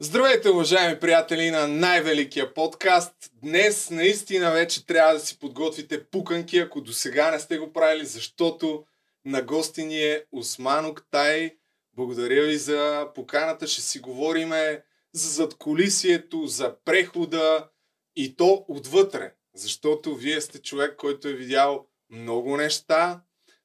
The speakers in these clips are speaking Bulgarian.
Здравейте, уважаеми приятели на най-великия подкаст. Днес наистина вече трябва да си подготвите пуканки, ако до сега не сте го правили, защото на гости ни е Осман Октай. Благодаря ви за поканата. Ще си говориме за задколисието, за прехода и то отвътре. Защото вие сте човек, който е видял много неща,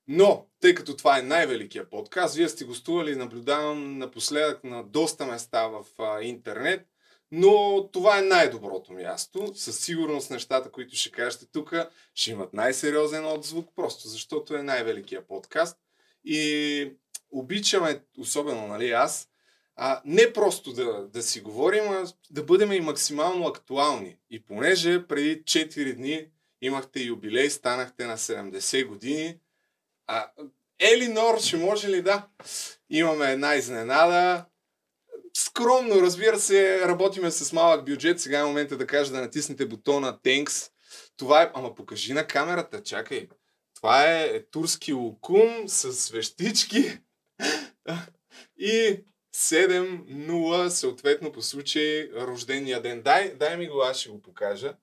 но, тъй като това е най-великия подкаст, вие сте гостували, наблюдавам напоследък на доста места в а, интернет, но това е най-доброто място. Със сигурност нещата, които ще кажете тук, ще имат най-сериозен отзвук, просто защото е най-великия подкаст. И обичаме, особено нали, аз, а, не просто да, да си говорим, а да бъдем и максимално актуални. И понеже преди 4 дни имахте юбилей, станахте на 70 години, а, Елинор, ще може ли да? Имаме една изненада. Скромно, разбира се, работиме с малък бюджет. Сега е момента да кажа да натиснете бутона Thanks. Това е... Ама покажи на камерата, чакай. Това е турски лукум с свещички. И 7-0, съответно по случай рождения ден. Дай, дай ми го, аз ще го покажа.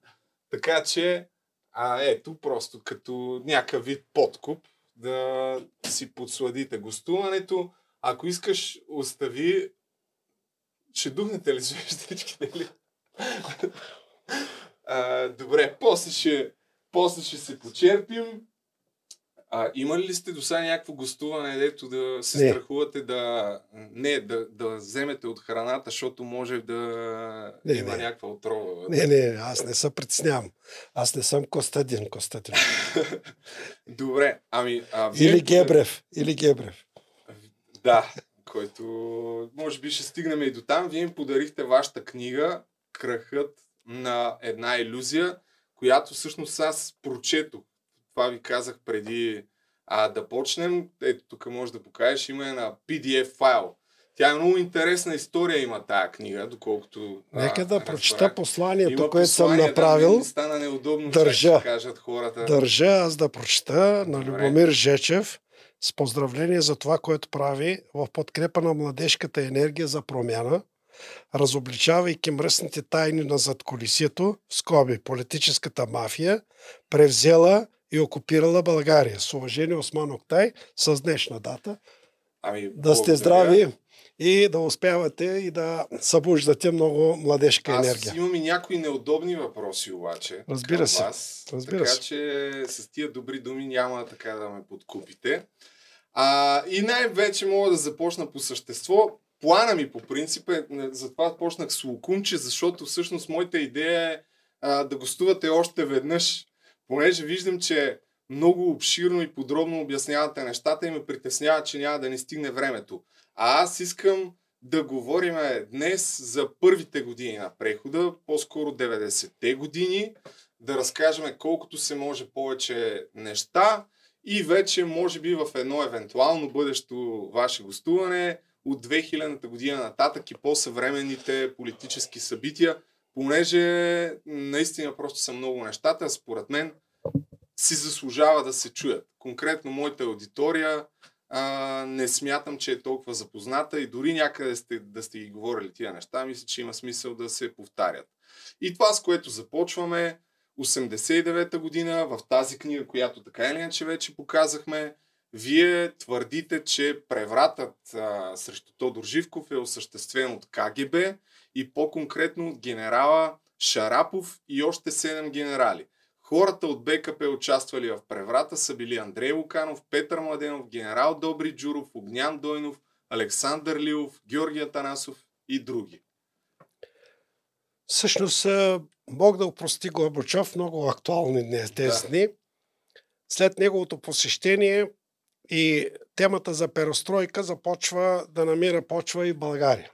Така че, а ето, просто като някакъв вид подкуп да си подсладите гостуването. Ако искаш, остави... Ще духнете ли свещичките ли? а, добре, после ще, после ще се почерпим. А, имали ли сте до сега някакво гостуване, дето да се не. страхувате да, не, да, да вземете от храната, защото може да не, има не. някаква отрова? Не, не, аз не се притеснявам. Аз не съм Костадин Костадин. Добре, ами... А, вие... Или Гебрев, или Гебрев. Да, който може би ще стигнем и до там. Вие им подарихте вашата книга Крахът на една иллюзия, която всъщност аз прочетох това ви казах преди а, да почнем. Ето тук може да покажеш, има на PDF файл. Тя е много интересна история има тая книга, доколкото... Нека да прочета посланието, което съм направил. Да стана неудобно, държа, кажат хората. Държа аз да прочета на Любомир Жечев с поздравление за това, което прави в подкрепа на младежката енергия за промяна, разобличавайки мръсните тайни на задколисието, скоби, политическата мафия, превзела и окупирала България. С уважение Осман Октай с днешна дата. Ами, да сте здрави и да успявате и да събуждате много младежка Аз енергия. Аз имам и някои неудобни въпроси обаче. Разбира се. Вас, Разбира така се. че с тия добри думи няма така да ме подкупите. А, и най-вече мога да започна по същество. Плана ми по принцип е, затова почнах с Лукумче, защото всъщност моята идея е а, да гостувате още веднъж понеже виждам, че много обширно и подробно обяснявате нещата и ме притеснява, че няма да ни стигне времето. А аз искам да говорим днес за първите години на прехода, по-скоро 90-те години, да разкажем колкото се може повече неща и вече, може би, в едно евентуално бъдещо ваше гостуване от 2000-та година нататък и по-съвременните политически събития, понеже наистина просто са много нещата, според мен си заслужава да се чуят. Конкретно моята аудитория а, не смятам, че е толкова запозната и дори някъде сте, да сте ги говорили тия неща, мисля, че има смисъл да се повтарят. И това, с което започваме, 89-та година, в тази книга, която така или иначе вече показахме, вие твърдите, че превратът а, срещу Тодор Живков е осъществен от КГБ и по-конкретно от генерала Шарапов и още 7 генерали. Хората от БКП участвали в преврата са били Андрей Луканов, Петър Младенов, генерал Добри Джуров, Огнян Дойнов, Александър Лилов, Георги Атанасов и други. Всъщност, Бог да опрости Горбачов, много актуални днес тези да. дни. След неговото посещение и темата за перестройка започва да намира почва и в България.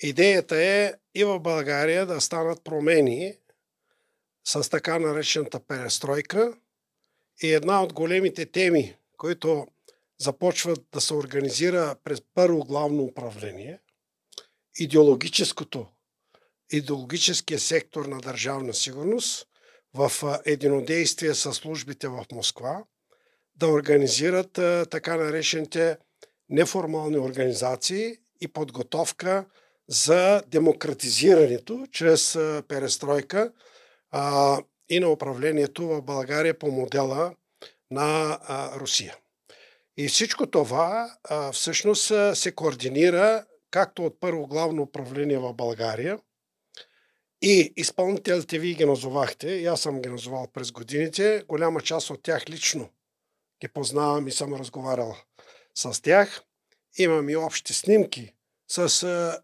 Идеята е и в България да станат промени с така наречената перестройка и една от големите теми, които започват да се организира през първо главно управление, идеологическото, идеологическия сектор на държавна сигурност в единодействие с службите в Москва, да организират така наречените неформални организации и подготовка за демократизирането чрез перестройка а, и на управлението в България по модела на а, Русия. И всичко това а, всъщност се координира както от първо главно управление в България и изпълнителите вие ги назовахте, и аз съм ги назовал през годините, голяма част от тях лично ги познавам и съм разговарял с тях. Имам и общи снимки с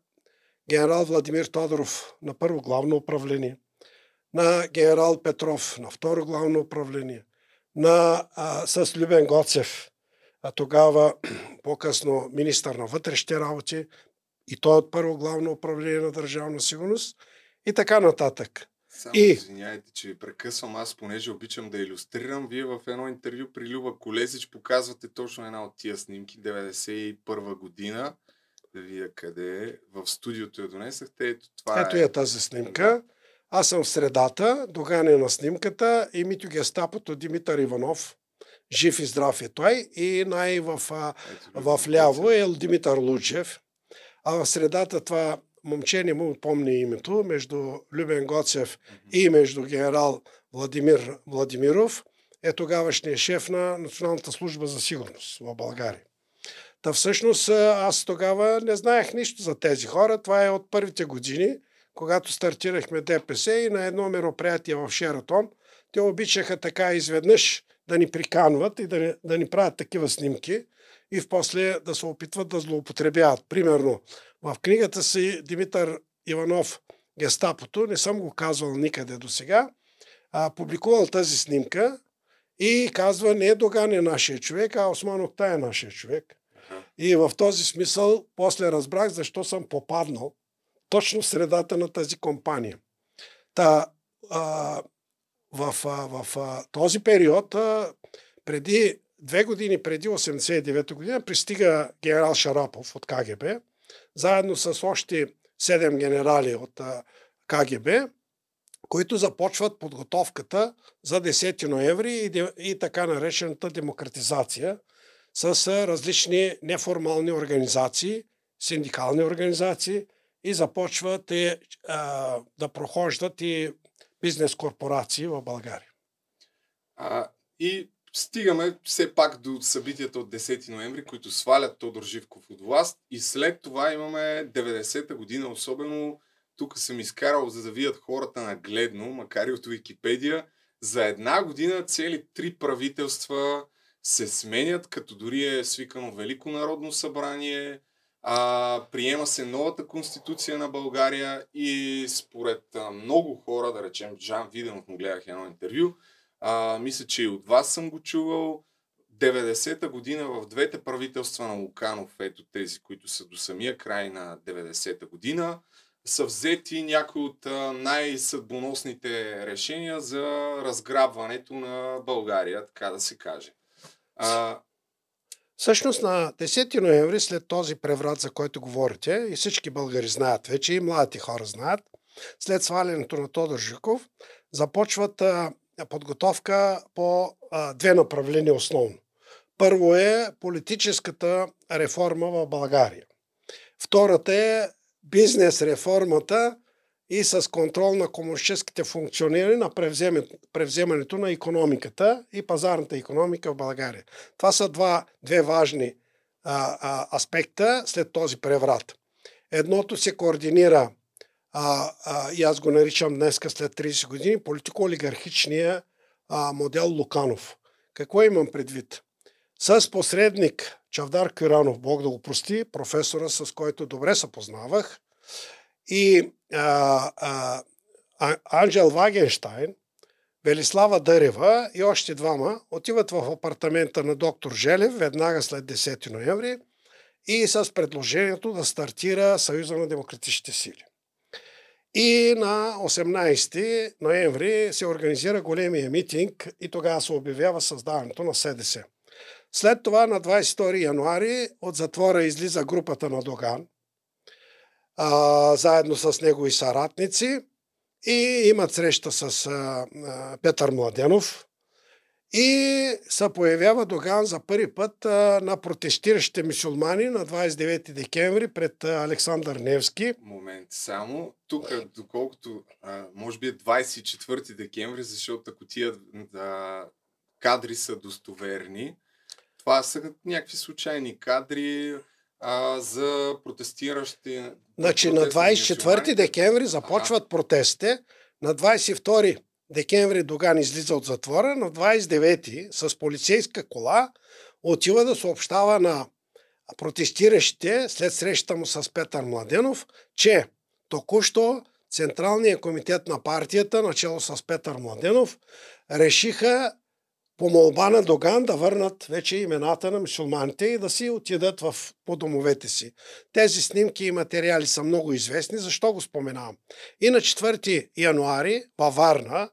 генерал Владимир Тодоров на първо главно управление, на генерал Петров на второ главно управление, на, а, с Любен Гоцев, а тогава по-късно министър на вътрешните работи, и той от първо главно управление на държавна сигурност и така нататък. Само и... извиняйте, че ви прекъсвам. Аз, понеже обичам да иллюстрирам, вие в едно интервю при Люба Колезич показвате точно една от тия снимки, 91 година. Видя къде е. В студиото я донесахте. Ето това Ето е, е тази снимка. Аз съм в средата, доганя на снимката и Митю Гестапото Димитър Иванов. Жив и здрав е той. И най в, в ляво е Димитър Лучев. А в средата това момче не му помни името, между Любен Гоцев и между генерал Владимир Владимиров, е тогавашният шеф на Националната служба за сигурност в България. Та всъщност аз тогава не знаех нищо за тези хора. Това е от първите години, когато стартирахме ДПС и на едно мероприятие в Шератон, те обичаха така изведнъж да ни приканват и да ни, да ни правят такива снимки и в после да се опитват да злоупотребяват. Примерно, в книгата си Димитър Иванов Гестапото, не съм го казвал никъде до сега, публикувал тази снимка и казва, не Доган е нашия човек, а Осман Окта е нашия човек. И в този смисъл после разбрах защо съм попаднал точно в средата на тази компания. Та, а, в, а, в а, този период, а, преди две години преди 89 година, пристига генерал Шарапов от КГБ, заедно с още седем генерали от КГБ, които започват подготовката за 10 ноември и, и така наречената демократизация с различни неформални организации, синдикални организации и започват и, а, да прохождат и бизнес корпорации в България. А, и стигаме все пак до събитията от 10 ноември, които свалят Тодор Живков от власт и след това имаме 90-та година, особено тук съм изкарал, за да видят хората нагледно, макар и от Википедия, за една година цели три правителства се сменят, като дори е свикано Велико народно събрание, а, приема се новата конституция на България и според а, много хора, да речем Жан Виденов му гледах едно интервю, а, мисля, че и от вас съм го чувал. 90-та година в двете правителства на Луканов, ето тези, които са до самия край на 90-та година, са взети някои от най-съдбоносните решения за разграбването на България, така да се каже. А... Всъщност на 10 ноември, след този преврат, за който говорите, и всички българи знаят вече, и младите хора знаят, след свалянето на Тодор Жиков, започват подготовка по а, две направления основно. Първо е политическата реформа в България. Втората е бизнес реформата и с контрол на комунистическите функционери на превземането на економиката и пазарната економика в България. Това са два, две важни а, а, аспекта след този преврат. Едното се координира а, а, и аз го наричам днеска след 30 години, политико-олигархичния а, модел Луканов. Какво имам предвид? С посредник Чавдар Кюранов, Бог да го прости, професора, с който добре се познавах, и а, Анджел Вагенштайн, Велислава Дърева и още двама отиват в апартамента на доктор Желев веднага след 10 ноември и с предложението да стартира Съюза на демократичните сили. И на 18 ноември се организира големия митинг и тогава се обявява създаването на СДС. След това на 22 януари от затвора излиза групата на Доган, а, заедно с него и съратници и имат среща с а, а, Петър Младенов И се появява Доган за първи път а, на протестиращите мусулмани на 29 декември пред а, Александър Невски. Момент само. Тук, доколкото, а, може би е 24 декември, защото ако тия да, кадри са достоверни, това са някакви случайни кадри а, за протестиращи. Значи на 24 декември започват ага. протестите, на 22 декември Доган излиза от затвора, на 29-ти с полицейска кола отива да съобщава на протестиращите след срещата му с Петър Младенов, че току-що Централният комитет на партията, начало с Петър Младенов, решиха по молба на Доган да върнат вече имената на мусулманите и да си отидат в, по домовете си. Тези снимки и материали са много известни. Защо го споменавам? И на 4 януари във Варна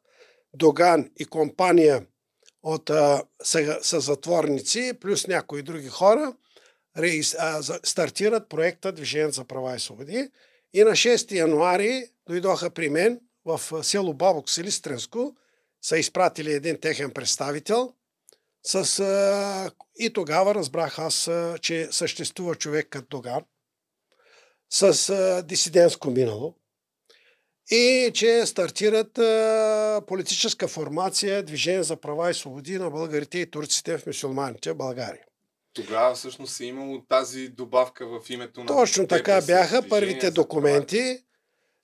Доган и компания от а, са, са затворници, плюс някои други хора, реис, а, стартират проекта Движение за права и свободи. И на 6 януари дойдоха при мен в село Бабок, Силистренско, са изпратили един техен представител. С, а, и тогава разбрах аз, а, че съществува човек като Доган с а, дисидентско минало и че стартират а, политическа формация Движение за права и свободи на българите и турците в мусулманите България. Тогава всъщност е имало тази добавка в името на... Точно така бяха първите документи.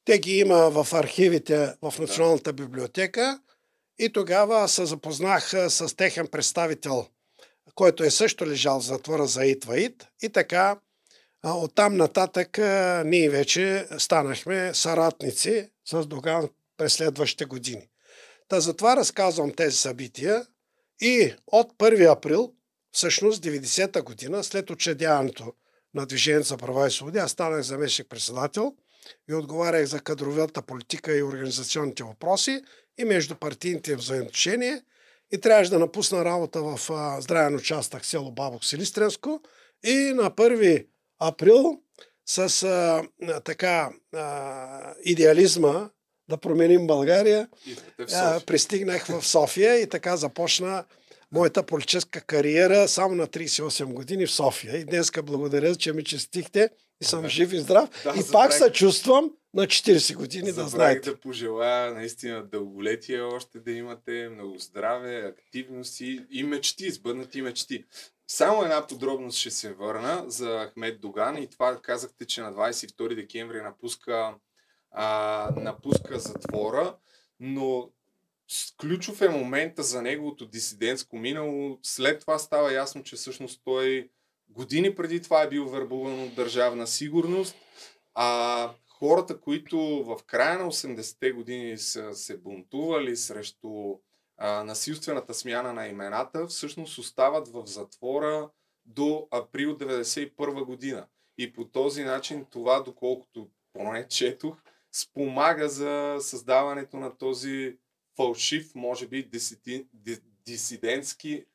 Те ги има в архивите в Националната библиотека. И тогава се запознах с техен представител, който е също лежал в затвора за Итваид. И така, оттам нататък ние вече станахме саратници с Доган през следващите години. Та затова разказвам тези събития и от 1 април, всъщност 90-та година, след учредяването на Движението за права и свободи, аз станах заместник председател и отговарях за кадровата политика и организационните въпроси и между партийните взаимоотношения и трябваше да напусна работа в здравен участък село Бабок Силистренско и на 1 април с а, така а, идеализма да променим България, а, пристигнах в София и така започна моята политическа кариера само на 38 години в София. И днеска благодаря, че ми честихте и съм жив и здрав. Да, и пак се чувствам на 40 години да знаете. да пожелая наистина дълголетие още да имате, много здраве, активност и, и мечти, сбъднати мечти. Само една подробност ще се върна за Ахмед Доган и това казахте, че на 22 декември напуска, а, напуска затвора, но ключов е момента за неговото дисидентско минало. След това става ясно, че всъщност той години преди това е бил вербуван от държавна сигурност, а хората, които в края на 80-те години са се бунтували срещу а, насилствената смяна на имената, всъщност остават в затвора до април 1991 година. И по този начин това, доколкото поне четох, спомага за създаването на този фалшив, може би, дисидентски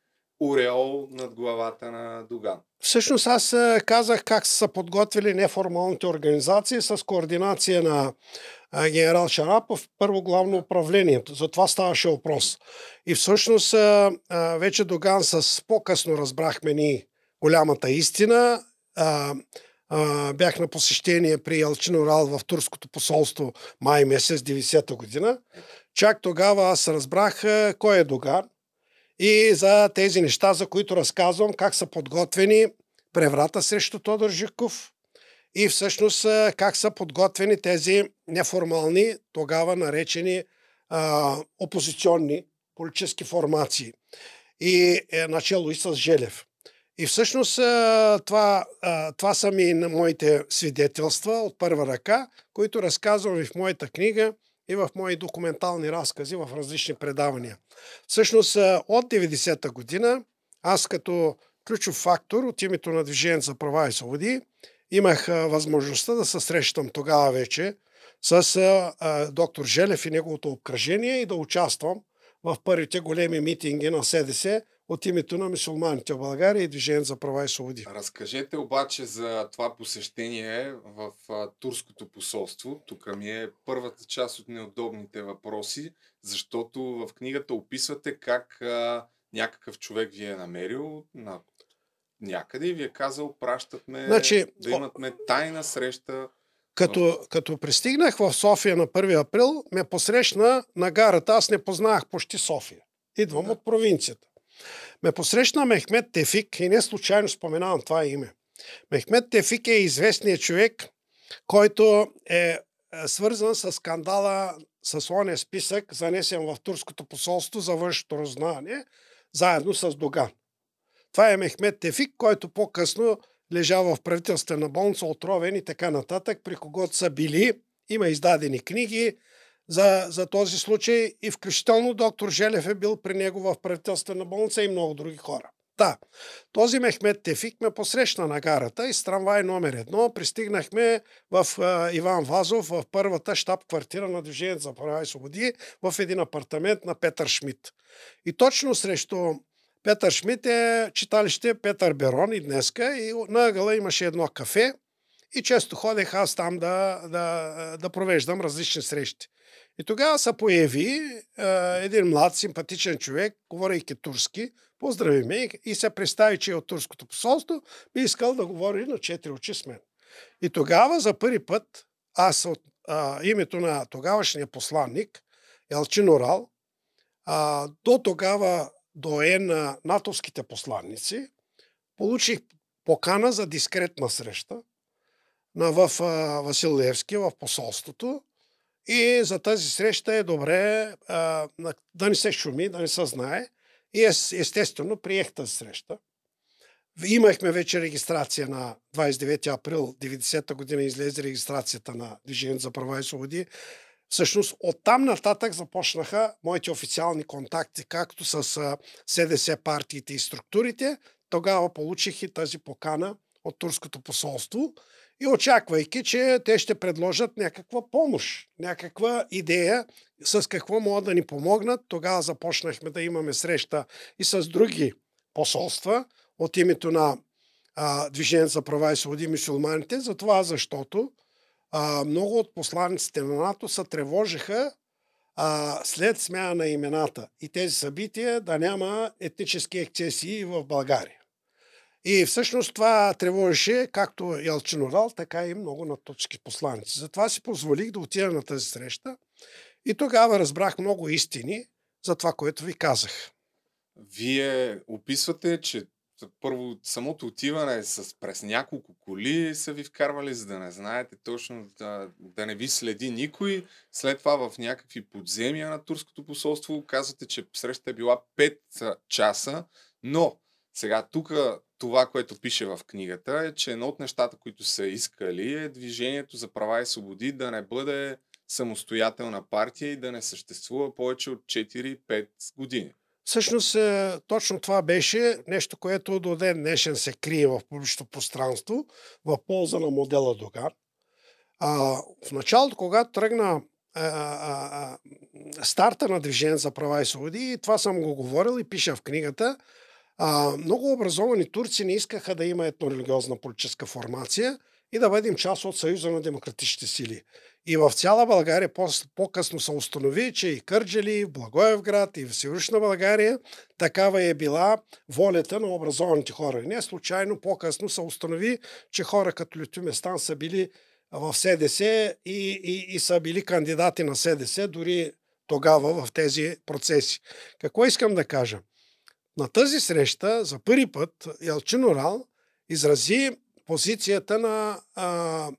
ореол над главата на Доган. Всъщност аз казах как са подготвили неформалните организации с координация на генерал Шарапов, първо главно управление. За това ставаше въпрос. И всъщност вече Доган с по-късно разбрахме ни голямата истина. Бях на посещение при Елчин Орал в турското посолство май месец 90-та година. Чак тогава аз разбрах кой е Доган и за тези неща, за които разказвам, как са подготвени преврата срещу Тодор Жиков и всъщност как са подготвени тези неформални, тогава наречени а, опозиционни политически формации. И е, начало и с Желев. И всъщност това, това са ми моите свидетелства от първа ръка, които разказвам и в моята книга и в мои документални разкази в различни предавания. Всъщност от 90-та година аз като ключов фактор от името на Движение за права и свободи имах възможността да се срещам тогава вече с доктор Желев и неговото обкръжение и да участвам в първите големи митинги на СДС от името на мусулманите в България и Движение за права и свободи. Разкажете обаче за това посещение в турското посолство. Тук ми е първата част от неудобните въпроси, защото в книгата описвате как а, някакъв човек ви е намерил на някъде и ви е казал, пращат ме Значи, да имаме тайна среща. Като, като пристигнах в София на 1 април, ме посрещна на гарата. Аз не познах почти София. Идвам Да. от провинцията. Ме посрещна Мехмед Тефик и не случайно споменавам това име. Мехмед Тефик е известният човек, който е е свързан с скандала с ония списък, занесен в турското посолство за външното разузнаване, заедно с Доган. Това е Мехмед Тефик, който по-късно лежа в правителствена болница, отровен и така нататък, при когото са били. Има издадени книги за, за този случай и включително доктор Желев е бил при него в правителствена болница и много други хора. Да, този Мехмед Тефик ме посрещна на гарата и с трамвай номер едно пристигнахме в а, Иван Вазов, в първата щаб-квартира на Движението за права и свободи, в един апартамент на Петър Шмидт. И точно срещу Петър Шмидт е читалище Петър Берон и днеска и на ъгъла имаше едно кафе и често ходех аз там да, да, да провеждам различни срещи. И тогава се появи е, един млад, симпатичен човек, говорейки турски, поздрави ме и се представи, че е от турското посолство, би искал да говори на четири очи с мен. И тогава за първи път аз от а, името на тогавашния посланник, Елчин Орал, а, до тогава доен на натовските посланници, получих покана за дискретна среща на, в а, Васил Левски, в посолството. И за тази среща е добре а, да не се шуми, да не се знае. И ес, естествено приех тази среща. Имахме вече регистрация на 29 април 90-та година излезе регистрацията на Движението за права и свободи. Всъщност оттам нататък започнаха моите официални контакти, както с СДС партиите и структурите. Тогава получих и тази покана от турското посолство и очаквайки, че те ще предложат някаква помощ, някаква идея с какво могат да ни помогнат. Тогава започнахме да имаме среща и с други посолства от името на а, Движението за права и свободи мусулманите, за това защото а, много от посланиците на НАТО се тревожиха а, след смяна на имената и тези събития да няма етнически ексцесии в България. И всъщност това тревожеше както Елчин Орал, така и много наточки посланици. Затова си позволих да отида на тази среща и тогава разбрах много истини за това, което ви казах. Вие описвате, че първо самото отиване с през няколко коли са ви вкарвали, за да не знаете точно, да, да не ви следи никой. След това в някакви подземия на турското посолство казвате, че срещата е била 5 часа, но сега тук това, което пише в книгата е, че едно от нещата, които са искали е движението за права и свободи да не бъде самостоятелна партия и да не съществува повече от 4-5 години. Всъщност е, точно това беше нещо, което до ден днешен се крие в публичното пространство в полза на модела Доган. А, в началото, когато тръгна а, а, а, старта на Движение за права и свободи, и това съм го говорил и пиша в книгата, а, много образовани турци не искаха да има етнорелигиозна политическа формация и да бъдем част от Съюза на демократичните сили. И в цяла България по- по-късно се установи, че и Кърджали, и Благоевград, и в Северична България такава е била волята на образованите хора. И не случайно по-късно се установи, че хора като Лютю Местан са били в СДС и, и, и са били кандидати на СДС дори тогава в тези процеси. Какво искам да кажа? На тази среща за първи път Елчин Орал изрази позицията на а,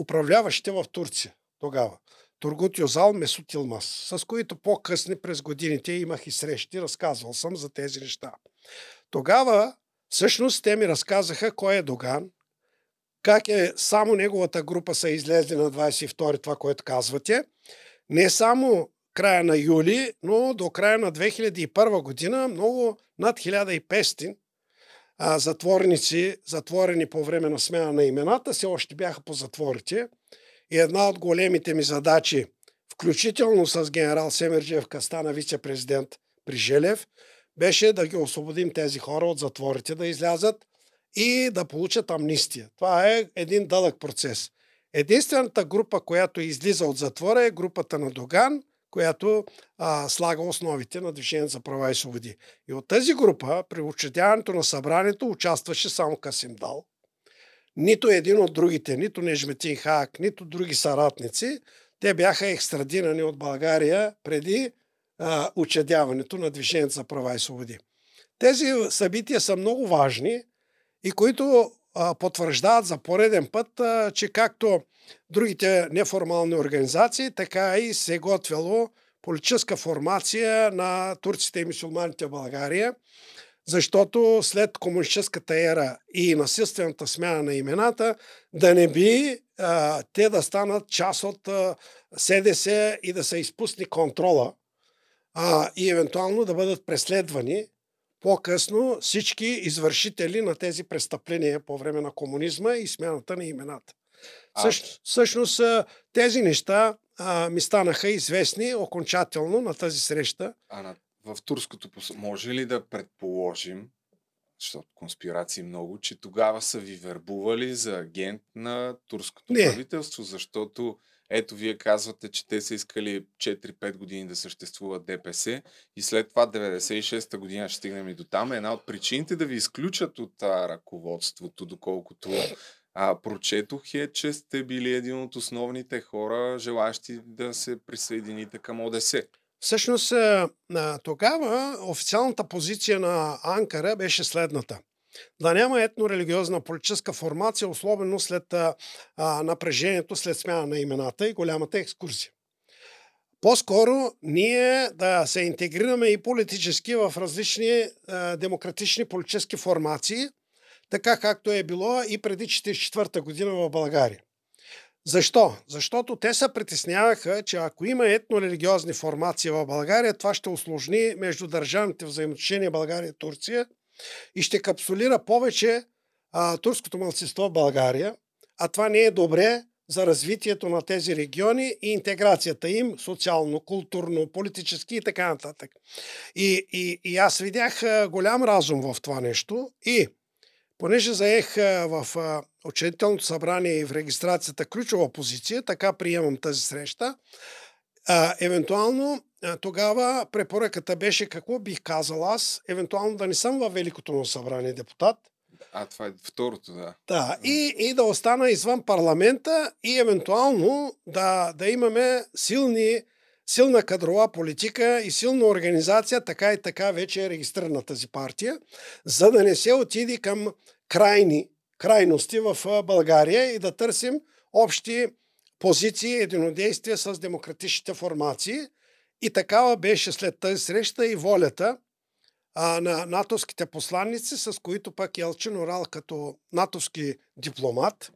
управляващите в Турция тогава. Тургут Йозал Месут Илмас, с които по-късни през годините имах и срещи, разказвал съм за тези неща. Тогава всъщност те ми разказаха кой е Доган, как е само неговата група са излезли на 22 това, което казвате. Не само края на юли, но до края на 2001 година много над 1500 а, затворници, затворени по време на смяна на имената, все още бяха по затворите. И една от големите ми задачи, включително с генерал Семерджиев Кастана, вице-президент при Желев, беше да ги освободим тези хора от затворите, да излязат и да получат амнистия. Това е един дълъг процес. Единствената група, която излиза от затвора е групата на Доган, която а, слага основите на Движението за права и свободи. И от тази група, при учредяването на събранието, участваше само Касим Дал. Нито един от другите, нито Нежметин Хак, нито други съратници, те бяха екстрадирани от България преди а, учредяването на Движението за права и свободи. Тези събития са много важни и които а, потвърждават за пореден път, а, че както другите неформални организации, така и се е готвяло политическа формация на турците и мусулманите в България, защото след комунистическата ера и насилствената смяна на имената, да не би а, те да станат част от а, СДС и да се изпусне контрола а, и евентуално да бъдат преследвани по-късно всички извършители на тези престъпления по време на комунизма и смяната на имената. Същ, всъщност тези неща а, ми станаха известни окончателно на тази среща. А на, в турското може ли да предположим, защото конспирации много, че тогава са ви вербували за агент на турското Не. правителство, защото ето, вие казвате, че те са искали 4-5 години да съществуват ДПС и след това 96-та година ще стигнем и до там. Една от причините да ви изключат от а, ръководството, доколкото а, прочетох е, че сте били един от основните хора, желащи да се присъедините към ОДС. Всъщност, тогава официалната позиция на Анкара беше следната – да няма етно-религиозна политическа формация, особено след а, напрежението, след смяна на имената и голямата екскурсия. По-скоро ние да се интегрираме и политически в различни а, демократични политически формации, така както е било и преди 1944 година в България. Защо? Защото те се притесняваха, че ако има етно-религиозни формации в България, това ще осложни между държавните взаимоотношения България и Турция – и ще капсулира повече а, турското мълцинство в България, а това не е добре за развитието на тези региони и интеграцията им социално, културно, политически и така нататък. И, и, и аз видях голям разум в това нещо и понеже заех в учредителното събрание и в регистрацията ключова позиция, така приемам тази среща, а, евентуално тогава препоръката беше какво бих казал аз, евентуално да не съм във Великото събрание депутат. А, това е второто, да. Да, и, и да остана извън парламента и евентуално да, да имаме силни, силна кадрова политика и силна организация, така и така вече е регистрирана тази партия, за да не се отиде към крайни, крайности в България и да търсим общи позиции, единодействие с демократичните формации – и такава беше след тази среща и волята а, на натовските посланници, с които пък Елчин Орал като натовски дипломат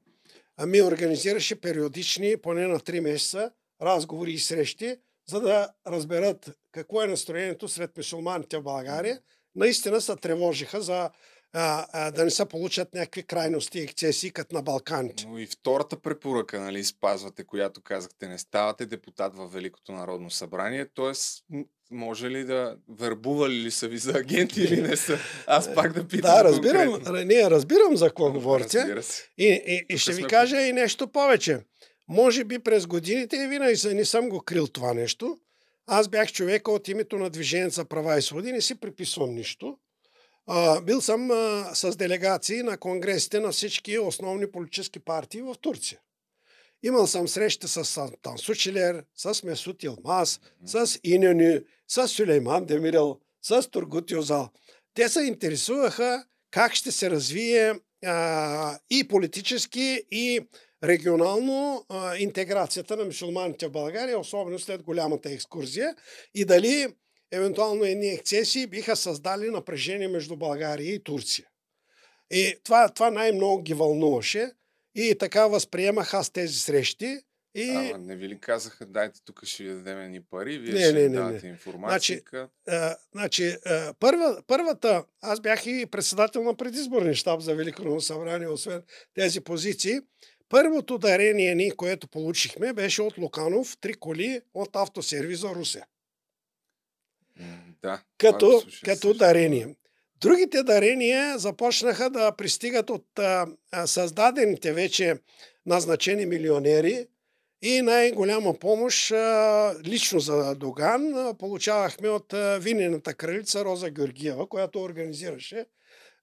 ми организираше периодични, поне на 3 месеца, разговори и срещи, за да разберат какво е настроението сред мусулманите в България. Наистина се тревожиха за а, а, да не се получат някакви крайности и ексцесии, като на Балканите. Но и втората препоръка, нали, спазвате, която казахте, не ставате депутат в Великото народно събрание, т.е. може ли да вербували ли са ви за агенти или не са? Аз пак да питам. Да, разбирам, не, разбирам за какво говорите. И, и, и ще ви кажа и нещо повече. Може би през годините и винаги не съм го крил това нещо. Аз бях човека от името на Движение за права и свободи, не си приписвам нищо. А, бил съм а, с делегации на конгресите на всички основни политически партии в Турция. Имал съм среща с Сантан Сучилер, с Месут Илмаз, с Инюни, с Сулейман Демирел, с Тургут Юзал. Те се интересуваха как ще се развие а, и политически, и регионално а, интеграцията на мусулманите в България, особено след голямата екскурзия, и дали евентуално едни ексцесии биха създали напрежение между България и Турция. И това, това най-много ги вълнуваше и така възприемах аз тези срещи. И... Ама не ви ли казаха, дайте тук ще ви дадем едни пари, вие не, ще не, не, дадете не. информация? Значи, а, значи а, първа, първата, аз бях и председател на предизборния щаб за Велико събрание, освен тези позиции. Първото дарение ни, което получихме, беше от Луканов, три коли от автосервиза Русе. Да, като, като дарение. Другите дарения започнаха да пристигат от а, създадените вече назначени милионери И най-голяма помощ а, лично за Доган а, получавахме от а, винената кралица Роза Георгиева, която организираше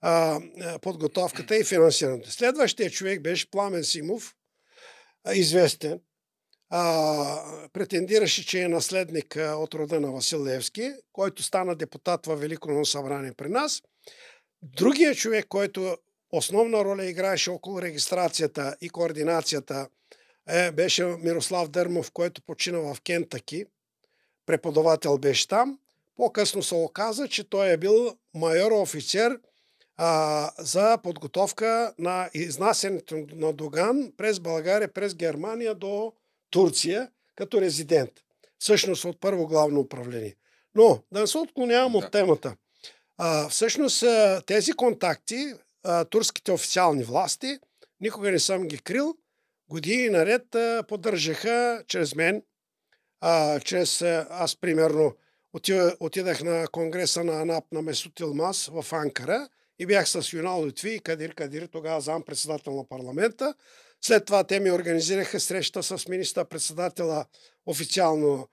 а, подготовката и финансирането. Следващия човек беше Пламен Симов, известен. А, претендираше, че е наследник от рода на Васил Левски, който стана депутат във Велико събрание при нас. Другия човек, който основна роля играеше около регистрацията и координацията е, беше Мирослав Дърмов, който почина в Кентаки. Преподавател беше там. По-късно се оказа, че той е бил майор офицер а, за подготовка на изнасянето на Доган през България, през Германия до Турция като резидент. Всъщност от първо главно управление. Но да не се отклонявам да. от темата. А, всъщност тези контакти, а, турските официални власти, никога не съм ги крил, години наред а, поддържаха чрез мен, а, чрез аз примерно отидах на конгреса на АНАП на Месут Илмас в Анкара и бях с Юнал Литви и Кадир Кадир, тогава зам председател на парламента. След това те ми организираха среща с министър-председателя официално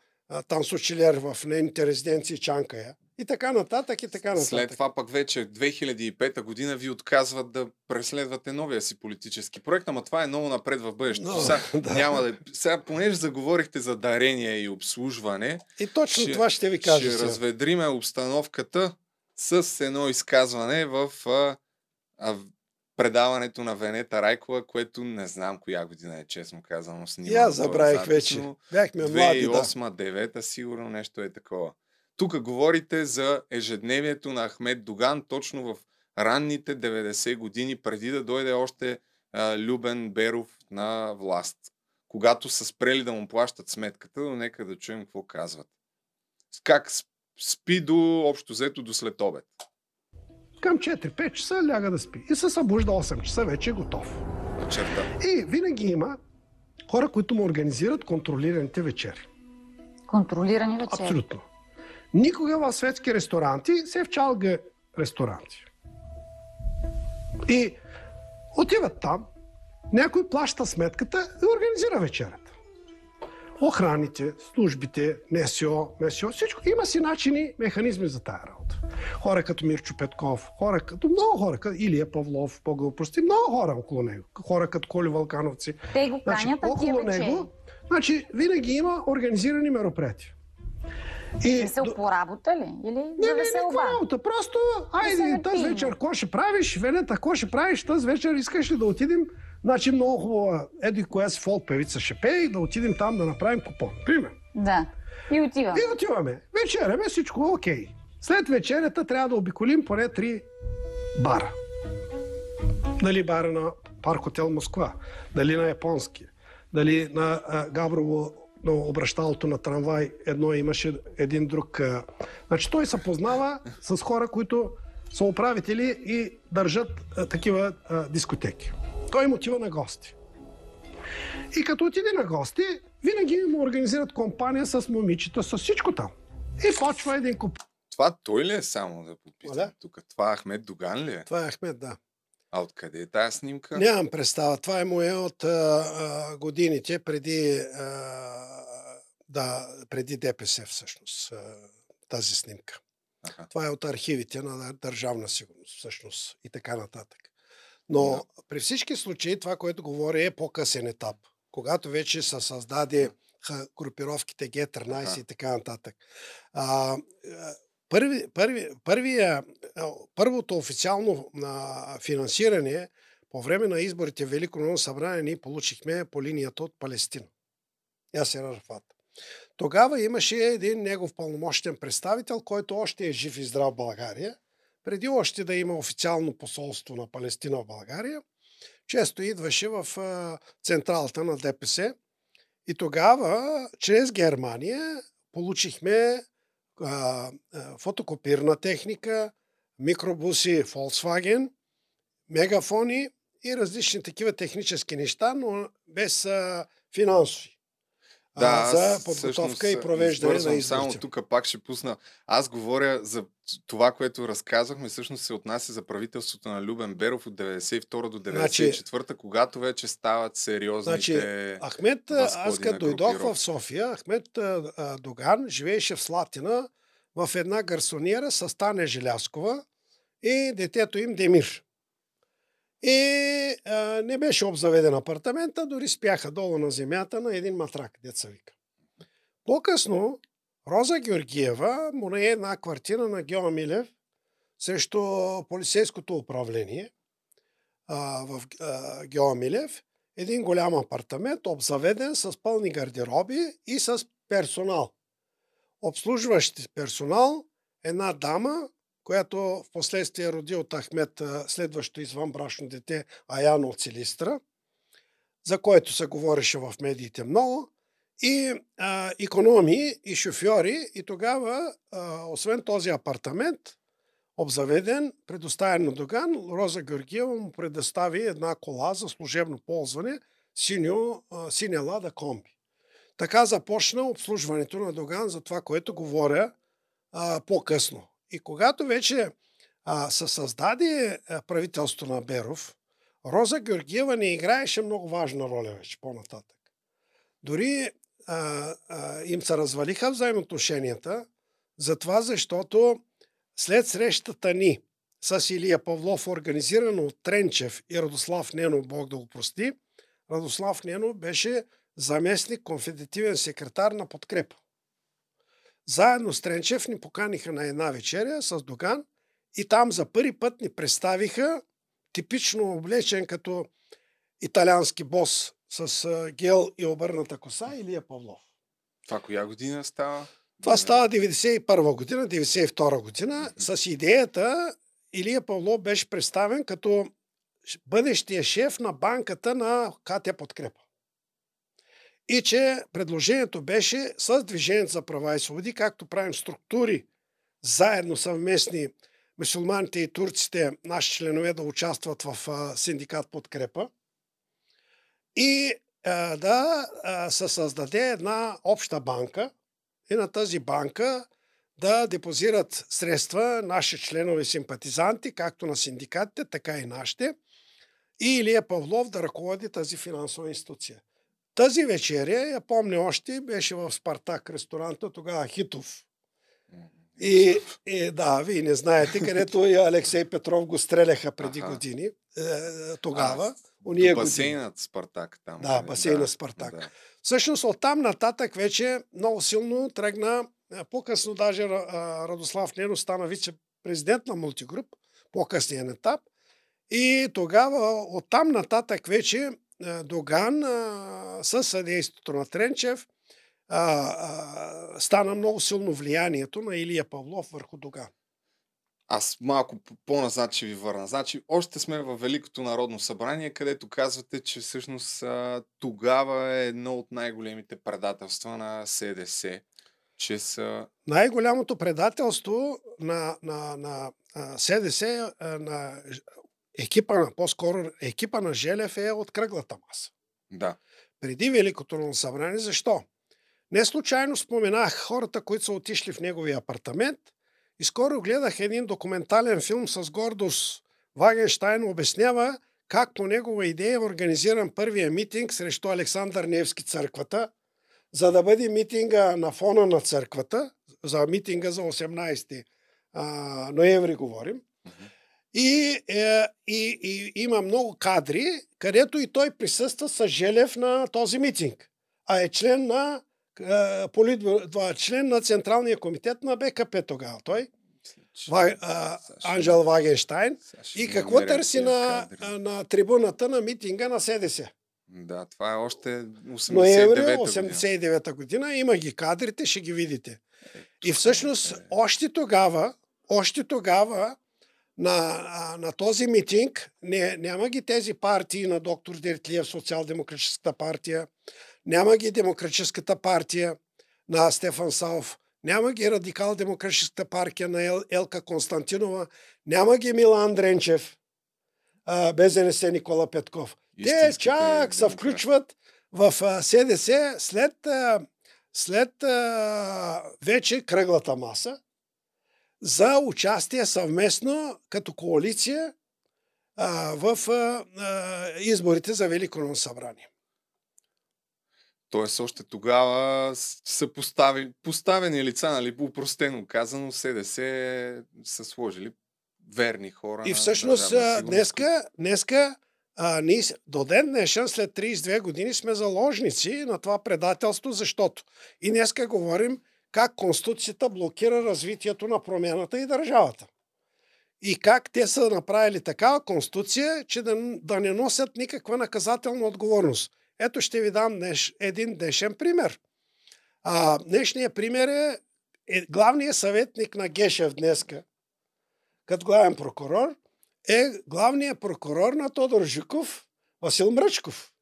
там Сочилер в нейните резиденции Чанкая. И така нататък, и така нататък. След това пък вече 2005 година ви отказват да преследвате новия си политически проект, ама това е много напред в бъдещето. Но, сега, да. няма да... сега, понеже заговорихте за дарение и обслужване, и точно ще, това ще ви кажа. Ще сега. разведриме обстановката с едно изказване в а, а, предаването на Венета Райкова, което не знам коя година е, честно казано. Я забравих вече. Бяхме млади, 2008-2009, да. сигурно нещо е такова. Тук говорите за ежедневието на Ахмед Доган точно в ранните 90 години, преди да дойде още а, Любен Беров на власт. Когато са спрели да му плащат сметката, но нека да чуем какво казват. Как спи до общо взето до след обед? Към 4-5 часа ляга да спи. И се събужда 8 часа, вече е готов. Черта. И винаги има хора, които му организират контролираните вечери. Контролирани вечери? Абсолютно. Никога в светски ресторанти се в чалга ресторанти. И отиват там, някой плаща сметката и организира вечерята. Охраните, службите, НСО, МСО, всичко. Има си начини, механизми за тая работа. Хора като Мирчо Петков, хора като много хора, като Илия Павлов, Бога прости, много хора около него. Хора като Коли Валкановци. Те го значи, канят, около него, значи, винаги има организирани мероприятия. И се по работа ли? Или не, не, не, работа. Просто, айде, тази вечер, какво ще правиш? Венета, какво ще правиш? Тази вечер искаш ли да отидем? Значи много хубава, еди коя си фолк певица ще пее и да отидем там да направим купон. Пример. Да. И отиваме. И отиваме. Вечеряме, всичко е окей. След вечерята трябва да обиколим поне три бара. Дали бара на Парк Хотел Москва, дали на японския, дали на а, Гаврово но обращалото на трамвай едно имаше един друг. Значи той се познава с хора, които са управители и държат а, такива а, дискотеки. Той им отива на гости. И като отиде на гости, винаги му организират компания с момичета, с всичко там. И почва един куп. Това той ли е само да попитам? Да? Тук това Ахмед Доган ли е? Това е Ахмед, да. А откъде е тази снимка? Нямам представа. Това е мое от а, а, годините преди, а, да, преди ДПС всъщност, а, тази снимка. Аха. Това е от архивите на Държавна сигурност всъщност и така нататък. Но да. при всички случаи това, което говоря е по-късен етап. Когато вече се създаде групировките G13 ага. и така нататък. А, първи, първи, първия, първото официално а, финансиране по време на изборите в Велико Народно събрание ние получихме по линията от Палестина. Ясер Арафат. Тогава имаше един негов пълномощен представител, който още е жив и здрав в България. Преди още да има официално посолство на Палестина в България, често идваше в централата на ДПС. И тогава, чрез Германия, получихме а, а, фотокопирна техника, микробуси Volkswagen, мегафони и различни такива технически неща, но без а, финансови. Да, а, за подготовка и провеждане на изборите. Само тук пак ще пусна. Аз говоря за това, което разказахме, всъщност се отнася за правителството на Любен Беров от 92 до 94, значи, когато вече стават сериозните значи, Ахмед, аз като дойдох в София, Ахмед а, Доган живееше в Слатина в една гарсониера с Таня Желяскова и детето им Демир. И а, не беше обзаведен апартамента, дори спяха долу на земята на един матрак, деца вика. По-късно Роза Георгиева му на една квартира на Гео Милев срещу полицейското управление а, в а, Гео Милев. Един голям апартамент, обзаведен с пълни гардероби и с персонал. Обслужващ персонал, една дама, която в последствие роди от Ахмет следващо извънбрачно дете Аяно от Силистра, за което се говореше в медиите много, и а, економии, и шофьори. И тогава, а, освен този апартамент, обзаведен, предоставен на Доган, Роза Георгиева му предостави една кола за служебно ползване, синьо, а, синя лада комби. Така започна обслужването на Доган за това, което говоря а, по-късно. И когато вече а, се създаде правителство на Беров, Роза Георгиева не играеше много важна роля вече по-нататък. Дори а, а, им се развалиха взаимоотношенията, затова защото след срещата ни с Илия Павлов, организирано от Тренчев и Радослав Нено, Бог да го прости, Радослав Нено беше заместник конфедеративен секретар на подкрепа. Заедно с Тренчев ни поканиха на една вечеря с Доган и там за първи път ни представиха типично облечен като италиански бос с гел и обърната коса Илия Павлов. Това коя година става? Това става 91 година, 92 година, с идеята Илия Павлов беше представен като бъдещия шеф на банката на КТ Подкрепа. И че предложението беше с Движението за права и свободи, както правим структури заедно съвместни мусулманите и турците, наши членове да участват в синдикат подкрепа и а, да а, се създаде една обща банка и на тази банка да депозират средства наши членове симпатизанти, както на синдикатите, така и нашите, и Илия Павлов да ръководи тази финансова институция. Тази вечеря, я помня още, беше в Спартак ресторанта, тогава Хитов. И, и да, вие не знаете, където и Алексей Петров го стреляха преди ага. години, е, тогава. А, Уния басейнът Спартак там. Да, нали? басейнът да, Спартак. Да. Всъщност оттам нататък вече много силно тръгна, по-късно даже Радослав Нено стана вице-президент на мултигруп, по-късният етап. И тогава оттам нататък вече Доган със съдействието на Тренчев стана много силно влиянието на Илия Павлов върху Доган. Аз малко по-назад ще ви върна. Значи, още сме в Великото народно събрание, където казвате, че всъщност тогава е едно от най-големите предателства на СДС. Че са... Най-голямото предателство на, на, на, на СДС, на екипа на, по-скоро екипа на Желев е от кръглата маса. Да. Преди Великото народно събрание. Защо? Не случайно споменах хората, които са отишли в неговия апартамент – и скоро гледах един документален филм с гордост. Вагенштайн обяснява как по негова идея е организиран първия митинг срещу Александър Невски църквата, за да бъде митинга на фона на църквата, за митинга за 18 а, ноември говорим. И, е, и, и има много кадри, където и той присъства с Желев на този митинг, а е член на политбюро, член на Централния комитет на БКП тогава. Той, Ва, а, Анжел Вагенштайн. И какво търси на, на трибуната на митинга на СДС? Да, това е още 89-та 89 година. Има ги кадрите, ще ги видите. Е, и всъщност е... още тогава, още тогава на, на този митинг не, няма ги тези партии на доктор Дертлиев, Социал-демократическата партия, няма ги Демократическата партия на Стефан Саов. Няма ги Радикал-демократическата партия на Ел, Елка Константинова. Няма ги Милан Дренчев. А, без НС Никола Петков. Те чак се включват в а, СДС след, а, след а, вече кръглата маса, за участие съвместно като коалиция а, в а, изборите за Велико събрание. Тоест още тогава са постави, поставени лица, нали, упростено казано, СДС са сложили верни хора. И всъщност днеска, днеска а, ние до ден днешен, след 32 години, сме заложници на това предателство, защото и днеска говорим как Конституцията блокира развитието на промяната и държавата. И как те са направили такава Конституция, че да, да не носят никаква наказателна отговорност. Ето ще ви дам днеш, един днешен пример. А, днешният пример е, е главният съветник на Гешев днеска, като главен прокурор, е главният прокурор на Тодор Жуков, Васил Мръчков.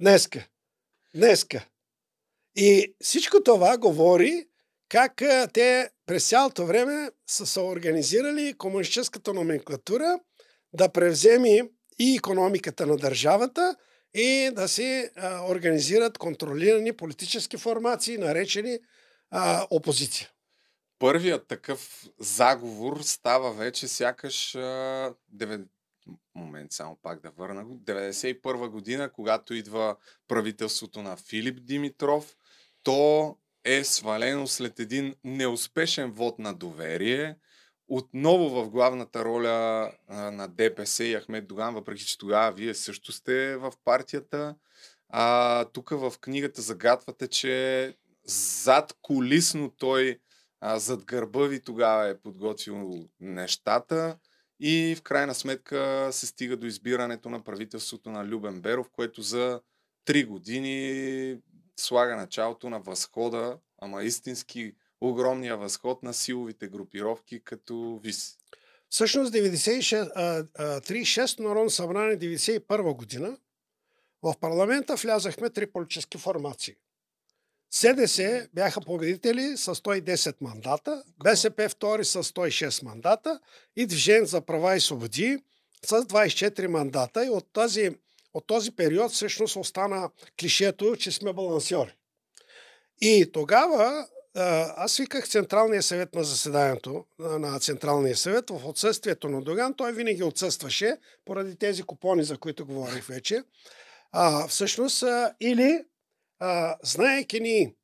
Днеска. Днеска. И всичко това говори как те през цялото време са се организирали комунистическата номенклатура да превземи и економиката на държавата и да се организират контролирани политически формации, наречени а, опозиция. Първият такъв заговор става вече сякаш а, 9... момент само пак да върна го. 91 година, когато идва правителството на Филип Димитров, то е свалено след един неуспешен вод на доверие. Отново в главната роля а, на ДПС и Ахмед Доган, въпреки че тогава вие също сте в партията. А, тук в книгата загадвате, че зад колисно той а, зад гърба ви тогава е подготвил нещата и в крайна сметка се стига до избирането на правителството на Любен Беров, което за три години слага началото на възхода, ама истински огромния възход на силовите групировки като ВИС. Всъщност 36, Народно събрание 91 година в парламента влязахме три политически формации. СДС бяха победители с 110 мандата, БСП втори с 106 мандата и Движение за права и свободи с 24 мандата. И от тази от този период всъщност остана клишето, че сме балансьори. И тогава аз виках Централния съвет на заседанието на Централния съвет. В отсъствието на Доган той винаги отсъстваше поради тези купони, за които говорих вече. А, всъщност, а, или а, знаеки ни,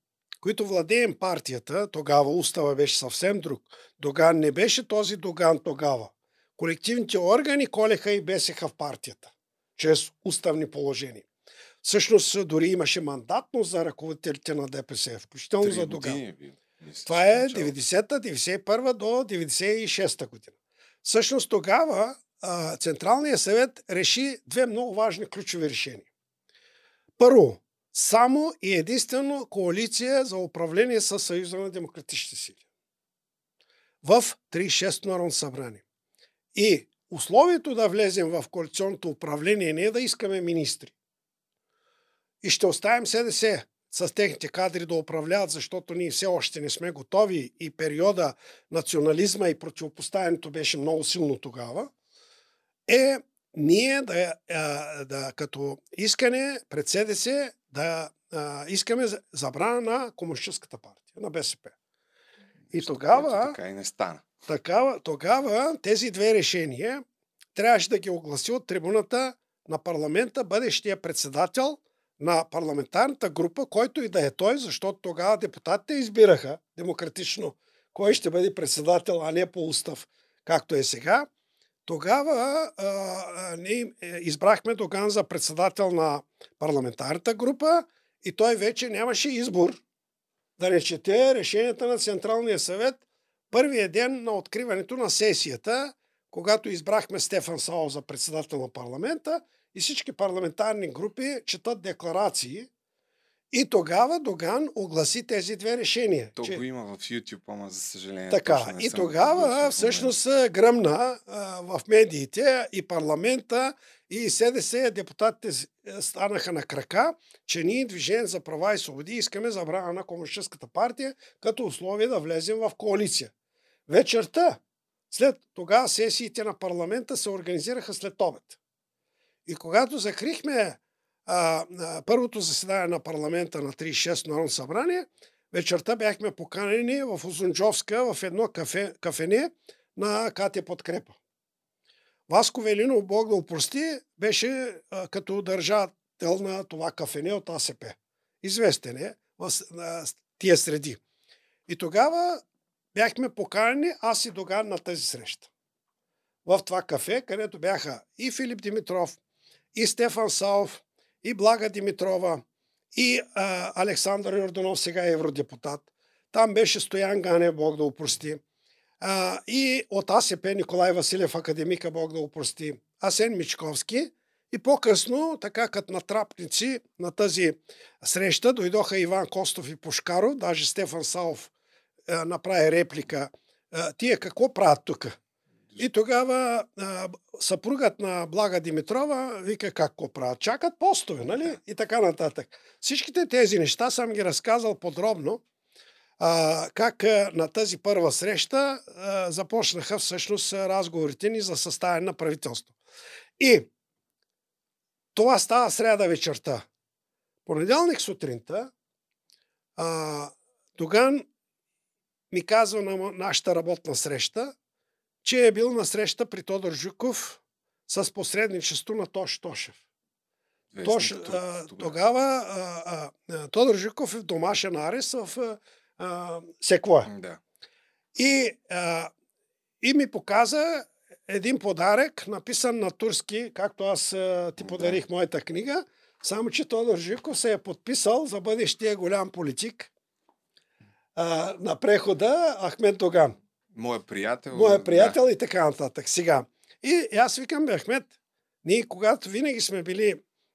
които владеем партията, тогава устава беше съвсем друг. Доган не беше този Доган тогава. Колективните органи колеха и бесеха в партията чрез уставни положения. Всъщност дори имаше мандатност за ръководителите на ДПС, включително за Доган. Това е 90-та, 91-та до 96-та година. Всъщност тогава а, Централният съвет реши две много важни ключови решения. Първо, само и единствено коалиция за управление с Съюза на демократичните сили. В 36-то Народно събрание. И условието да влезем в коалиционното управление не е да искаме министри. И ще оставим СДС с техните кадри да управляват, защото ние все още не сме готови и периода национализма и противопоставянето беше много силно тогава, е ние да, да като искане пред СДС да искаме забрана на Комунистическата партия, на БСП. И тогава... Така и не стана. Такава, тогава тези две решения трябваше да ги огласи от трибуната на парламента бъдещия председател на парламентарната група, който и да е той, защото тогава депутатите избираха демократично кой ще бъде председател, а не по устав, както е сега. Тогава а, ние е, избрахме Доган за председател на парламентарната група и той вече нямаше избор да не чете решенията на Централния съвет първия ден на откриването на сесията, когато избрахме Стефан Сао за председател на парламента и всички парламентарни групи четат декларации, и тогава Доган огласи тези две решения. То че... го има в YouTube, ама за съжаление. Така, и тогава всъщност гръмна а, в медиите и парламента и СДС депутатите станаха на крака, че ние Движение за права и свободи искаме забрана на Комунистическата партия като условие да влезем в коалиция. Вечерта, след тогава сесиите на парламента се организираха след обед. И когато закрихме а, а, първото заседание на парламента на 36 Народно събрание, вечерта бяхме поканени в Озунджовска в едно кафе, кафене на Катя Подкрепа. Васко Велинов, Бог да упрости, беше а, като държател на това кафене от АСП. Известен е в на тия среди. И тогава бяхме поканени аз и Доган на тази среща. В това кафе, където бяха и Филип Димитров, и Стефан Саов, и Блага Димитрова, и а, Александър Йорданов, сега е евродепутат. Там беше Стоян Ганев, Бог да упрости. А, и от АСП Николай Василев, академика, Бог да упрости. Асен Мичковски. И по-късно, така като натрапници на тази среща, дойдоха Иван Костов и Пушкаров, даже Стефан Саов е, направи реплика. Тие какво правят тук? И тогава а, съпругът на Блага Димитрова вика какво правят. Чакат постове, нали? И така нататък. Всичките тези неща съм ги разказал подробно. А, как а, на тази първа среща а, започнаха всъщност разговорите ни за съставяне на правителство. И това става сряда вечерта. Понеделник сутринта а, Доган ми казва на нашата работна среща, че е бил на среща при Тодор Жуков с посредничество на Тош Тошев. Тош, а, тогава а, а, Тодор Жуков е в домашен арест в а, Секвоя. Да. И, а, и ми показа един подарък, написан на турски, както аз а, ти подарих да. моята книга, само че Тодор Жуков се е подписал за бъдещия голям политик а, на прехода Ахмед Доган. Моя приятел. Моя приятел да. и така нататък. Сега. И, и аз викам, бе, Ахмед, ние когато винаги сме били,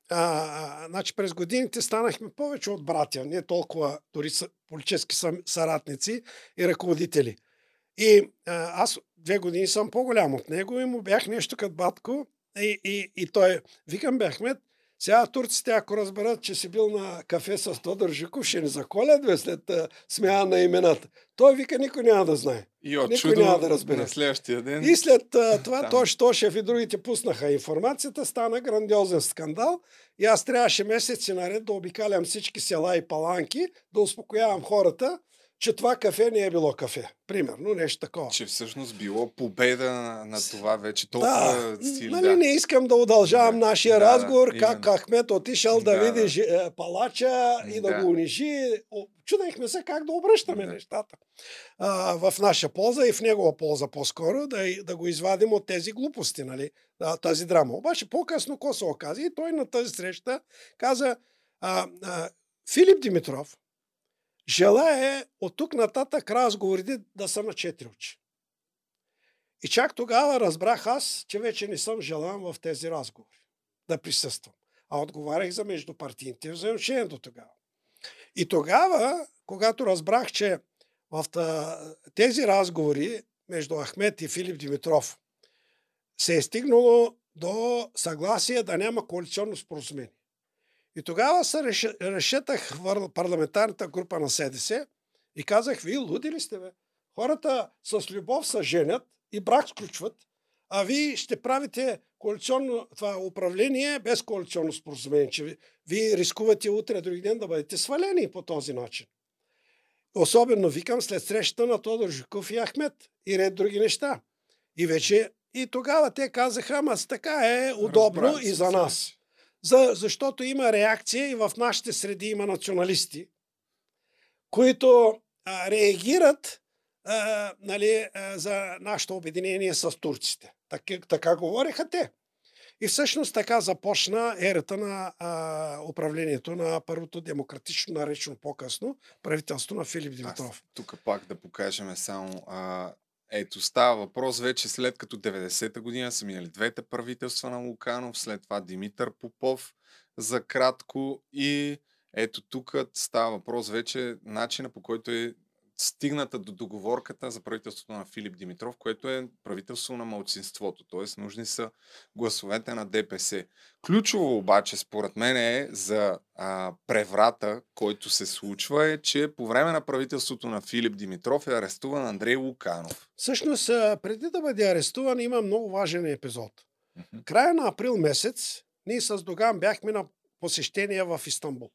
а, значи през годините станахме повече от братя, не толкова дори са, политически са, съратници и ръководители. И а, аз две години съм по-голям от него и му бях нещо като батко. И, и, и той, викам, бе, Ахмед, сега турците, ако разберат, че си бил на кафе с Тодор Жиков, ще ни заколят бе, след смяна на имената. Той вика, никой няма да знае. И от никой няма да разбере. на следващия ден. И след това Тош Тошев и другите пуснаха информацията, стана грандиозен скандал и аз трябваше месеци наред да обикалям всички села и паланки, да успокоявам хората, че това кафе не е било кафе. Примерно, нещо такова. Че всъщност било победа на, това вече толкова да, сили. Нали, да. не искам да удължавам Да, нашия да, разговор, да, как именно. Ахмет отишъл да, Да, види жи- е, палача и да, Да. го унижи. Чудехме се как да обръщаме Да. нещата а, в наша полза и в негова полза по-скоро, да, да го извадим от тези глупости, нали, тази драма. Обаче по-късно какво се оказа? И той на тази среща каза, а, а, Филип Димитров желае от тук нататък разговорите да са на четири очи. И чак тогава разбрах аз, че вече не съм желан в тези разговори да присъствам. А отговарях за междупартийните взаимоотношения до тогава. И тогава, когато разбрах, че в тези разговори между Ахмет и Филип Димитров се е стигнало до съгласие да няма коалиционно споразумение. И тогава се реш- решетах в парламентарната група на СДС и казах, вие луди ли сте, бе? Хората с любов се женят и брак сключват, а вие ще правите коалиционно това управление без коалиционно споразумение, че ви, вие рискувате утре, други ден да бъдете свалени по този начин. Особено викам след срещата на Тодор Жуков и Ахмет и ред други неща. И вече и тогава те казаха, ама така е удобно и за нас. За, защото има реакция и в нашите среди има националисти, които а, реагират а, нали, а, за нашето обединение с турците. Така, така говориха те. И всъщност така започна ерата на а, управлението на първото демократично, наречено по-късно, правителство на Филип Димитров. Тук пак да покажем само. А, ето, става въпрос вече след като 90-та година са минали двете правителства на Луканов, след това Димитър Попов за кратко и ето тук става въпрос вече начина по който е стигната до договорката за правителството на Филип Димитров, което е правителство на малцинството, т.е. нужни са гласовете на ДПС. Ключово обаче, според мен е за а, преврата, който се случва, е, че по време на правителството на Филип Димитров е арестуван Андрей Луканов. Всъщност, а, преди да бъде арестуван, има много важен епизод. Края на април месец ние с Доган бяхме на посещение в Истанбул.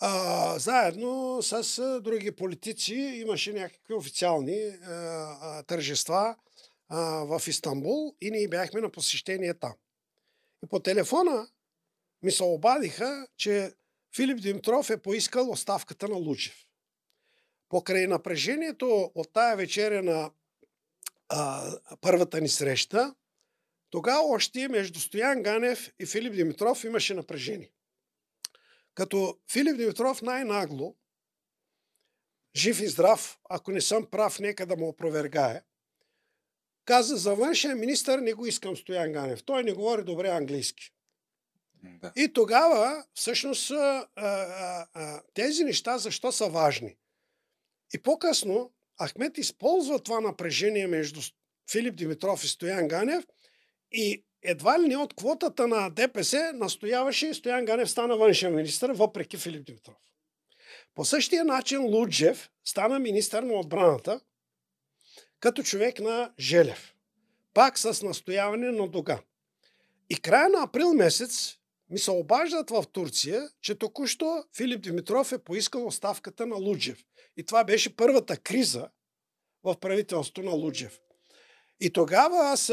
А, заедно с а, други политици имаше някакви официални а, а, тържества а, в Истанбул и ние бяхме на посещение там. И по телефона ми се обадиха, че Филип Димитров е поискал оставката на Лучев. Покрай напрежението от тая вечеря на а, първата ни среща, тогава още между Стоян Ганев и Филип Димитров имаше напрежение. Като Филип Димитров най-нагло, жив и здрав, ако не съм прав, нека да му опровергае, каза за външен министър не го искам Стоян Ганев. Той не говори добре английски. Да. И тогава, всъщност, а, а, а, тези неща защо са важни? И по-късно Ахмет използва това напрежение между Филип Димитров и Стоян Ганев и едва ли не от квотата на ДПС настояваше Стоян Ганев стана външен министр, въпреки Филип Димитров. По същия начин Луджев стана министър на отбраната, като човек на Желев. Пак с настояване на Дога. И края на април месец ми се обаждат в Турция, че току-що Филип Димитров е поискал оставката на Луджев. И това беше първата криза в правителството на Луджев. И тогава аз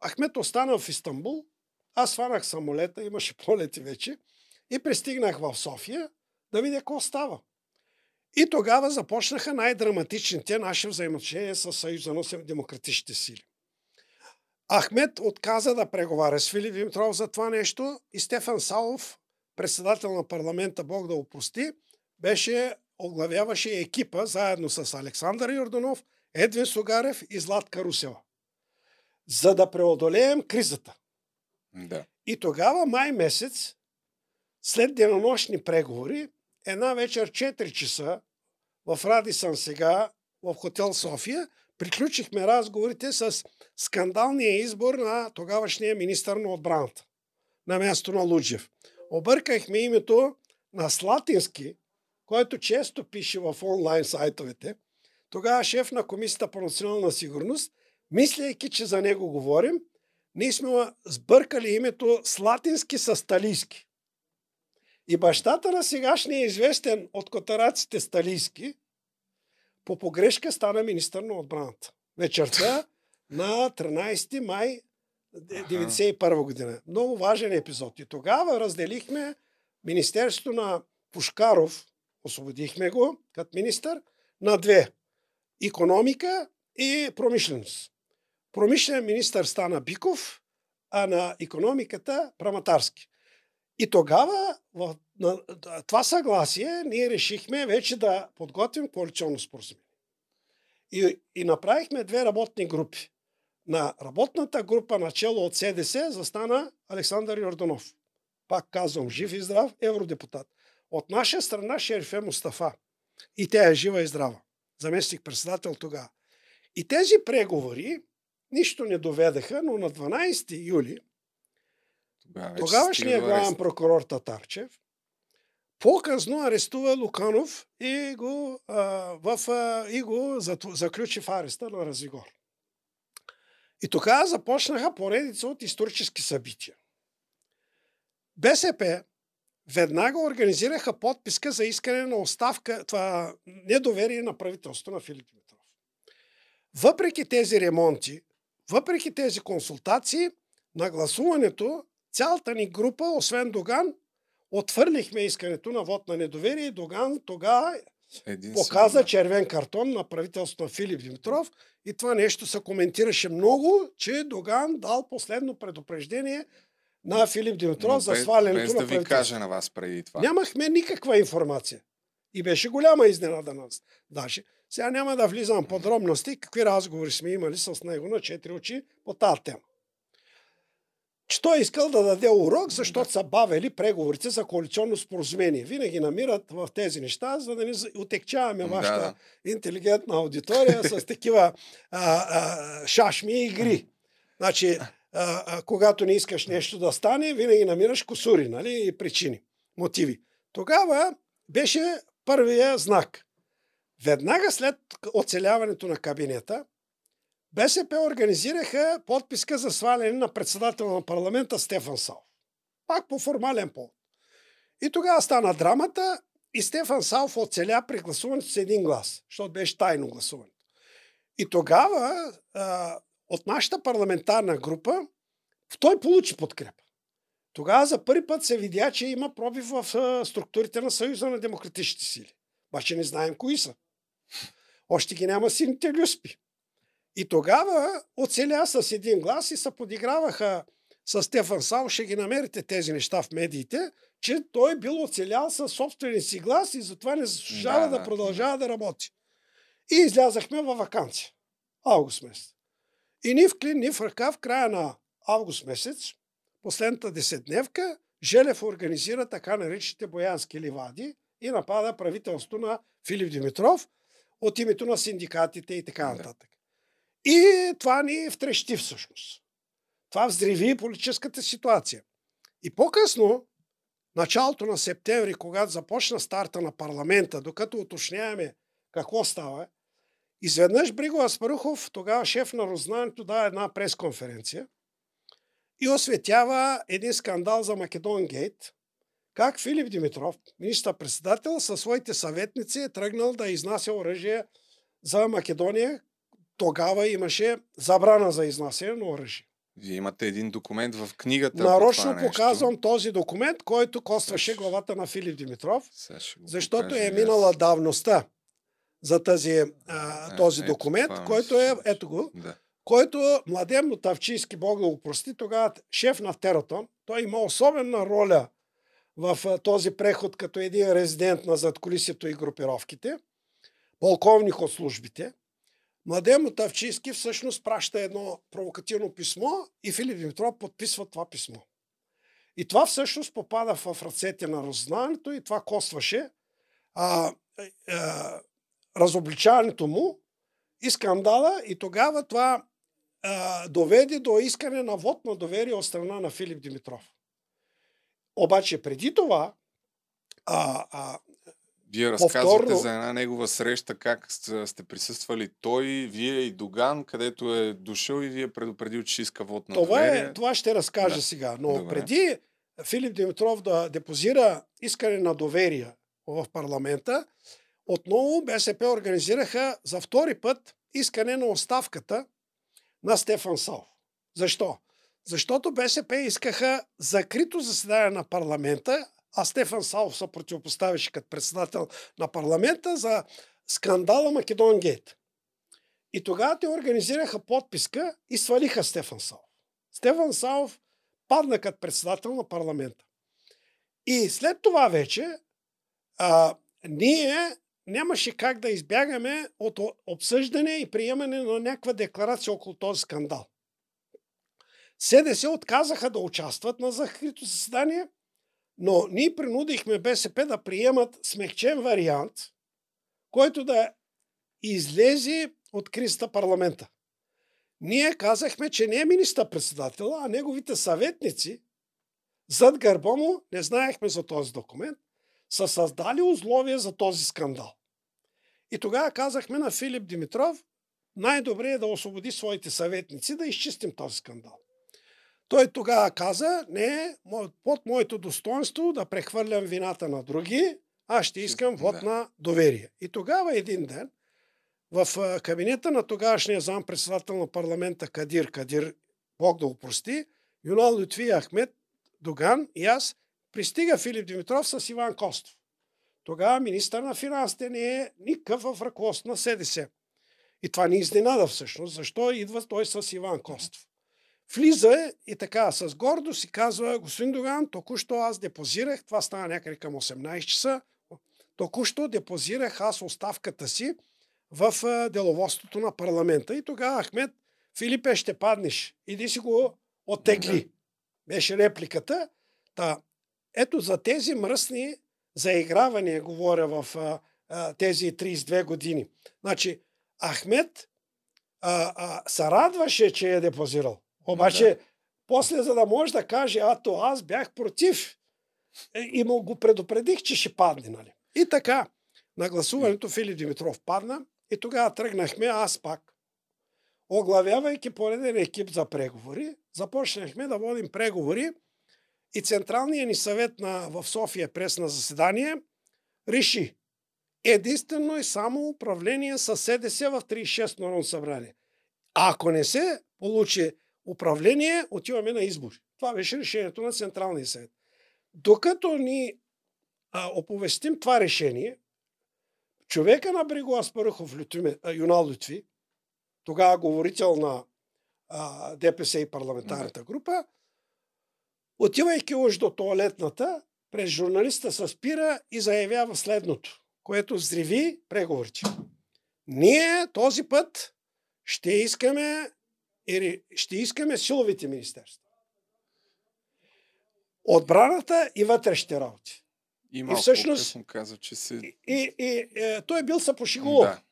Ахмет остана в Истанбул, аз сванах самолета, имаше полети вече, и пристигнах в София да видя какво става. И тогава започнаха най-драматичните наши взаимоотношения с Съюза на демократичните сили. Ахмед отказа да преговаря с Филип Димитров за това нещо и Стефан Салов, председател на парламента, Бог да опрости, беше, оглавяваше екипа заедно с Александър Йорданов, Едвин Сугарев и Златка Русева. За да преодолеем кризата. Да. И тогава, май месец, след денонощни преговори, една вечер 4 часа в Радисън сега, в хотел София, приключихме разговорите с скандалния избор на тогавашния министър на отбраната на място на Луджев. Объркахме името на Слатински, който често пише в онлайн сайтовете. Тогава шеф на Комисията по национална сигурност, мислейки, че за него говорим, ние сме сбъркали името Слатински с Сталийски. И бащата на сегашния известен от котараците Сталийски по погрешка стана министър на отбраната. Вечерта на 13 май 1991 година. Много важен епизод. И тогава разделихме Министерството на Пушкаров, освободихме го като министър, на две. Економика и промишленост. Промишлен министър стана Биков, а на економиката Праматарски. И тогава в на това съгласие ние решихме вече да подготвим коалиционно споразумение. И, и направихме две работни групи. На работната група начало от СДС застана Александър Йорданов. Пак казвам, жив и здрав, евродепутат. От наша страна Шерифе Мустафа. И тя е жива и здрава. Заместник председател тогава. И тези преговори нищо не доведаха, но на 12 юли Тогава тогавашният главен прокурор Татарчев по-късно арестува Луканов и го, а, в, а, и го заключи в ареста на Развигор. И тогава започнаха поредица от исторически събития. БСП веднага организираха подписка за искане на оставка, това недоверие на правителството на Филип Димитров. Въпреки тези ремонти, въпреки тези консултации, на гласуването цялата ни група, освен Доган, отвърлихме искането на вод на недоверие и Доган тогава показа червен картон на правителството на Филип Димитров и това нещо се коментираше много, че Доган дал последно предупреждение на Филип Димитров без, за свалянето без на да ви кажа на вас преди това. Нямахме никаква информация. И беше голяма изненада на нас. Даже сега няма да влизам в подробности какви разговори сме имали с него на четири очи по тази тема че той искал да даде урок, защото са бавели преговорите за коалиционно споразумение. Винаги намират в тези неща, за да не отекчаваме вашата да. интелигентна аудитория с такива а, а, шашми и игри. Значи, а, а, когато не искаш нещо да стане, винаги намираш косури, нали, и причини, мотиви. Тогава беше първия знак. Веднага след оцеляването на кабинета, БСП организираха подписка за сваляне на председател на парламента Стефан Сал. Пак по формален повод. И тогава стана драмата и Стефан Салф оцеля при гласуването с един глас, защото беше тайно гласуване. И тогава а, от нашата парламентарна група той получи подкрепа. Тогава за първи път се видя, че има пробив в структурите на Съюза на демократичните сили. Обаче не знаем кои са. Още ги няма сините люспи. И тогава оцеля с един глас и се подиграваха с Стефан Сал, ще ги намерите тези неща в медиите, че той бил оцелял със собствения си глас и затова не заслужава да, да, да продължава да работи. И излязахме във вакансия. Август месец. И ни в клин, ни в ръка в края на август месец, последната десетдневка, Желев организира така наречените боянски ливади и напада правителството на Филип Димитров от името на синдикатите и така нататък. И това ни втрещи всъщност. Това взриви политическата ситуация. И по-късно, началото на септември, когато започна старта на парламента, докато уточняваме какво става, изведнъж Бриго Аспарухов, тогава шеф на Рознанието, даде една пресконференция и осветява един скандал за Македон Гейт, как Филип Димитров, министър-председател, със своите съветници е тръгнал да изнася оръжие за Македония. Тогава имаше забрана за изнасяне на оръжие. Вие имате един документ в книгата. Нарочно по показвам този документ, който костваше главата на Филип Димитров, защото е минала давността за тази, а, този ето, документ, който е, ето го, да. който Младен Мотавчийски, Бог да го прости, тогава шеф на Тератон, той има особена роля в този преход като един резидент на задколисието и групировките, полковник от службите. Младен Мотавчийски всъщност праща едно провокативно писмо и Филип Димитров подписва това писмо. И това всъщност попада в ръцете на разузнаването и това костваше а, а, разобличаването му и скандала и тогава това а, доведе до искане на вод на доверие от страна на Филип Димитров. Обаче преди това а, а, вие разказвате Повторно... за една негова среща, как сте присъствали той, вие и Доган, където е дошъл и вие предупредил, че иска вод на това доверие. Е, това ще разкажа да. сега. Но Добре. преди Филип Димитров да депозира искане на доверие в парламента, отново БСП организираха за втори път искане на оставката на Стефан Сал. Защо? Защото БСП искаха закрито заседание на парламента, а Стефан Салов се противопоставяше като председател на парламента за скандала Македон Гейт. И тогава те организираха подписка и свалиха Стефан Салов. Стефан Салов падна като председател на парламента. И след това вече а, ние нямаше как да избягаме от обсъждане и приемане на някаква декларация около този скандал. СДС отказаха да участват на закрито заседание – но ние принудихме БСП да приемат смекчен вариант, който да излезе от кризата парламента. Ние казахме, че не е министър-председател, а неговите съветници зад гърба му, не знаехме за този документ, са създали условия за този скандал. И тогава казахме на Филип Димитров, най-добре е да освободи своите съветници да изчистим този скандал. Той тогава каза, не, под моето достоинство да прехвърлям вината на други, аз ще искам вод да. на доверие. И тогава един ден в кабинета на тогавашния зам председател на парламента Кадир Кадир, Бог да го прости, Юнал Лютви Ахмед, Доган и аз, пристига Филип Димитров с Иван Костов. Тогава министър на финансите не е никакъв в ръководство на СДС. И това ни изненада всъщност. Защо идва той с Иван Костов? Влиза и така с гордо си казва, господин Доган, току-що аз депозирах, това стана някъде към 18 часа, току-що депозирах аз оставката си в деловодството на парламента. И тогава Ахмед, Филипе, ще паднеш. Иди си го оттегли. Беше репликата. Та, ето за тези мръсни заигравания говоря в а, а, тези 32 години. Значи, Ахмед а, а, се радваше, че е депозирал. Обаче, да. после, за да може да каже, а то аз бях против е, и му го предупредих, че ще падне. Нали? И така, на гласуването Филип Димитров падна и тогава тръгнахме аз пак. Оглавявайки пореден екип за преговори, започнахме да водим преговори И Централният ни съвет на, в София прес на заседание реши единствено и само управление с СДС в 36 Народно събрание. А ако не се получи управление, отиваме на избори. Това беше решението на Централния съвет. Докато ни а, оповестим това решение, човека на Бриго Аспарухов, Юнал Лютви, тогава говорител на а, ДПС и парламентарната група, отивайки уж до туалетната, през журналиста се спира и заявява следното, което взриви преговорите. Ние този път ще искаме, ще искаме силовите министерства. Отбраната и вътрешните работи. И, малко и всъщност, каза, че се... И, и, и е, той е бил съпошигулов. Да.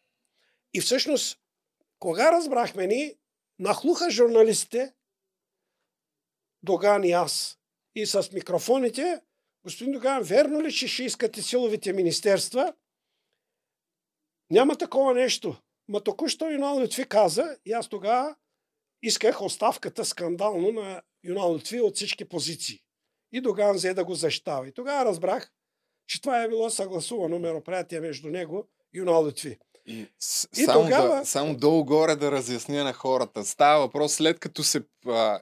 И всъщност, кога разбрахме ни, нахлуха журналистите, Доган и аз, и с микрофоните, господин Доган, верно ли, че ще искате силовите министерства? Няма такова нещо. Ма току-що Юнал Лютви каза и аз тогава исках оставката скандално на Юнал Лютви от всички позиции. И Доган взе да го защитава. И тогава разбрах, че това е било съгласувано мероприятие между него и Юнал Лютви. И, и само, тогава... да, само долу-горе да разясня на хората. Става въпрос след като, се,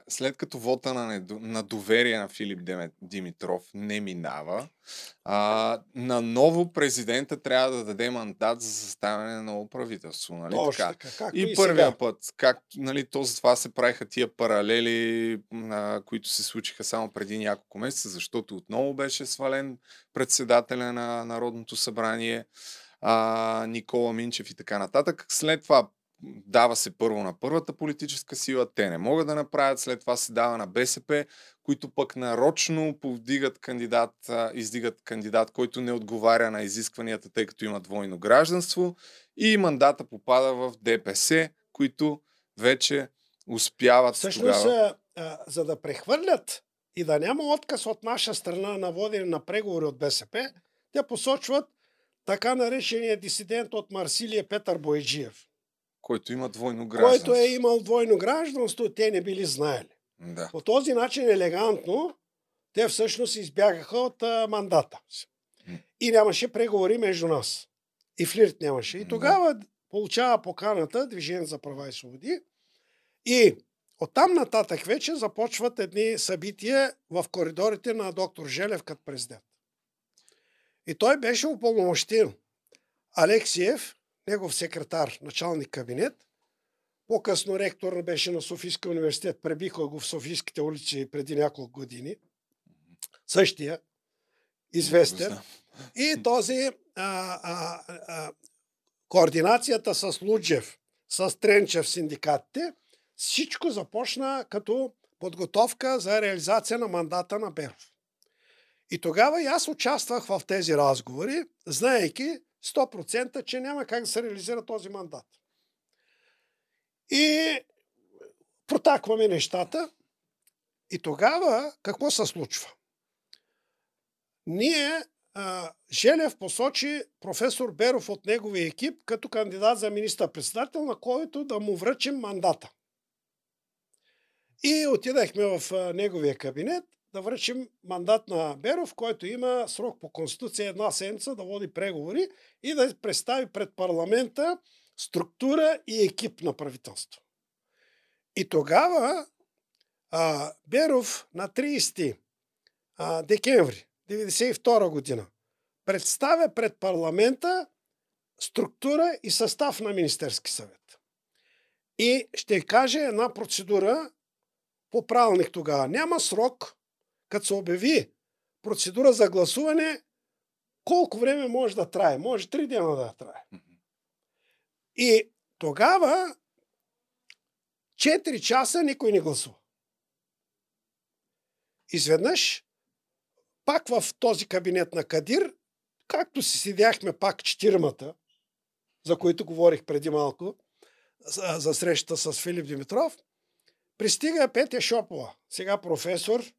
след като вота на, на доверие на Филип Димитров не минава, а, на ново президента трябва да даде мандат за съставяне на ново правителство. Нали? Точно така. така и, и първия сега. път, как, нали, то за това се правиха тия паралели, а, които се случиха само преди няколко месеца, защото отново беше свален председателя на Народното събрание а, Никола Минчев и така нататък. След това дава се първо на първата политическа сила, те не могат да направят, след това се дава на БСП, които пък нарочно повдигат кандидат, издигат кандидат, който не отговаря на изискванията, тъй като има двойно гражданство и мандата попада в ДПС, които вече успяват Всъщност, тогава... за да прехвърлят и да няма отказ от наша страна на водене на преговори от БСП, те посочват така наречения дисидент от Марсилия Петър Бойджиев. Който има двойно гражданство. Който е имал двойно гражданство, те не били знаели. Да. По този начин елегантно те всъщност избягаха от а, мандата. И нямаше преговори между нас. И флирт нямаше. И тогава да. получава поканата Движение за права и свободи. И оттам нататък вече започват едни събития в коридорите на доктор Желев като президент. И той беше упълномощен. Алексиев, негов секретар, началник кабинет, по-късно ректор беше на Софийския университет, пребиха го в Софийските улици преди няколко години. Същия, известен. И този а, а, а, координацията с Луджев, с Тренчев синдикатите, всичко започна като подготовка за реализация на мандата на Беров. И тогава и аз участвах в тези разговори, знаеки 100%, че няма как да се реализира този мандат. И протакваме нещата. И тогава какво се случва? Ние, Желев посочи професор Беров от неговия екип като кандидат за министър-председател, на който да му връчим мандата. И отидахме в неговия кабинет да връчим мандат на Беров, който има срок по Конституция една седмица да води преговори и да представи пред парламента структура и екип на правителство. И тогава а, Беров на 30 а, декември 1992 година представя пред парламента структура и състав на Министерски съвет. И ще каже една процедура по правилник тогава. Няма срок като се обяви процедура за гласуване, колко време може да трае? Може три дена да трае. И тогава 4 часа никой не гласува. Изведнъж, пак в този кабинет на Кадир, както си седяхме пак четирмата, за които говорих преди малко, за, срещата с Филип Димитров, пристига Петя Шопова, сега професор,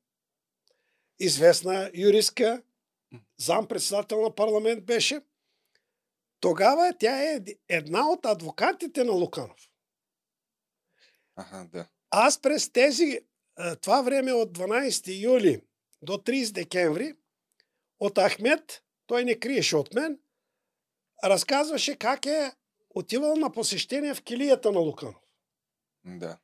известна юристка, зам-председател на парламент беше. Тогава тя е една от адвокатите на Луканов. Ага, да. Аз през тези, това време от 12 юли до 30 декември от Ахмед, той не криеше от мен, разказваше как е отивал на посещение в килията на Луканов. Да.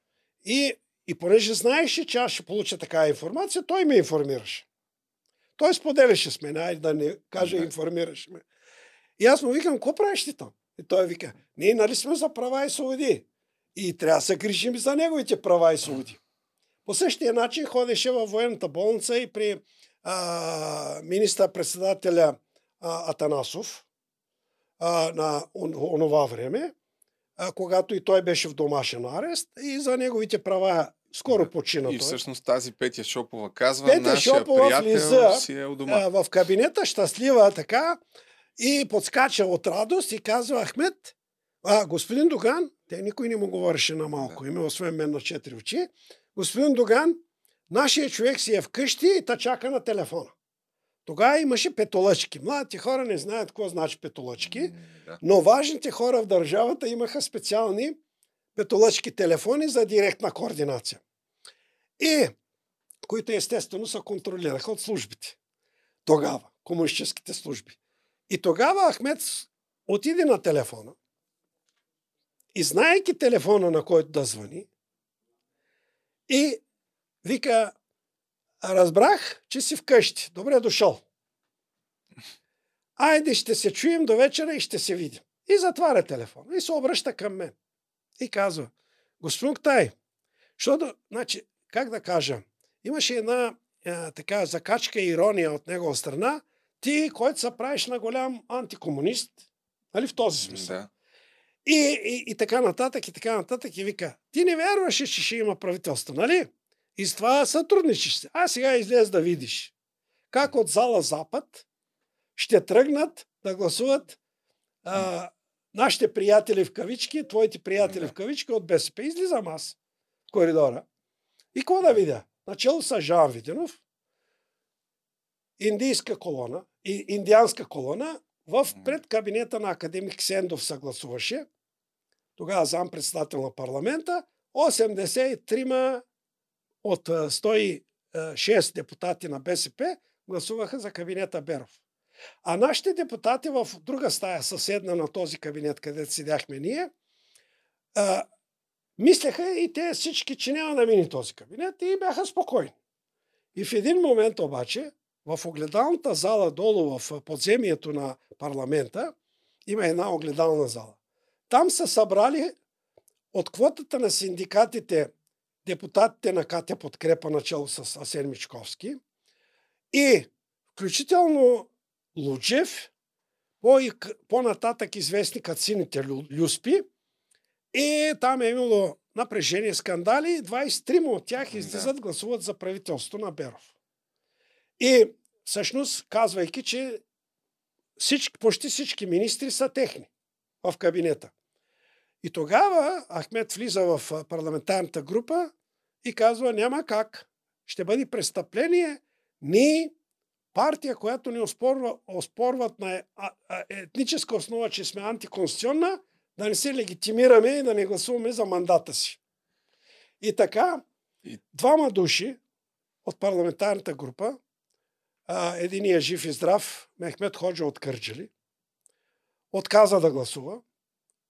И, и понеже знаеше, че аз ще получа такава информация, той ме информираше. Той споделяше с мен, айде да не каже, Да. информираше ме. И аз му викам, какво правиш ти там? И той вика, ние нали сме за права и свободи. И трябва да се грижим за неговите права и свободи. По същия начин ходеше във военната болница и при а, министър-председателя а, Атанасов а, на он- онова време, а, когато и той беше в домашен арест и за неговите права скоро почина И той. всъщност тази Петя Шопова казва, Петя нашия Шопова приятел влиза, си е у дома. а, в кабинета, щастлива така, и подскача от радост и казва Ахмед, а, господин Доган, те никой не му говореше на малко, Да. има освен мен на четири очи, господин Доган, нашия човек си е вкъщи и та чака на телефона. Тогава имаше петолъчки. Младите хора не знаят какво значи петолъчки, но важните хора в държавата имаха специални петолъчки телефони за директна координация. И които естествено се контролираха от службите. Тогава, комунистическите служби. И тогава Ахмед отиде на телефона и знаейки телефона, на който да звъни, и вика, разбрах, че си вкъщи. Добре дошъл. Айде ще се чуем до вечера и ще се видим. И затваря телефона и се обръща към мен. И казва, господин Тай, защото, значи, как да кажа, имаше една а, така закачка и ирония от негова страна, ти, който се правиш на голям антикомунист, нали в този смисъл. Да. И, и, и така нататък, и така нататък, и вика, ти не вярваше, че ще има правителство, нали? И с това сътрудничиш се. А сега излез да видиш как от зала Запад ще тръгнат да гласуват а, нашите приятели в кавички, твоите приятели в кавички от БСП. Излизам аз в коридора. И какво да видя? Начало са Жан Виденов, индийска колона, и, индианска колона, в пред кабинета на академик Сендов съгласуваше, тогава зам председател на парламента, 83 от а, 106 депутати на БСП гласуваха за кабинета Беров. А нашите депутати в друга стая, съседна на този кабинет, където седяхме ние, мислеха и те всички, че няма да мине този кабинет и бяха спокойни. И в един момент обаче, в огледалната зала долу в подземието на парламента, има една огледална зала. Там са събрали от квотата на синдикатите депутатите на Катя подкрепа начало с Асен Мичковски и включително Лучев, по- по-нататък известни като сините лю- люспи и там е имало напрежение, скандали. 23 от тях Да. излизат, гласуват за правителството на Беров. И всъщност, казвайки, че всички, почти всички министри са техни в кабинета. И тогава Ахмед влиза в парламентарната група и казва, няма как. Ще бъде престъпление. Ние, партия, която ни оспорва, оспорват на а- етническа основа, че сме антиконституционна, да не се легитимираме и да не гласуваме за мандата си. И така, двама души от парламентарната група, единия жив и здрав, Мехмед Ходжа от Кърджали, отказа да гласува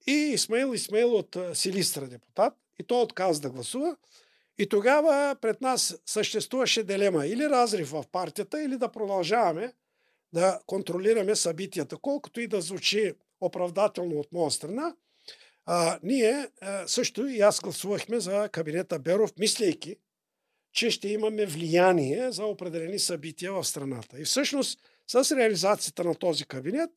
и Исмаил Исмаил от Силистра депутат, и той отказа да гласува. И тогава пред нас съществуваше дилема или разрив в партията, или да продължаваме да контролираме събитията, колкото и да звучи оправдателно от моя страна. А, ние а, също и аз гласувахме за кабинета Беров, мислейки, че ще имаме влияние за определени събития в страната. И всъщност с реализацията на този кабинет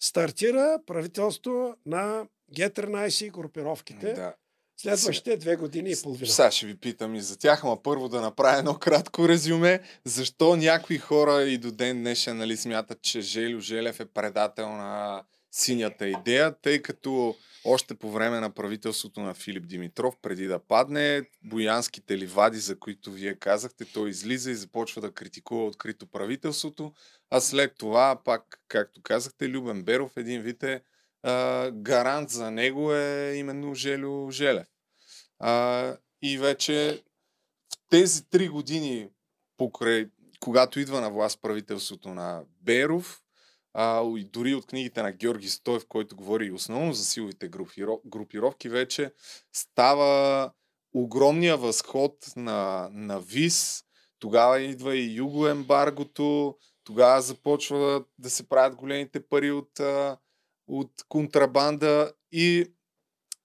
стартира правителство на Г-13 и групировките да. следващите две години и половина. Сега ще ви питам и за тях, ама първо да направя едно кратко резюме. Защо някои хора и до ден днешен нали, смятат, че Желю Желев е предател на синята идея, тъй като още по време на правителството на Филип Димитров, преди да падне, боянските ливади, за които вие казахте, той излиза и започва да критикува открито правителството, а след това, пак, както казахте, Любен Беров, един вид е а, гарант за него е именно Желю Желев. А, и вече в тези три години, покрай когато идва на власт правителството на Беров, а, и дори от книгите на Георги Стоев, който говори основно за силовите групировки, вече става огромния възход на, на ВИС. Тогава идва и югоембаргото, тогава започва да се правят големите пари от, от контрабанда и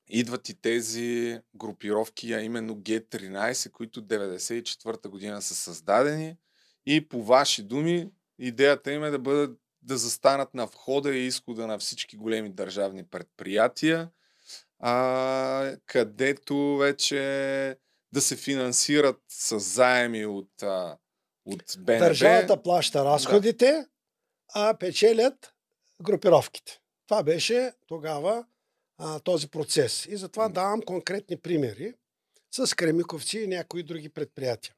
идват и тези групировки, а именно G13, които 94-та година са създадени и по ваши думи идеята им е да бъдат да застанат на входа и изхода на всички големи държавни предприятия, а, където вече да се финансират с заеми от, а, от БНБ. Държавата плаща разходите, да. а печелят групировките. Това беше тогава а, този процес. И затова давам конкретни примери с Кремиковци и някои други предприятия.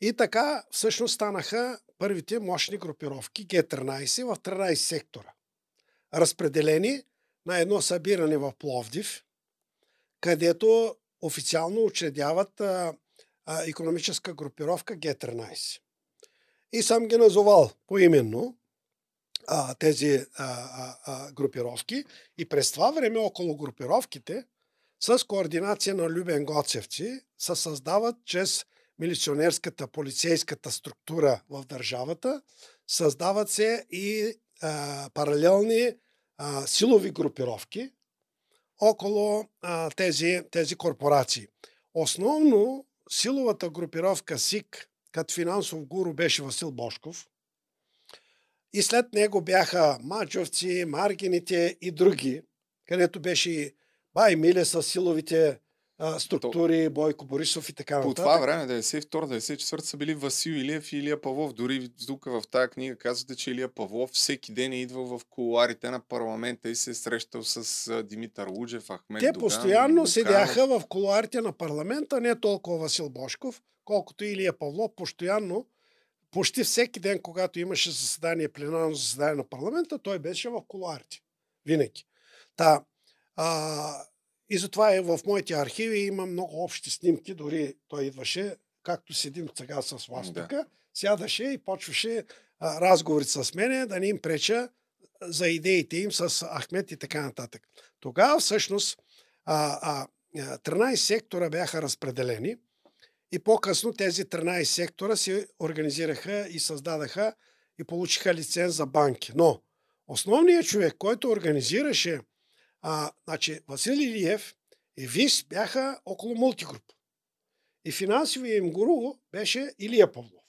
И така всъщност станаха първите мощни групировки Г-13 в 13 сектора. Разпределени на едно събиране в Пловдив, където официално учредяват а, а, економическа групировка Г-13. И съм ги назовал поименно а, тези а, а, групировки. И през това време около групировките с координация на Любен Гоцевци се създават чрез милиционерската, полицейската структура в държавата, създават се и а, паралелни а, силови групировки около а, тези, тези корпорации. Основно силовата групировка СИК, като финансов гуру беше Васил Бошков, и след него бяха Маджовци, Маргините и други, където беше Бай Миле с силовите а, структури, Бойко Борисов и така нататък. По това време, 92-94 са били Васил Илиев и Илия Павлов. Дори тук в тази книга казвате, че Илия Павлов всеки ден е идвал в колуарите на парламента и се е срещал с Димитър Луджев, Ахмед Те Доган, постоянно Доган. седяха в колуарите на парламента, не толкова Васил Бошков, колкото Илия Павлов постоянно почти всеки ден, когато имаше заседание, пленарно заседание на парламента, той беше в колуарите. Винаги. Та, а, и затова е в моите архиви има много общи снимки, дори той идваше, както седим сега с вас да. тук, сядаше и почваше а, разговори с мене, да не им преча за идеите им с Ахмет и така нататък. Тогава всъщност а, а, 13 сектора бяха разпределени и по-късно тези 13 сектора се организираха и създадаха и получиха лиценз за банки. Но основният човек, който организираше а, значи, Васил Илиев и ВИС бяха около мултигруп. И финансовия им гуру беше Илия Павлов.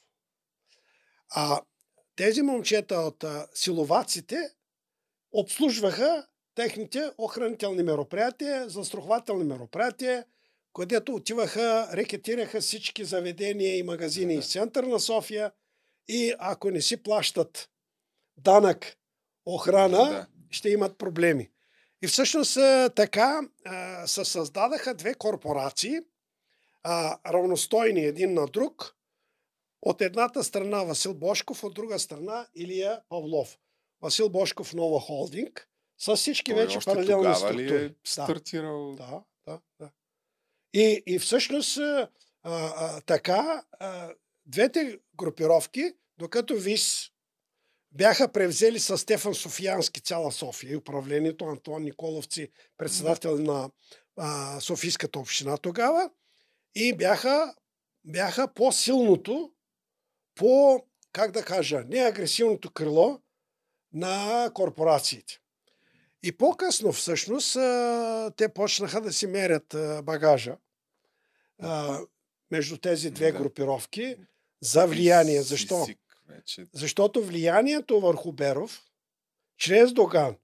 А тези момчета от а, силоваците обслужваха техните охранителни мероприятия, застрахователни мероприятия, където отиваха, рекетираха всички заведения и магазини да. из център на София и ако не си плащат данък охрана, да. ще имат проблеми. И всъщност така се създадаха две корпорации, равностойни един на друг. От едната страна Васил Бошков, от друга страна Илия Павлов. Васил Бошков Нова Холдинг, с всички Той вече паралелни структури. Ли е стартирал? Да, да, да. И, и всъщност а, а, така а, двете групировки, докато ВИС бяха превзели с Стефан Софиянски цяла София и управлението Антон Николовци, председател на а, Софийската община тогава и бяха, бяха по-силното, по, как да кажа, неагресивното крило на корпорациите. И по-късно всъщност те почнаха да си мерят багажа между тези две групировки за влияние. Защо? Защото влиянието върху Беров, чрез Доган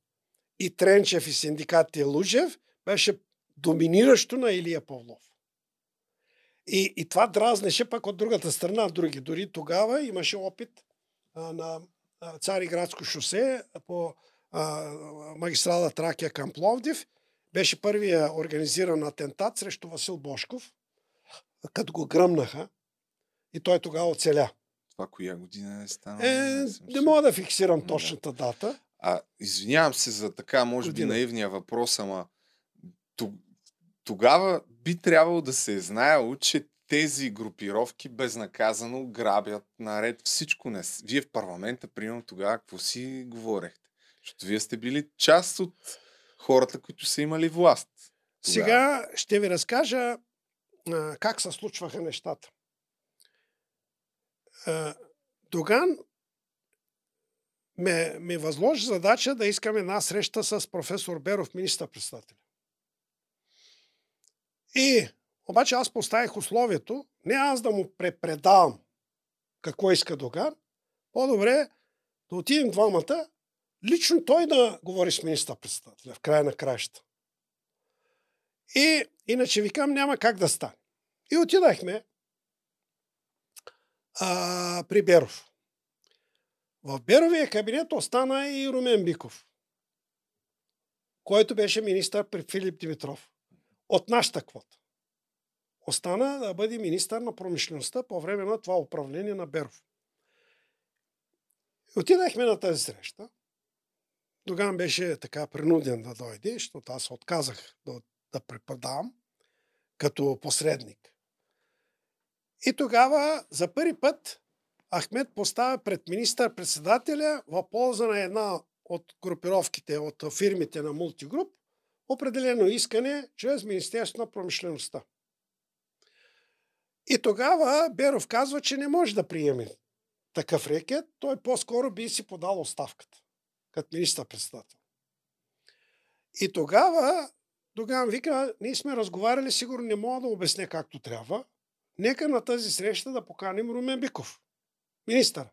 и Тренчев и синдикатите Лужев, беше доминиращо на Илия Павлов. И, и това дразнеше пък от другата страна други. Дори тогава имаше опит а, на Цариградско шосе по а, магистрала Тракия към Пловдив. Беше първия организиран атентат срещу Васил Бошков, като го гръмнаха и той тогава оцеля. Това коя година е станало? Е, не мога да фиксирам точната да. дата. А, извинявам се за така, може година. би, наивния въпрос, ама тогава би трябвало да се е знаело, че тези групировки безнаказано грабят наред всичко. Не. Вие в парламента, примерно тогава, какво си говорехте? Защото вие сте били част от хората, които са имали власт. Тогава. Сега ще ви разкажа а, как се случваха нещата. А, Доган ме, ме възложи задача да искам една среща с професор Беров, министър председателя. И обаче аз поставих условието, не аз да му препредавам какво иска Доган, по-добре да отидем двамата, лично той да говори с министър председателя в края на краища. И иначе викам, няма как да стане. И отидахме а, при Беров. В Беровия кабинет остана и Румен Биков, който беше министър при Филип Димитров. От нашата квота. Остана да бъде министър на промишлеността по време на това управление на Беров. Отидахме на тази среща. Доган беше така принуден да дойде, защото аз отказах да, да преподавам като посредник. И тогава за първи път Ахмед поставя пред министър-председателя в полза на една от групировките, от фирмите на мултигруп, определено искане чрез Министерство на промишлеността. И тогава Беров казва, че не може да приеме такъв рекет. Той по-скоро би си подал оставката като министър-председател. И тогава Доган вика, ние сме разговаряли, сигурно не мога да обясня както трябва. Нека на тази среща да поканим Румен Биков, министър.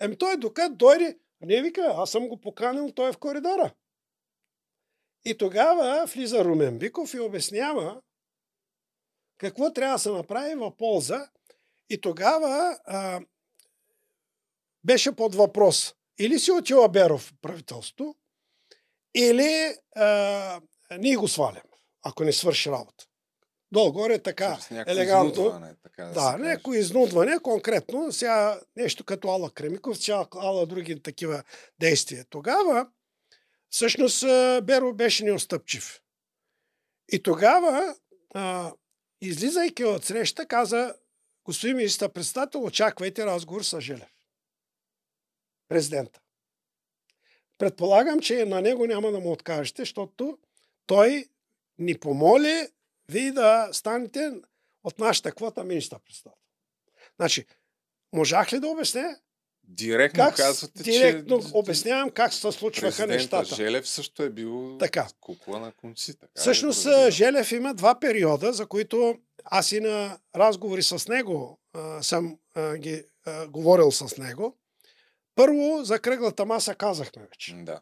Еми той докато дойде, не вика, аз съм го поканил, той е в коридора. И тогава влиза Румен Биков и обяснява какво трябва да се направи в полза. И тогава а, беше под въпрос. Или си отила Беров правителство, или а, ние го свалям, ако не свърши работа. Долу-горе така елегантно. Така да, да някакво изнудване, конкретно. Сега нещо като Алла Кремиков, цяла Алла други такива действия. Тогава, всъщност, Беро беше неостъпчив. И тогава, а, излизайки от среща, каза, господин министър председател, очаквайте разговор с Желев. Президента. Предполагам, че на него няма да му откажете, защото той ни помоли вие да станете от нашата квота министър председател. Значи, можах ли да обясня? Директно как, казвате, директно че... обяснявам как се случваха нещата. Желев също е бил така. кукла на конци. Така Всъщност да Желев има два периода, за които аз и на разговори с него а, съм а, ги а, говорил с него. Първо, за кръглата маса казахме вече. Да.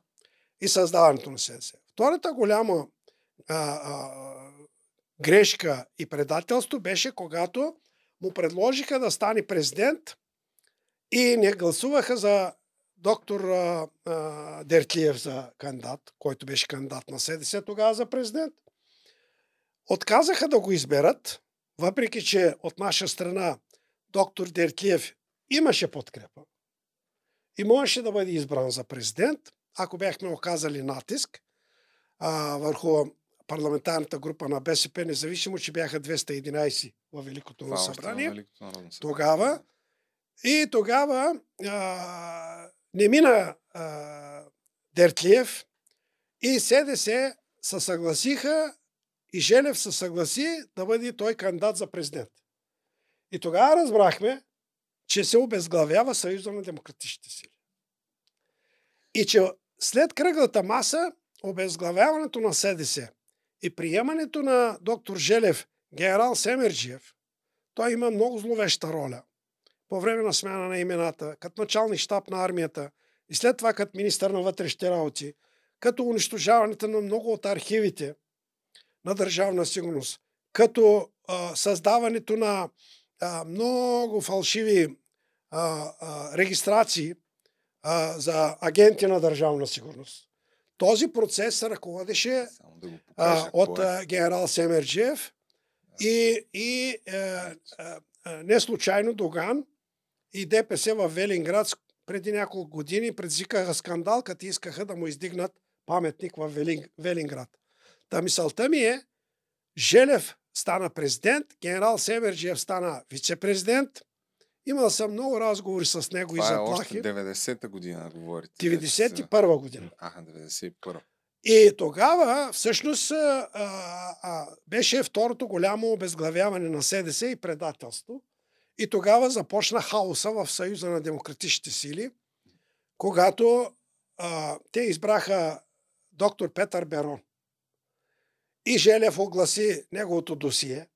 И създаването на СДС. Втората голяма а, а, грешка и предателство беше когато му предложиха да стане президент и не гласуваха за доктор а, а, Дертлиев за кандидат, който беше кандидат на СДС тогава за президент. Отказаха да го изберат, въпреки че от наша страна доктор Дертлиев имаше подкрепа и можеше да бъде избран за президент, ако бяхме оказали натиск а, върху парламентарната група на БСП, независимо, че бяха 211 в Великото Това събрание. Великото събрание. Тогава. И тогава а, не мина а, Дертлиев и СДС се съгласиха и Желев се съгласи да бъде той кандидат за президент. И тогава разбрахме, че се обезглавява Съюза на демократичните сили. И че след кръглата маса, обезглавяването на СДС и приемането на доктор Желев, генерал Семерджиев, той има много зловеща роля. По време на смяна на имената, като началник щаб на армията и след това като министър на вътрешните работи, като унищожаването на много от архивите на държавна сигурност, като а, създаването на а, много фалшиви а, а, регистрации а, за агенти на държавна сигурност. Този процес се ръководеше да покажа, а, от е. а, генерал Семерджиев и, и а, а, а, не случайно Доган и ДПС в Велинград преди няколко години предизвикаха скандал, като искаха да му издигнат паметник в Велин, Велинград. Та мисълта ми е, Желев стана президент, генерал Семерджиев стана вице-президент. Имал съм много разговори с него Това и е заплахи. още 90-та година, говорите. 91 година. Аха, 91 И тогава всъщност а, а, беше второто голямо обезглавяване на СДС и предателство. И тогава започна хаоса в Съюза на демократичните сили, когато а, те избраха доктор Петър Берон. И Желев огласи неговото досие,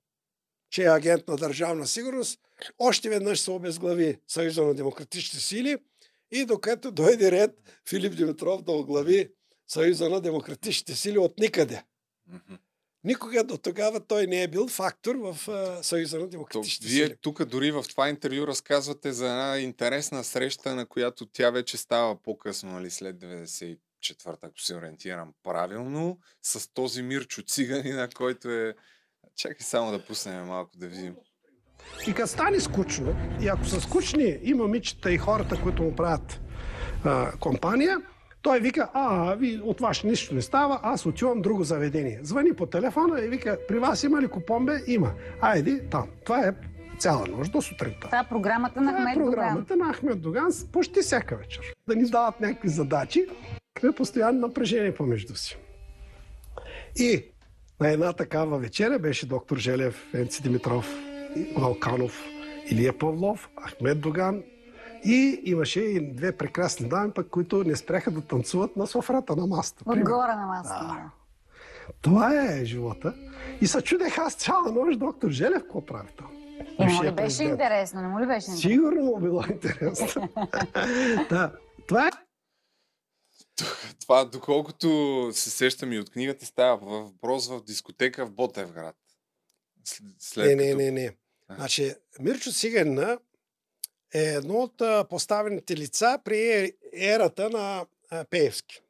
че е агент на държавна сигурност. Още веднъж се обезглави Съюза на демократичните сили и докато дойде ред Филип Димитров да оглави Съюза на демократичните сили от никъде. Никога до тогава той не е бил фактор в а, Съюза на демократичните вие сили. тук дори в това интервю разказвате за една интересна среща, на която тя вече става по-късно, нали, след 94-та, ако се ориентирам правилно, с този Мирчо Циганина, който е... Чакай само да пуснем малко да видим. И като стане скучно, и ако са скучни и момичета, и хората, които му правят а, компания, той вика, а, ви, от вас нищо не става, аз отивам друго заведение. Звъни по телефона и вика, при вас има ли купон, бе? Има. Айди там. Това е цяла нощ до сутринта. Това е програмата на Това е Ахмед Доган. програмата на Ахмед Доган почти всяка вечер. Да ни дават някакви задачи, е постоянно напрежение помежду си. И на една такава вечеря беше доктор Желев, Енци Димитров, Валканов, Илия Павлов, Ахмед Доган и имаше и две прекрасни дами, пък, които не спряха да танцуват на софрата на маста. Отгоре на масата. Да. Това е живота. И се чудех аз цяла нощ доктор Желев какво прави там. И му ли беше президент. интересно? Не му ли беше интересно? Сигурно му било интересно. да. Това е Това, доколкото се сещам и от книгата, става въпрос в дискотека в Ботевград. След, след Не, не, като- не, не. А. Значи, Мирчо Сиганна е едно от поставените лица при ерата на Пеевски.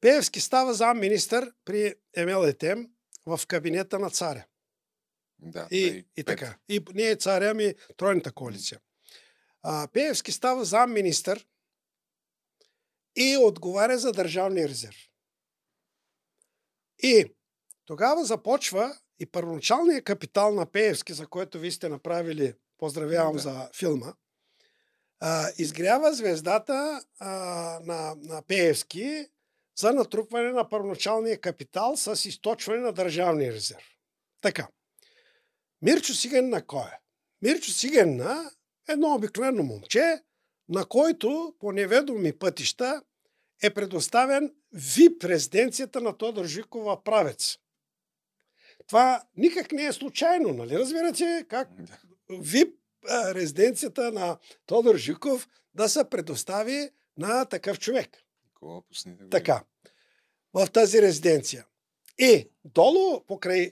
Пеевски става зам-министър при Емел Етем в кабинета на царя. Да, И, и, пет. така. И не е царя, ами тройната коалиция. А, Пеевски става зам-министър и отговаря за държавния резерв. И тогава започва и първоначалният капитал на Пеевски, за който вие сте направили, поздравявам Да. за филма, а, изгрява звездата а, на, на Пеевски за натрупване на първоначалния капитал с източване на държавния резерв. Така. Мирчо Сиганна кой е? Мирчо Сиганна е едно обикновено момче, на който по неведоми пътища е предоставен ВИП резиденцията на Тодор Живков в Правец. Това никак не е случайно, нали? Разбирате как. ВИП резиденцията на Тодор Живков да се предостави на такъв човек. Никола, Така. В тази резиденция. И долу покрай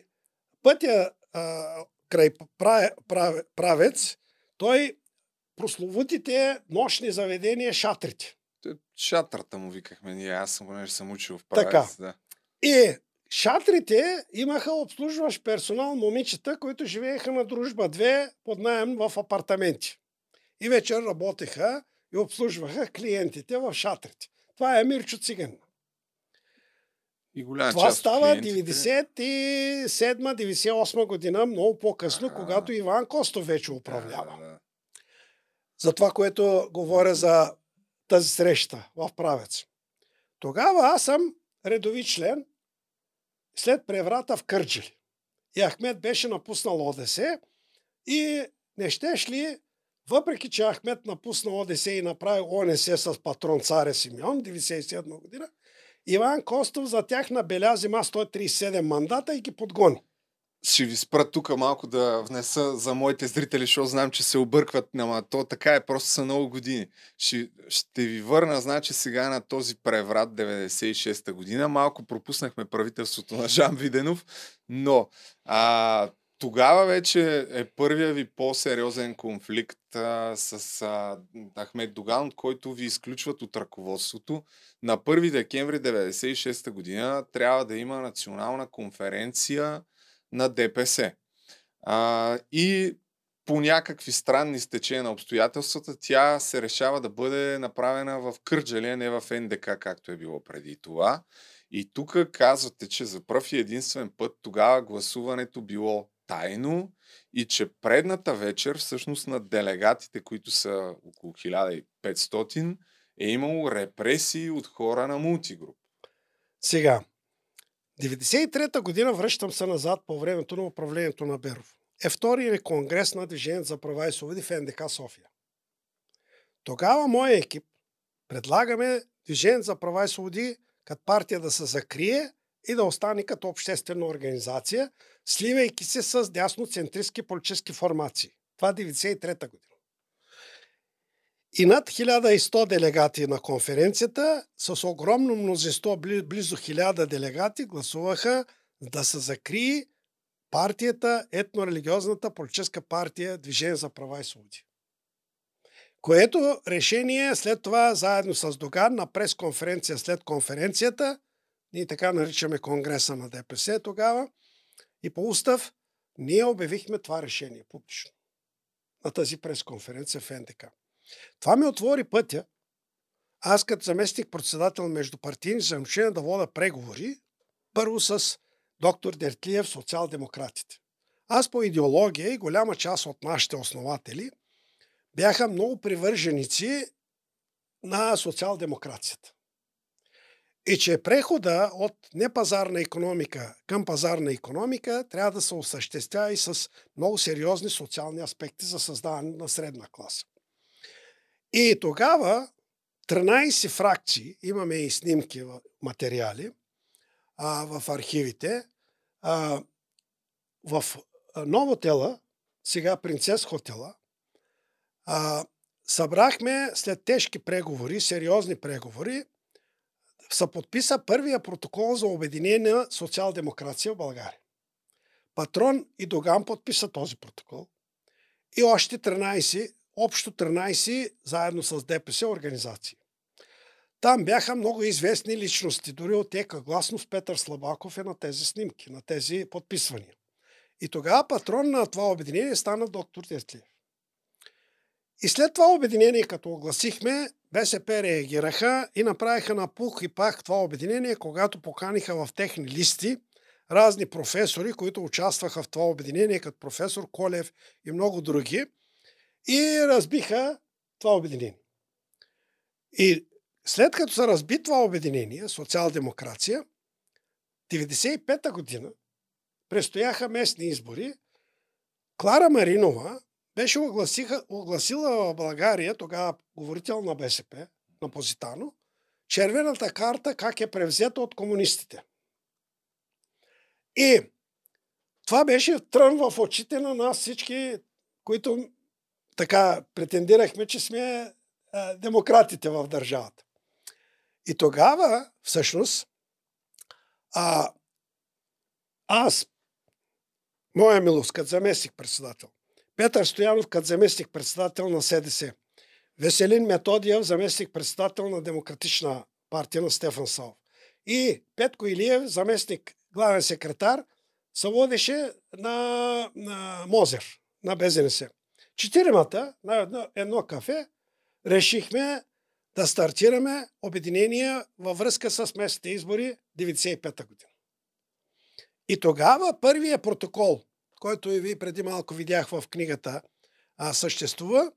пътя а, край пра, пра, правец, той прословутите нощни заведения шатрите. Шатрата му викахме ние, аз съм, понеже съм учил в Така. правец. Да. И шатрите имаха обслужващ персонал момичета, които живееха на дружба 2 под найем в апартаменти. И вечер работеха и обслужваха клиентите в шатрите. Това е Мирчо Циган. И голяма Това част става клиентите- 97-98 година, много по-късно, Аха. когато Иван Костов вече управлява. Да. За това, което говоря за тази среща в Правец. Тогава аз съм редови член след преврата в Кърджили. И Ахмед беше напуснал ОДС и не щеш ли, въпреки че Ахмед напусна ОДС и направи ОНС с патрон царя Симеон 97 година, Иван Костов за тях набеля взема 137 мандата и ги подгони. Ще ви спра тук малко да внеса за моите зрители, защото знам, че се объркват, ама то така е, просто са много години. Ще, ще ви върна, значи сега на този преврат 96-та година. Малко пропуснахме правителството на Жан Виденов, но а, тогава вече е първия ви по-сериозен конфликт а, с а, Ахмед Доган, от който ви изключват от ръководството. На 1 декември 96 година трябва да има национална конференция на ДПС. А, и по някакви странни стечения на обстоятелствата, тя се решава да бъде направена в Кърджали, а не в НДК, както е било преди това. И тук казвате, че за пръв и единствен път тогава гласуването било тайно и че предната вечер, всъщност на делегатите, които са около 1500, е имало репресии от хора на мултигруп. Сега, 93-та година връщам се назад по времето на управлението на Беров. Е втория конгрес на Движението за права и свободи в НДК София. Тогава моя екип предлагаме Движението за права и свободи като партия да се закрие и да остане като обществена организация, сливайки се с дясноцентристски политически формации. Това 93-та година. И над 1100 делегати на конференцията, с огромно мнозинство, близо 1000 делегати, гласуваха да се закрие партията, етнорелигиозната политическа партия Движение за права и свободи. Което решение след това, заедно с Доган, на пресконференция след конференцията, ние така наричаме Конгреса на ДПС тогава, и по устав, ние обявихме това решение публично на тази пресконференция в НДК. Това ми отвори пътя. Аз като заместник председател между партийни взаимоотношения да вода преговори, първо с доктор Дертлиев, социал-демократите. Аз по идеология и голяма част от нашите основатели бяха много привърженици на социал-демокрацията. И че прехода от непазарна економика към пазарна економика трябва да се осъществява и с много сериозни социални аспекти за създаване на средна класа. И тогава 13 фракции, имаме и снимки материали а, в архивите, а, в Новотела, сега Принцес хотела, а, събрахме след тежки преговори, сериозни преговори, се подписа първия протокол за обединение на социал-демокрация в България. Патрон и Доган подписа този протокол. И още 13, общо 13, заедно с ДПС организации. Там бяха много известни личности, дори от ека гласност Петър Слабаков е на тези снимки, на тези подписвания. И тогава патрон на това обединение стана доктор Тертлиев. И след това обединение, като огласихме, БСП реагираха и направиха на пух и пах това обединение, когато поканиха в техни листи разни професори, които участваха в това обединение, като професор Колев и много други, и разбиха това обединение. И след като се разби това обединение, социал-демокрация, 95-та година престояха местни избори, Клара Маринова беше огласиха, огласила в България, тогава говорител на БСП, на Позитано, червената карта как е превзета от комунистите. И това беше трън в очите на нас всички, които така претендирахме, че сме а, демократите в държавата. И тогава, всъщност, а, аз, моя милост, като заместник председател, Петър Стоянов като заместник председател на СДС. Веселин Методиев, заместник председател на Демократична партия на Стефан Сал. И Петко Илиев, заместник главен секретар, се водеше на, на Мозер, на БЗНС. Четиримата на едно, едно кафе решихме да стартираме обединение във връзка с местните избори 95-та година. И тогава първия протокол който и ви преди малко видях в книгата, а, съществува,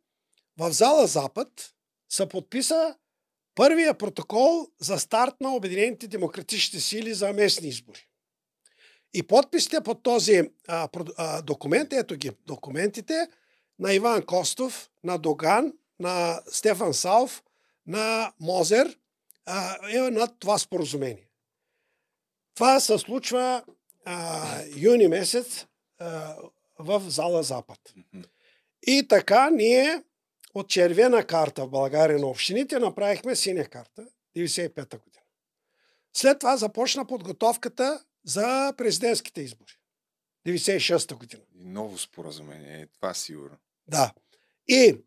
в зала Запад се подписа първия протокол за старт на Обединените демократични сили за местни избори. И подписите под този а, документ, ето ги документите, на Иван Костов, на Доган, на Стефан Салф, на Мозер, а, е на това споразумение. Това се случва а, юни месец в зала Запад. И така ние от червена карта в България на общините направихме синя карта 95-та година. След това започна подготовката за президентските избори. 96-та година. И ново споразумение, е, това сигурно. Да. И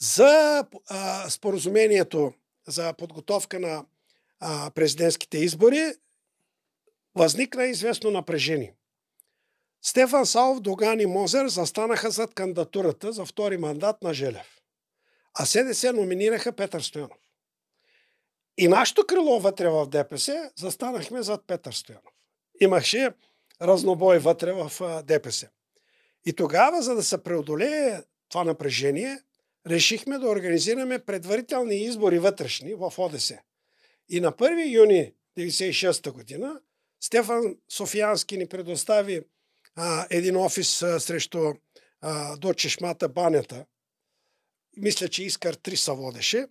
за а, споразумението за подготовка на а, президентските избори възникна известно напрежение. Стефан Саов, Доган и Мозер застанаха зад кандидатурата за втори мандат на Желев. А СДС номинираха Петър Стоянов. И нашето крило вътре в ДПС застанахме зад Петър Стоянов. Имаше разнобой вътре в ДПС. И тогава, за да се преодолее това напрежение, решихме да организираме предварителни избори вътрешни в ОДС. И на 1 юни 1996 година Стефан Софиянски ни предостави а, един офис а, срещу а, до чешмата банята. Мисля, че Искар 3 се водеше.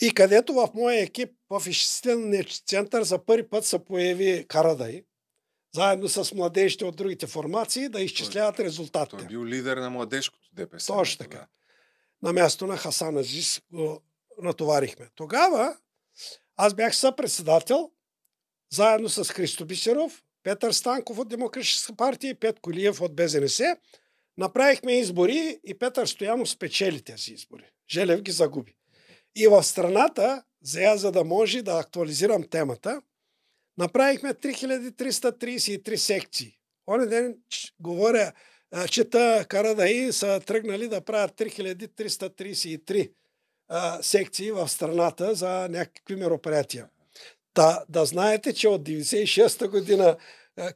И където в моя екип в изчислителния център за първи път се появи Карадай, заедно с младежите от другите формации, да изчисляват резултатите. Той е бил лидер на младежкото ДПС. Точно така. На място на Хасан Азис го натоварихме. Тогава аз бях съпредседател, заедно с Христо Бисеров, Петър Станков от Демократическа партия и Пет Колиев от БЗНС. Направихме избори и Петър Стоянов спечели тези избори. Желев ги загуби. И в страната, зая за да може да актуализирам темата, направихме 3333 секции. Оне ден говоря, чета Карадаи са тръгнали да правят 3333 секции в страната за някакви мероприятия. Да, да знаете, че от 96-та година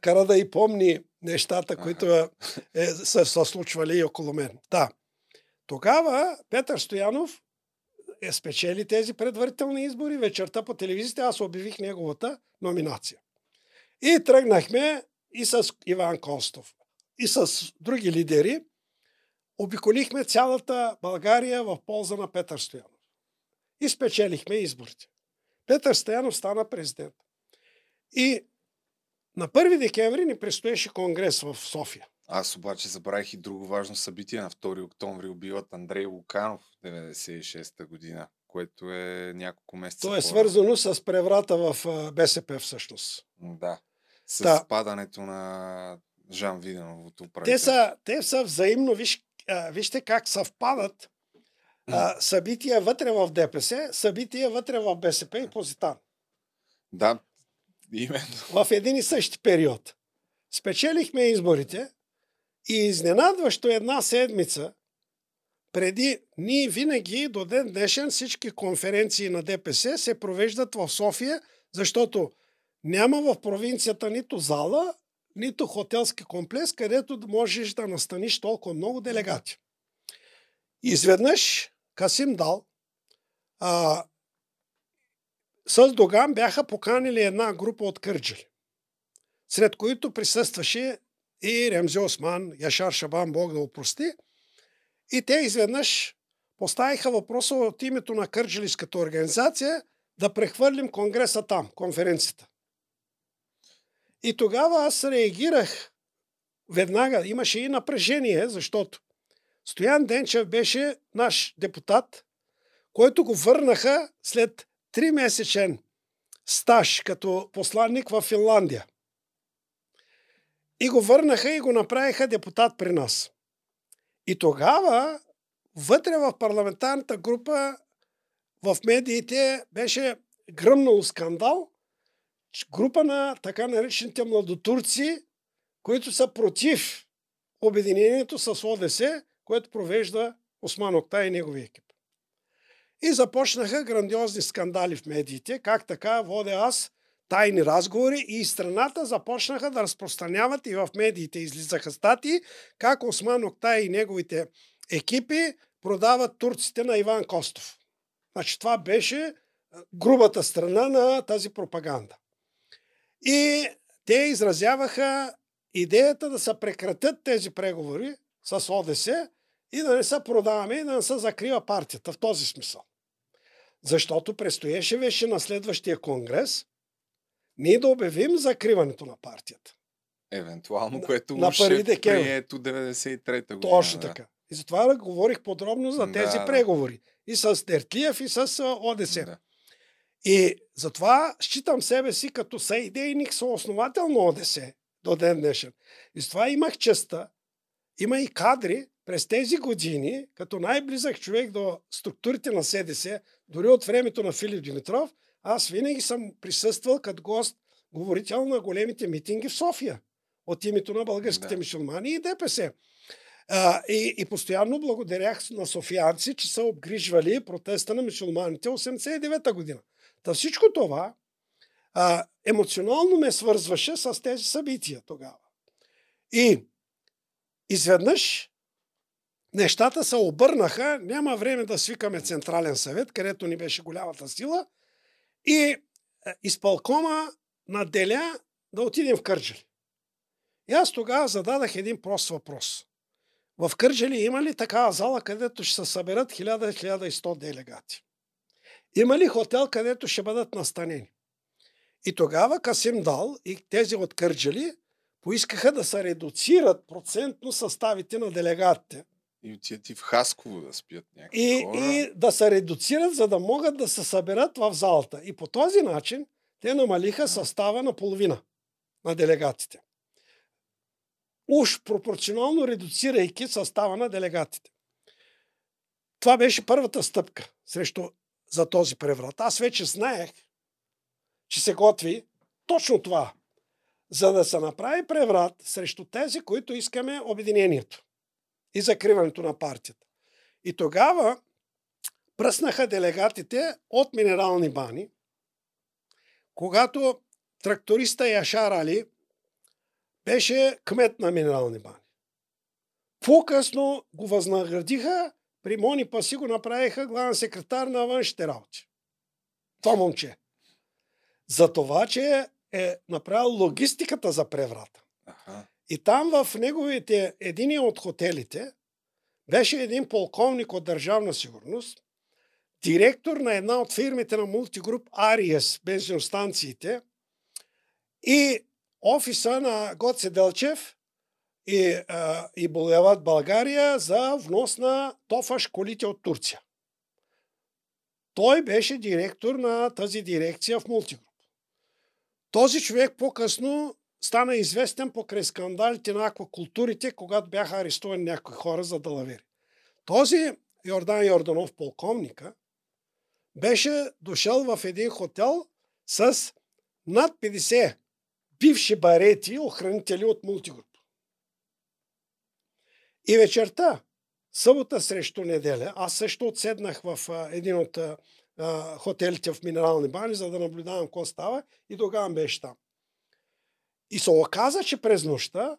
Карада и помни нещата, които е, са, са случвали и около мен. Да. Тогава Петър Стоянов е спечели тези предварителни избори. Вечерта по телевизията аз обявих неговата номинация. И тръгнахме и с Иван Костов, и с други лидери. Обиколихме цялата България в полза на Петър Стоянов. И спечелихме изборите. Петър Стоянов стана президент. И на 1 декември ни предстоеше конгрес в София. Аз обаче забравих и друго важно събитие. На 2 октомври убиват Андрей Луканов в 96-та година, което е няколко месеца. То е свързано с преврата в БСП всъщност. Да. С да. падането на Жан Виденовото те са, те са взаимно, виж, а, вижте как съвпадат а, събития вътре в ДПС, събития вътре в БСП и Позитан. Да, именно. В един и същи период. Спечелихме изборите и изненадващо една седмица преди ние винаги до ден днешен всички конференции на ДПС се провеждат в София, защото няма в провинцията нито зала, нито хотелски комплекс, където можеш да настаниш толкова много делегати. Изведнъж Касим Дал а, с Доган бяха поканили една група от кърджали, сред които присъстваше и Ремзи Осман, Яшар Шабан, Бог да опрости. И те изведнъж поставиха въпроса от името на Кърджилиската организация да прехвърлим конгреса там, конференцията. И тогава аз реагирах веднага. Имаше и напрежение, защото Стоян Денчев беше наш депутат, който го върнаха след 3-месечен стаж като посланник в Финландия. И го върнаха и го направиха депутат при нас. И тогава, вътре в парламентарната група, в медиите беше гръмнал скандал, група на така наречените младотурци, които са против обединението с ОДС, което провежда Осман Окта и неговия екип. И започнаха грандиозни скандали в медиите, как така водя аз тайни разговори и страната започнаха да разпространяват и в медиите излизаха статии, как Осман Октай и неговите екипи продават турците на Иван Костов. Значи това беше грубата страна на тази пропаганда. И те изразяваха идеята да се прекратят тези преговори с ОДС и да не се продаваме и да не се закрива партията в този смисъл. Защото предстоеше вече на следващия конгрес ние да обявим закриването на партията. Евентуално, което на 1 декември. прието 93-та година. Точно така. И затова говорих подробно за тези да, преговори. И с Тертлиев, и с ОДС. Да. И затова считам себе си като съидейник, съосновател на ОДС до ден днешен. И с това имах честа, има и кадри през тези години, като най-близък човек до структурите на СДС, дори от времето на Филип Димитров, аз винаги съм присъствал като гост, говорител на големите митинги в София. от името на българските Да. мусулмани и ДПС. А, и, и постоянно благодарях на софиянци, че са обгрижвали протеста на мусулманите 89-та година. Та всичко това а, емоционално ме свързваше с тези събития тогава. И изведнъж нещата се обърнаха, няма време да свикаме Централен съвет, където ни беше голямата сила, и е, изпълкома наделя да отидем в Кърджали. И аз тогава зададах един прост въпрос. В Кърджали има ли такава зала, където ще се съберат 1000-1100 делегати? Има ли хотел, където ще бъдат настанени? И тогава Касим Дал и тези от Кърджали поискаха да се редуцират процентно съставите на делегатите И отидат и в Хасково да спят някакви и, хора. и да се редуцират, за да могат да се съберат в залата. И по този начин те намалиха състава на половина на делегатите. Уж пропорционално редуцирайки състава на делегатите. Това беше първата стъпка срещу за този преврат. Аз вече знаех, че се готви точно това, за да се направи преврат срещу тези, които искаме обединението и закриването на партията. И тогава пръснаха делегатите от минерални бани, когато тракториста Яшар Али беше кмет на минерални бани. По-късно го възнаградиха, при Мони Паси го направиха главен секретар на външните работи. Това момче. За това, че е направил логистиката за преврата. Аха. И там в неговите, един от хотелите, беше един полковник от държавна сигурност, директор на една от фирмите на мултигруп Ариес, бензиностанциите, и офиса на Гоце Делчев и, а, и Булеват България за внос на тофаш колите от Турция. Той беше директор на тази дирекция в мултигруп. Този човек по-късно стана известен покрай скандалите на аквакултурите, когато бяха арестувани някои хора за далавери. Този Йордан Йорданов, полковника, беше дошъл в един хотел с над 50 бивши барети, охранители от мултигруп. И вечерта, събота срещу неделя, аз също отседнах в един от хотелите в Минерални бани, за да наблюдавам какво става и тогава беше там. И се оказа, че през нощта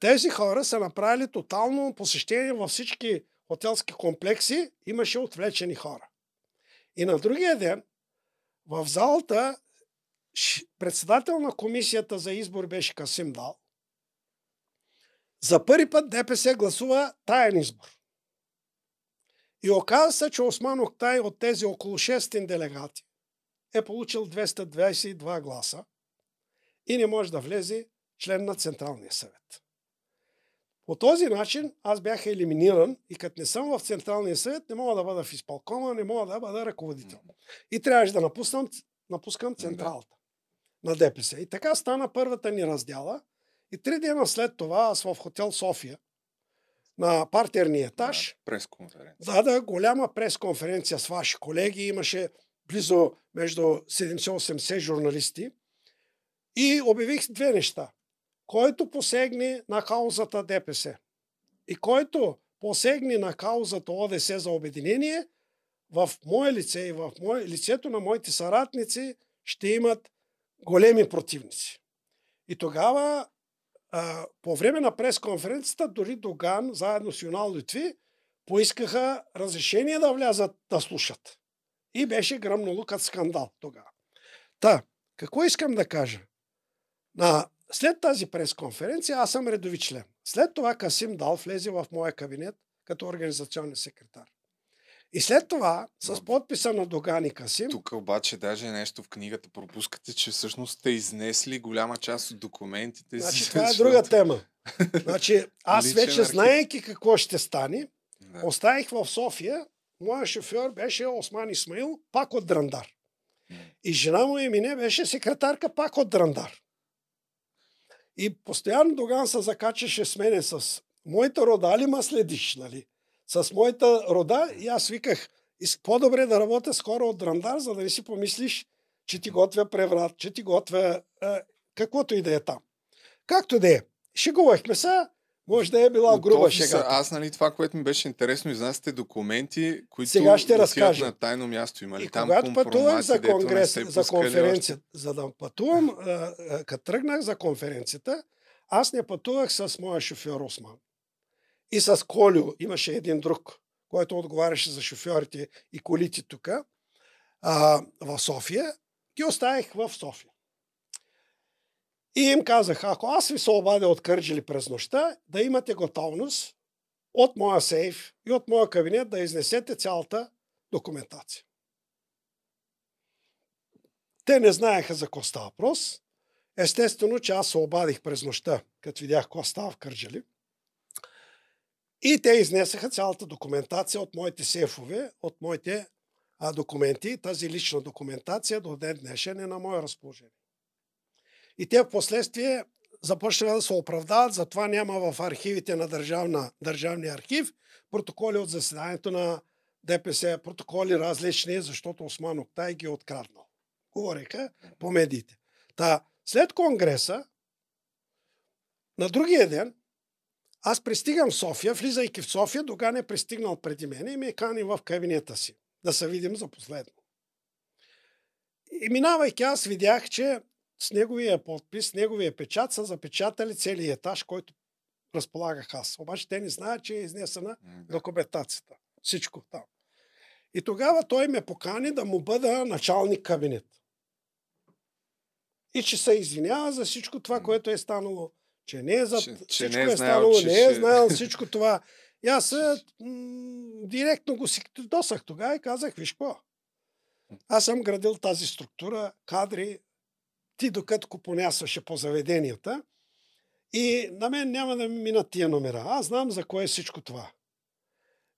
тези хора са направили тотално посещение във всички хотелски комплекси, имаше отвлечени хора. И на другия ден в залата председател на комисията за избор беше Касим Дал. За първи път ДПС гласува таен избор. И оказа се, че Осман Октай от тези около 600 делегати е получил 222 гласа и не може да влезе член на Централния съвет. По този начин аз бях елиминиран и като не съм в Централния съвет, не мога да бъда в изпълкома, не мога да бъда ръководител. И трябваше да напуснам, напускам централата на ДПС. И така стана първата ни раздяла. И три дена след това аз в хотел София на партерния етаж Да, пресконференция. да, да, голяма пресконференция с ваши колеги. Имаше близо между 70-80 журналисти. И обявих две неща. Който посегне на каузата ДПС и който посегне на каузата ОДС за обединение, в мое лице и в мое, лицето на моите съратници ще имат големи противници. И тогава, а, по време на пресконференцията, дори Доган, заедно с Юнал Литви, поискаха разрешение да влязат да слушат. И беше гръмнало като скандал тогава. Та, какво искам да кажа? На, след тази пресконференция аз съм редови член. След това Касим Дал влезе в моя кабинет като организационен секретар. И след това, с подписа на Доган и Касим, Тук обаче даже нещо в книгата пропускате, че всъщност сте изнесли голяма част от документите си. Значи, това е друга тема. Значи, аз Личен вече архив. знаеки какво ще стане, Да. оставих в София, моя шофьор беше Осман Исмаил, пак от Драндар. И жена му Емине беше секретарка пак от Драндар. И постоянно Доган се закачаше с мене с моята рода ли ма следиш, нали? С моята рода и аз виках, «Ис- по-добре да работя с хора от Драндар, за да не си помислиш, че ти готвя преврат, че ти готвя е, каквото и да е там. Както да е. Шегувахме се, може да е била груба шега. Аз, нали, това, което ми беше интересно, изнасяте документи, които Сега ще разкажа. на тайно място. Има ли И там когато компромати, за конгрес, за пускали конференция, за да пътувам, като тръгнах за конференцията, аз не пътувах с моя шофьор Осман. И с Колю имаше един друг, който отговаряше за шофьорите и колите тук, в София. Ги оставих в София. И им казах, ако аз ви се обадя от Кърджили през нощта, да имате готовност от моя сейф и от моя кабинет да изнесете цялата документация. Те не знаеха за какво става въпрос. Естествено, че аз се обадих през нощта, като видях какво става в Кърджали. И те изнесаха цялата документация от моите сейфове, от моите а, документи. Тази лична документация до ден днешен е на мое разположение. И те в последствие започнаха да се оправдават, затова няма в архивите на държавна, Държавния архив протоколи от заседанието на ДПС, протоколи различни, защото Осман Октай ги е откраднал. Говореха по медиите. Та, след Конгреса, на другия ден, аз пристигам в София, влизайки в София, Доган е пристигнал преди мен и ме кани в кабинета си. Да се видим за последно. И минавайки, аз видях, че с неговия подпис, с неговия печат са запечатали целият етаж, който разполагах аз. Обаче те не знаят, че е изнесена документацията. Всичко там. И тогава той ме покани да му бъда началник кабинет. И че се извинява за всичко това, което е станало. Че не е за... Че- че всичко не е е станало, че не е знаел всичко това. И аз м- директно го си досах тогава и казах, виж какво, аз съм градил тази структура, кадри, ти докато го понасяше по заведенията и на мен няма да ми минат тия номера. Аз знам за кое е всичко това.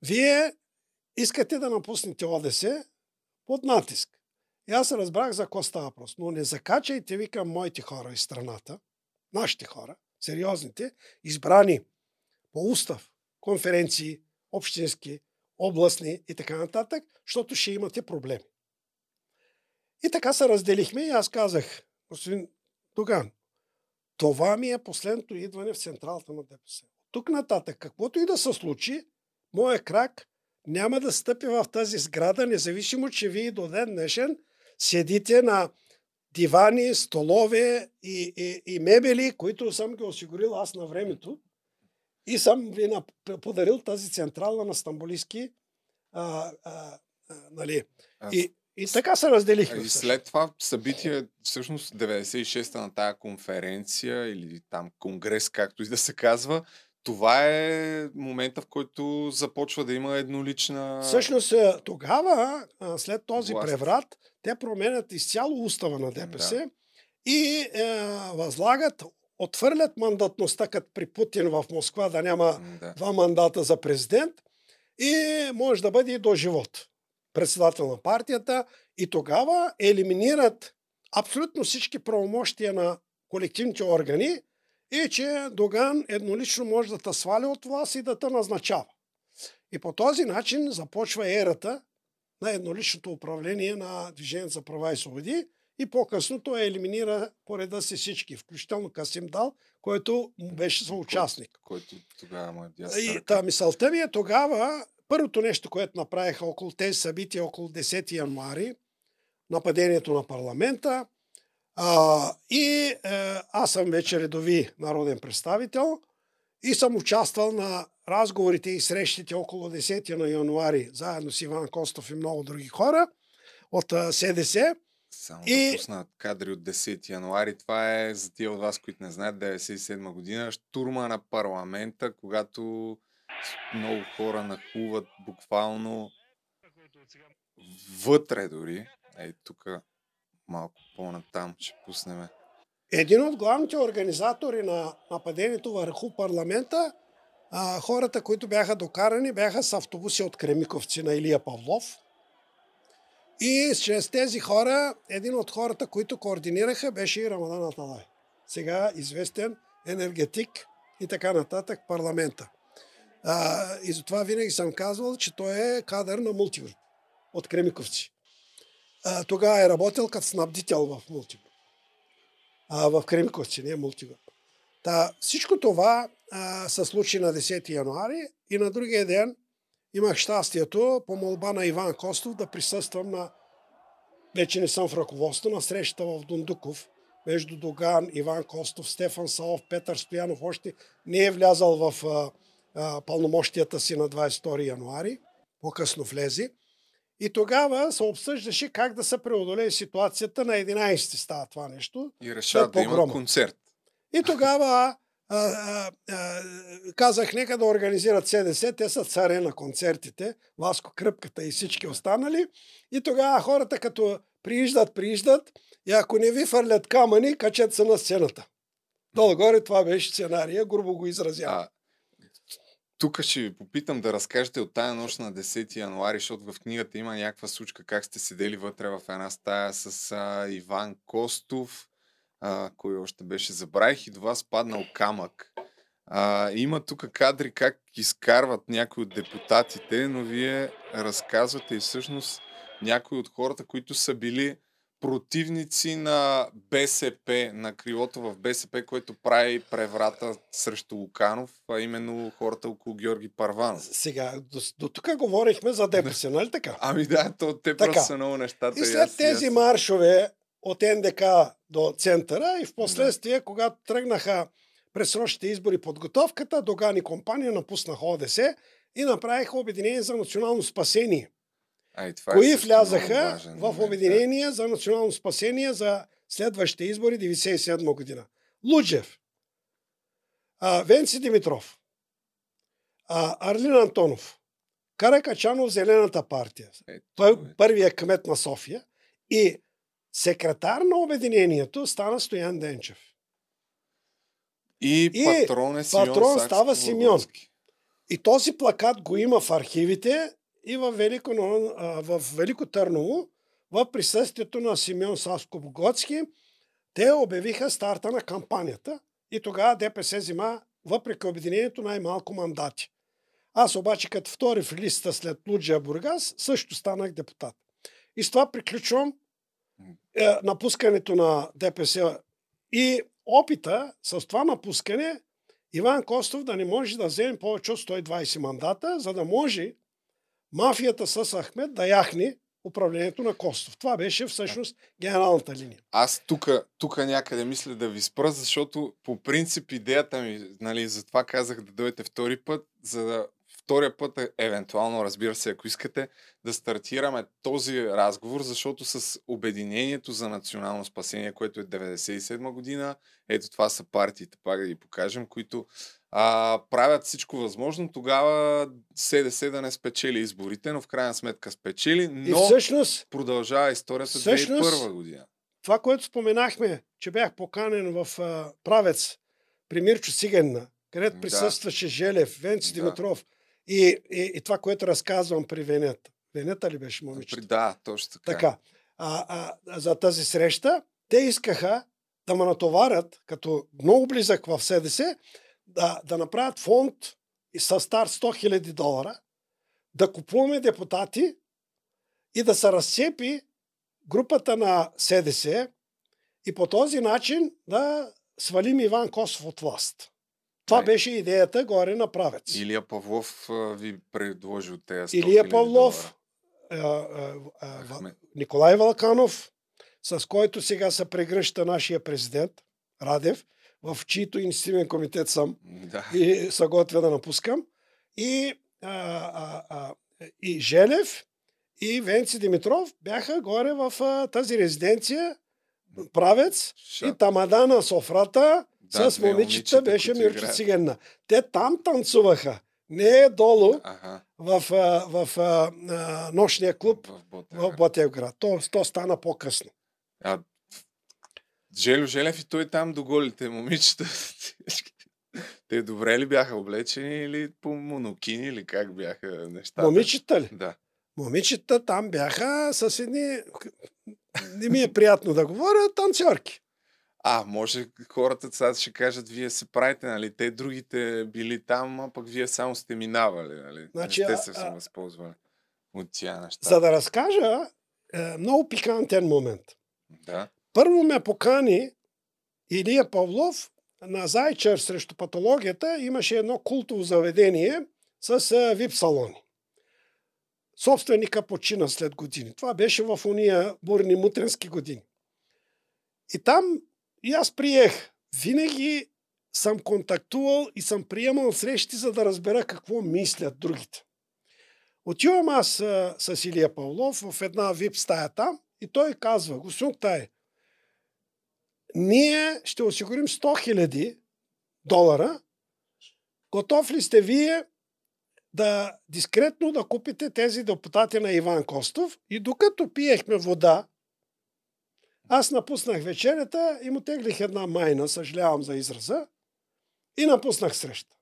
Вие искате да напуснете ОДС под натиск. И аз разбрах за какво става въпрос. Но не закачайте ви към моите хора из страната, нашите хора, сериозните, избрани по устав, конференции, общински, областни и така нататък, защото ще имате проблеми. И така се разделихме и аз казах, господин Доган, това ми е последното идване в централата на ДПС. Тук нататък, каквото и да се случи, моя крак няма да стъпи в тази сграда, независимо, че вие до ден днешен седите на дивани, столове и, и, и мебели, които съм ги осигурил аз на времето. И съм ви подарил тази централа на Стамбулийски. А, а, а, нали. Аз- и, и така се разделихме. И след това събитие, всъщност 96-та на тая конференция или там конгрес, както и да се казва, това е момента, в който започва да има еднолична... Всъщност е, тогава, а, след този Власт. преврат, те променят изцяло устава на ДПС и е, възлагат, отвърлят мандатността, като при Путин в Москва да няма Да. два мандата за президент и може да бъде и до живот. Председател на партията и тогава елиминират абсолютно всички правомощия на колективните органи и че Доган еднолично може да те сваля от власт и да те назначава. И по този начин започва ерата на едноличното управление на Движението за права и свободи и по-късно той елиминира по реда си всички, включително Касим Дал, който му беше съучастник. Който тогава му е И та мисълта ми е тогава, първото нещо, което направиха около тези събития, около 10 януари, нападението на парламента, а, и е, аз съм вече редови народен представител и съм участвал на разговорите и срещите около 10 на януари, заедно с Иван Костов и много други хора от а, СДС. Само И- да пусна кадри от 10 януари. Това е за тия от вас, които не знаят, 97 година. Штурма на парламента, когато много хора нахуват буквално вътре дори. Ей, тук малко по-натам ще пуснем. Един от главните организатори на нападението върху парламента, а, хората, които бяха докарани, бяха с автобуси от Кремиковци на Илия Павлов. И чрез тези хора, един от хората, които координираха, беше и Рамадан Аталай. Сега известен енергетик и така нататък парламента. А, и затова винаги съм казвал, че той е кадър на мултигруп от Кремиковци. А, тогава е работил като снабдител в мултигруп а, в Кремиковци, не е. Та, всичко това а, се случи на 10 януари и на другия ден имах щастието по молба на Иван Костов да присъствам на вече не съм в ръководство на срещата в Дундуков между Доган, Иван Костов, Стефан Саов, Петър Стоянов още не е влязал в а, а, пълномощията си на 22 януари, по-късно влезе. И тогава се обсъждаше как да се преодолее ситуацията на 11 става това нещо. И решава да има погрома. концерт. И тогава а, а, а, казах, нека да организират СДС, те са царе на концертите, Васко Кръпката и всички останали. И тогава хората като прииждат, прииждат и ако не ви фърлят камъни, качат се на сцената. Долу-горе това беше сценария, грубо го изразявам. Тук ще ви попитам да разкажете от тая нощ на 10 януари, защото в книгата има някаква случка как сте седели вътре в една стая с а, Иван Костов, а, кой още беше, забравих и до вас паднал камък. А, има тук кадри как изкарват някои от депутатите, но вие разказвате и всъщност някои от хората, които са били противници на БСП, на крилото в БСП, което прави преврата срещу Луканов, а именно хората около Георги Парванов. Сега, до, до тук говорихме за ДПС, нали така? Ами да, то те Така. просто са много нещата. И аз- след и тези аз- маршове от НДК до центъра и в последствие, когато тръгнаха през срочните избори подготовката, Доган и компания напуснаха ОДС и направиха Обединение за национално спасение. А, и това е Кои много влязаха важен в момент, да. Обединение за национално спасение за следващите избори 97 година? Луджев, а, Венци Димитров, а, Арлин Антонов, Каракачанов, Зелената партия. Ето, Той е. е първия кмет на София и секретар на Обединението стана Стоян Денчев. И, И патрон е Симеон патрон става Симеон. И този плакат го има в архивите и в Велико, в Велико Търново, в присъствието на Симеон Саско Богоцки, те обявиха старта на кампанията и тогава ДПС взима, въпреки обединението, най-малко мандати. Аз обаче като втори в листа след Луджия Бургас, също станах депутат. И с това приключвам е, напускането на ДПС и опита с това напускане Иван Костов да не може да вземе повече от 120 мандата, за да може мафията с Ахмед да яхне управлението на Костов. Това беше всъщност генералната линия. Аз тук, някъде мисля да ви спра, защото по принцип идеята ми, нали, затова казах да дойдете втори път, за да втория път, е, евентуално, разбира се, ако искате, да стартираме този разговор, защото с Обединението за национално спасение, което е 97 година, ето това са партиите, пак да ги покажем, които а, правят всичко възможно тогава СДС да не спечели изборите, но в крайна сметка спечели, И но всъщност продължава историята Всъщност, 2001 година. това, което споменахме, че бях поканен в а, Правец при Мирчо Сиганна, където Да. присъстваше Желев, Венци Да. Димитров и, и, и това, което разказвам при Венета. Венета ли беше момичето? Да, точно така. Така. А, а, за тази среща, те искаха да ме натоварят, като много близък в СДС, да, да направят фонд и със старт 100 000 долара, да купуваме депутати и да се разцепи групата на СДС и по този начин да свалим Иван Косов от власт. Това Ай. беше идеята горе на правец. Илия Павлов ви предложи от тези 100 Илия Павлов, долара. а, а, а. Николай Валканов, с който сега се прегръща нашия президент Радев, в чийто инициативен комитет съм Да. и се готвя да напускам. И, а, а, а, и Желев и Венци Димитров бяха горе в а, тази резиденция правец Шат. и тамадана Софрата Да, с момичета беше Мирчо. Циганна. Те там танцуваха. Не е долу Ага, в, в а, нощния клуб в Ботев. в Ботевград. То, то стана по-късно. А, Желю Желев и той там до голите момичета. Те добре ли бяха облечени или по монокини или как бяха нещата? Момичета ли? Да. Момичета там бяха с едни... Не ми е приятно да говоря, танцорки. А, може хората сега ще кажат, вие се правите, нали? Те другите били там, а пък вие само сте минавали, нали? Значи, Не а- сте се възползвали от тия неща. За да разкажа е, много пикантен момент. Да. Първо ме покани Илия Павлов на Зайчер срещу патологията имаше едно култово заведение с вип салони. Собственика почина след години. Това беше в уния бурни мутренски години. И там и аз приех. Винаги съм контактувал и съм приемал срещи, за да разбера какво мислят другите. Отивам аз с Илия Павлов в една вип стая там и той казва, господин Тай, ние ще осигурим 100 хиляди долара. Готов ли сте вие да дискретно да купите тези депутати на Иван Костов и докато пиехме вода, аз напуснах вечерята и му теглих една майна, съжалявам за израза, и напуснах среща.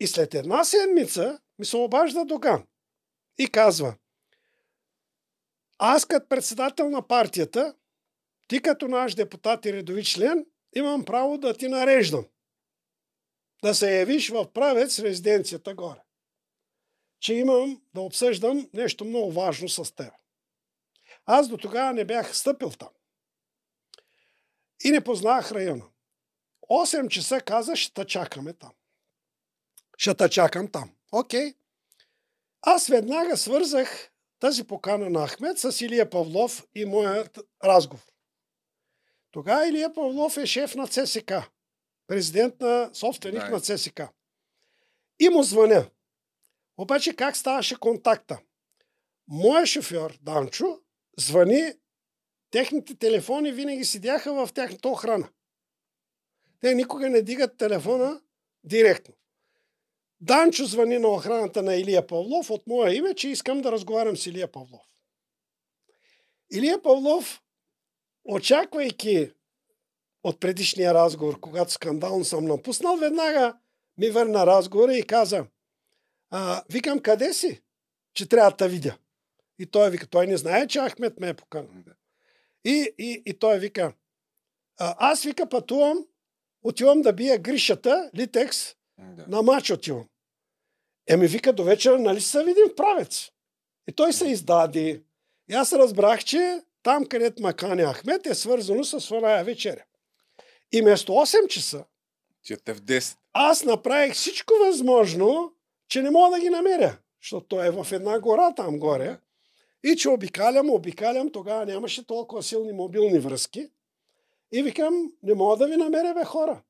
И след една седмица ми се обажда Доган и казва, аз като председател на партията, ти като наш депутат и редови член, имам право да ти нареждам. Да се явиш в правец резиденцията горе. Че имам да обсъждам нещо много важно с теб. Аз до тогава не бях стъпил там. И не познах района. 8 часа каза, ще те чакаме там. Ще те чакам там. Окей. Аз веднага свързах тази покана на Ахмед с Илия Павлов и моят разговор. Тогава Илия Павлов е шеф на ЦСК. Президент на собственик Да. на ЦСК. И му звъня. Обаче как ставаше контакта? Моя шофьор, Данчо, звъни, техните телефони винаги седяха в тяхната охрана. Те никога не дигат телефона директно. Данчо звъни на охраната на Илия Павлов от мое име, че искам да разговарям с Илия Павлов. Илия Павлов, очаквайки от предишния разговор, когато скандално съм напуснал, веднага ми върна разговора и каза, а, викам, къде си? Че трябва да видя. И той вика, той не знае, че Ахмед ме е поканал. И, и, и той вика, а, аз вика пътувам, отивам да бия Гришата, Литекс, Да. на мач отивам. Еми вика до вечера, нали се видим в правец? И той се издаде. И аз разбрах, че там, където Макани Ахмед е свързано с оная вечеря. И вместо 8 часа, Тията в 10. аз направих всичко възможно, че не мога да ги намеря. Защото той е в една гора там горе. И че обикалям, обикалям, тогава нямаше толкова силни мобилни връзки. И викам, не мога да ви намеря, бе, хора.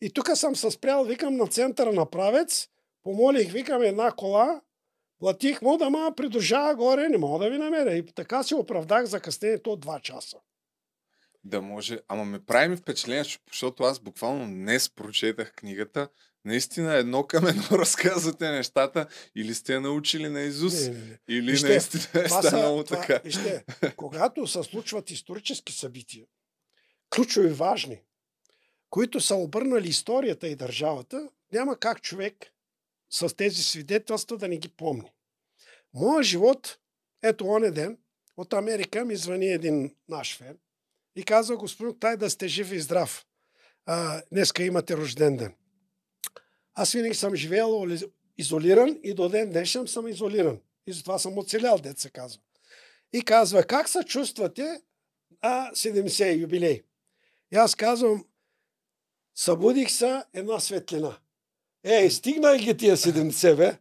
И тук съм се спрял, викам, на центъра на правец, помолих, викам, една кола, платих му да ма придружава горе, не мога да ви намеря. И така си оправдах закъснението от 2 часа. Да може. Ама ме прави ми впечатление, защото аз буквално днес прочетах книгата. Наистина едно към едно разказвате нещата или сте я научили на Изус, Не, не, не. или Вижте, наистина е са- станало това- така. Вижте, когато се случват исторически събития, ключови важни, които са обърнали историята и държавата, няма как човек с тези свидетелства да не ги помни. Моя живот, ето оне ден, от Америка ми звъни един наш фен и казва, господин Тай, да сте жив и здрав. А, днеска имате рожден ден. Аз винаги съм живеел оли- изолиран и до ден днешен съм изолиран. И затова съм оцелял, дет се казва. И казва, как се чувствате а 70 юбилей? И аз казвам, събудих се една светлина. Ей, стигнах ги тия 70, бе.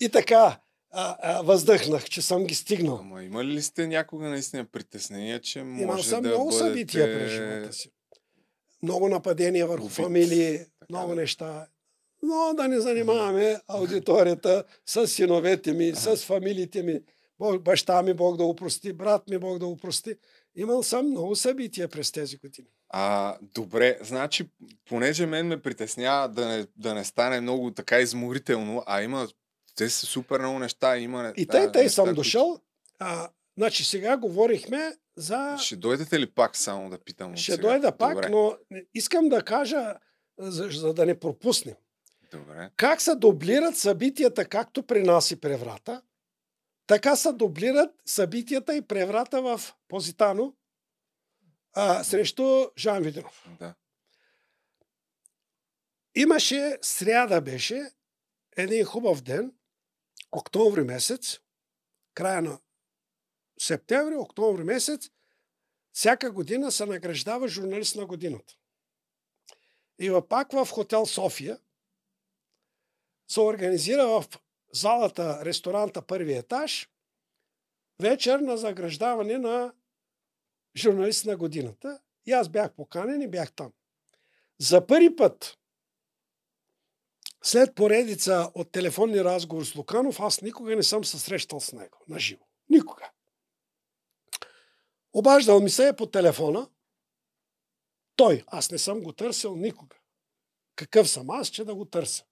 И така а, а, въздъхнах, че съм ги стигнал. Ама имали ли сте някога наистина притеснение, че може Имал съм да много бъдете... събития през живота си. Много нападения върху Убит. фамилии, Така много да. неща. Но да не занимаваме аудиторията с синовете ми, с фамилиите ми. Бог, баща ми, Бог да го прости, брат ми, Бог да го прости. Имал съм много събития през тези години. А, добре, значи, понеже мен ме притеснява да не, да не стане много така изморително, а има те са супер много неща. Има, И тъй, тъй съм които- дошъл. А, значи сега говорихме за... Ще дойдете ли пак само да питам? Ще сега? дойда пак, Добре. но искам да кажа, за, за да не пропуснем. Добре. Как се дублират събитията, както при нас и преврата, така се дублират събитията и преврата в Позитано а, срещу Жан Виденов. Да. Имаше, сряда беше, един хубав ден, октомври месец, края на септември, октомври месец, всяка година се награждава журналист на годината. И пак в хотел София се организира в залата, ресторанта първи етаж, вечер на заграждаване на журналист на годината. И аз бях поканен и бях там. За първи път, след поредица от телефонни разговори с Луканов, аз никога не съм се срещал с него на живо. Никога. Обаждал ми се е по телефона. Той. Аз не съм го търсил никога. Какъв съм аз, че да го търся?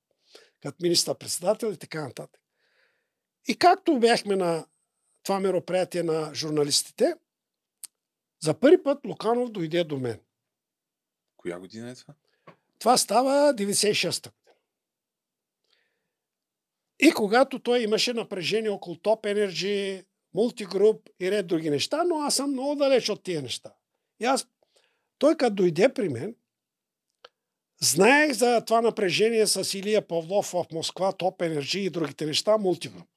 Като министър-председател и така нататък. И както бяхме на това мероприятие на журналистите, за първи път Луканов дойде до мен. Коя година е това? Това става 96-та година. И когато той имаше напрежение около Top Energy, мултигруп и ред други неща, но аз съм много далеч от тия неща. И аз, той като дойде при мен, знаех за това напрежение с Илия Павлов в Москва, Топ Energy и другите неща, мултигруп.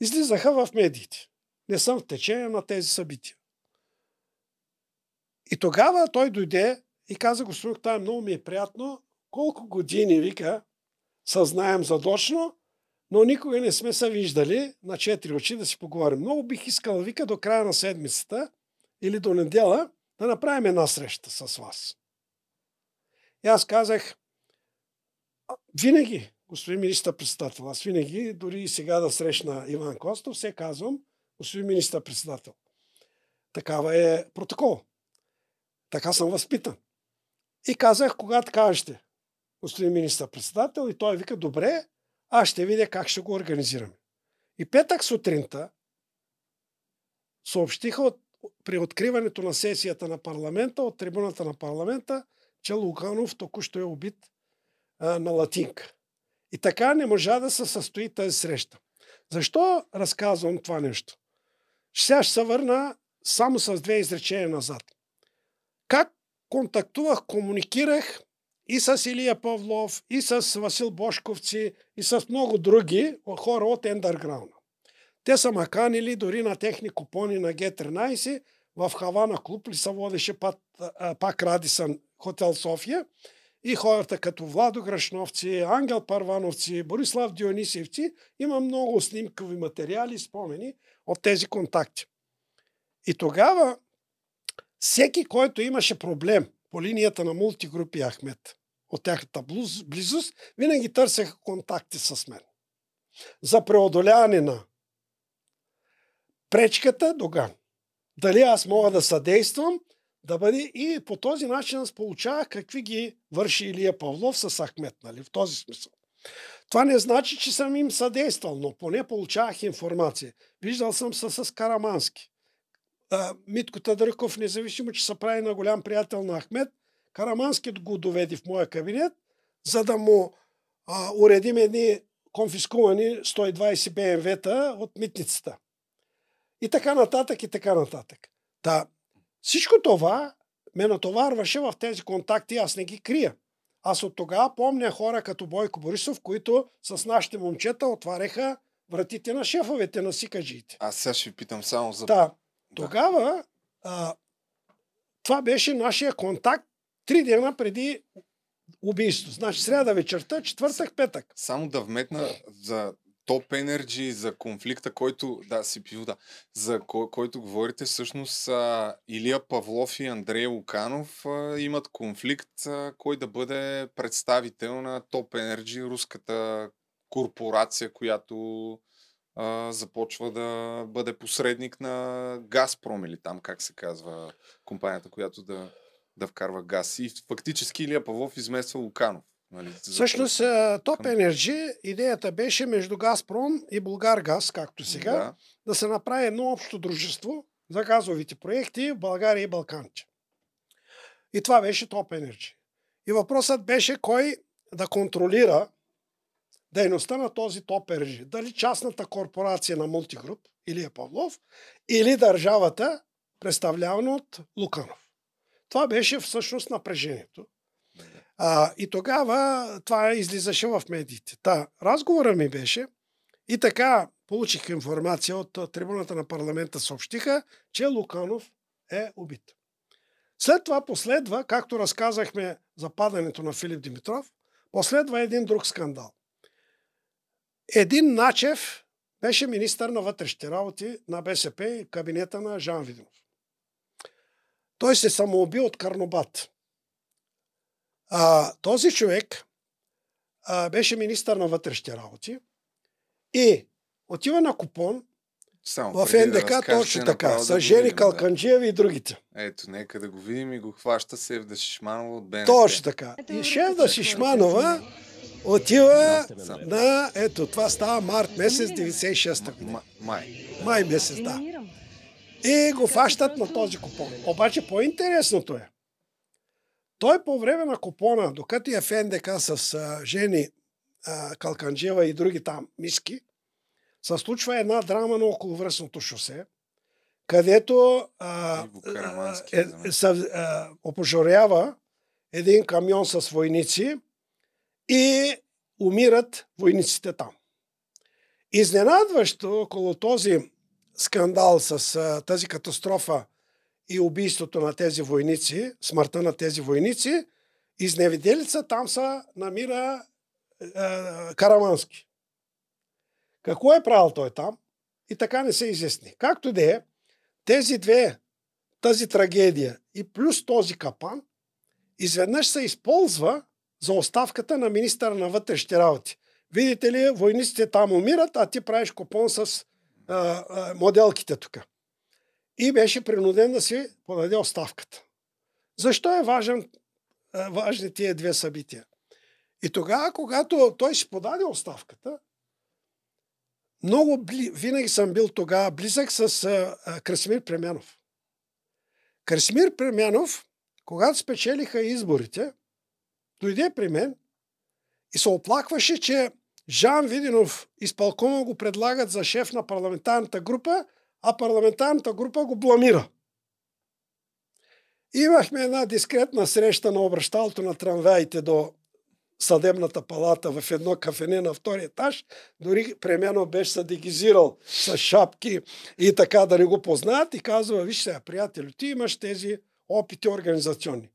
Излизаха в медиите. Не съм в течение на тези събития. И тогава той дойде и каза, господин това много ми е приятно. Колко години, вика, съзнаем задочно, но никога не сме се виждали на четири очи да си поговорим. Много бих искал, вика, до края на седмицата или до неделя да направим една среща с вас. И аз казах, «А, винаги, господин министър-председател, аз винаги, дори и сега да срещна Иван Костов, се казвам, господин министър-председател. Такава е протокол. Така съм възпитан. И казах, когато кажете, господин министър-председател, и той вика, добре, аз ще видя как ще го организираме. И петък сутринта съобщиха от, при откриването на сесията на парламента, от трибуната на парламента, че Луганов току-що е убит а, на латинка. И така не можа да се състои тази среща. Защо разказвам това нещо? Сега ще се върна само с две изречения назад. Как контактувах, комуникирах и с Илия Павлов, и с Васил Бошковци, и с много други хора от ендърграуна. Те са ма канили дори на техни купони на Г13 в Хавана клуб ли се водеше пак, пак Радисън Хотел София и хората като Владо Грашновци, Ангел Парвановци, Борислав Дионисевци, има много снимкови материали, спомени от тези контакти. И тогава всеки, който имаше проблем по линията на мултигрупи Ахмет, от тяхната близост, винаги търсеха контакти с мен. За преодоляване на пречката Доган. Дали аз мога да съдействам, да бъде и по този начин аз получавах какви ги върши Илия Павлов с Ахмет, нали, в този смисъл. Това не значи, че съм им съдействал, но поне получавах информация. Виждал съм се с Карамански. А, Митко Тадръков, независимо, че се прави на голям приятел на Ахмет, Карамански го доведе в моя кабинет, за да му а, уредим едни конфискувани 120 БМВ-та от митницата. И така нататък, и така нататък. Та, всичко това ме натоварваше в тези контакти, аз не ги крия. Аз от тогава помня хора като Бойко Борисов, които с нашите момчета отваряха вратите на шефовете на сикаджиите. Аз сега ще ви питам само за... Та, тогава а, това беше нашия контакт три дена преди убийство. Значи сряда вечерта, четвъртък, петък. Само да вметна за Топ Energy, за конфликта, който, да, си пил, да, за кой, който говорите, всъщност а, Илия Павлов и Андрей Луканов а, имат конфликт, а, кой да бъде представител на Топ Energy, руската корпорация, която а, започва да бъде посредник на Газпром или там, как се казва, компанията, която да, да вкарва газ. И фактически Илия Павлов измества Луканов. Нали, Всъщност, Топ Energy, идеята беше между Газпром и Булгаргаз, както сега, да. да се направи едно общо дружество за газовите проекти в България и Балканите. И това беше Топ Energy. И въпросът беше кой да контролира дейността на този Топ Energy. Дали частната корпорация на Мултигруп, Илия Павлов, или държавата, представлявана от Луканов. Това беше всъщност напрежението. А, и тогава това излизаше в медиите. Та, разговора ми беше и така получих информация от трибуната на парламента, съобщиха, че Луканов е убит. След това последва, както разказахме за падането на Филип Димитров, последва един друг скандал. Един Начев беше министър на вътрешните работи на БСП и кабинета на Жан Виденов. Той се самоуби от Карнобат. А, този човек а, беше министър на вътрешните работи и отива на купон Само в да НДК разкажете, точно така, направо да Жени Калканджиева и другите. Да. Ето, нека да го видим и го хваща Севда Шишманова от БНТ. Точно така. И Шевда Шишманова отива на... Ето, това става март месец 96-та година. Май. Май месец, да. И го фащат на този купон. Обаче по-интересното е, той по време на купона, докато е в НДК с а, Жени а, Калканджева и други там миски, се случва една драма на околовръстното шосе, където а, Карамански, е, за мен. се а, опожарява един камион с войници и умират войниците там. Изненадващо около този скандал с тази катастрофа и убийството на тези войници, смъртта на тези войници, изневиделица там се намира а, Карамански. Какво е правил той там? И така не се изясни. Както да е, тези две, тази трагедия и плюс този капан, изведнъж се използва за оставката на министъра на вътрешните работи. Видите ли, войниците там умират, а ти правиш купон с а, а, моделките тук. И беше принуден да си подаде оставката. Защо е важен, а, важни тия две събития? И тогава, когато той си подаде оставката, много бли, винаги съм бил тогава близък с а, а, Красимир Премянов. Красимир Премянов, когато спечелиха изборите, дойде при мен и се оплакваше, че Жан Видинов изпълкома го предлагат за шеф на парламентарната група, а парламентарната група го бламира. Имахме една дискретна среща на обращалото на трамваите до съдебната палата в едно кафене на втори етаж. Дори премено беше се дегизирал с шапки и така да не го познаят и казва, виж сега, приятелю, ти имаш тези опити организационни.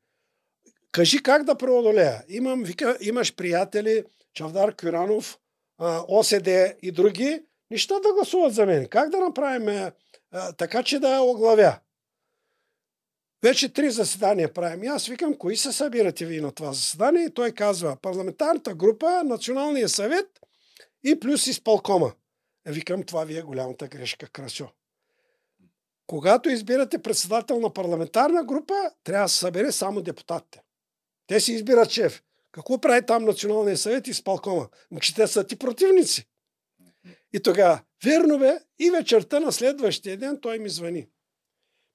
Кажи как да преодолея. Имам, вика, имаш приятели, Чавдар Кюранов, ОСД и други, неща да гласуват за мен. Как да направим а, така, че да я оглавя? Вече три заседания правим. И аз викам, кои се събирате ви на това заседание? И той казва, парламентарната група, Националния съвет и плюс изпълкома. Е, викам, това ви е голямата грешка, Красьо. Когато избирате председател на парламентарна група, трябва да се събере само депутатите. Те си избират шеф. Какво прави там Националния съвет и изпълкома? Ма, че те са ти противници. И тогава, верно бе, и вечерта на следващия ден той ми звъни.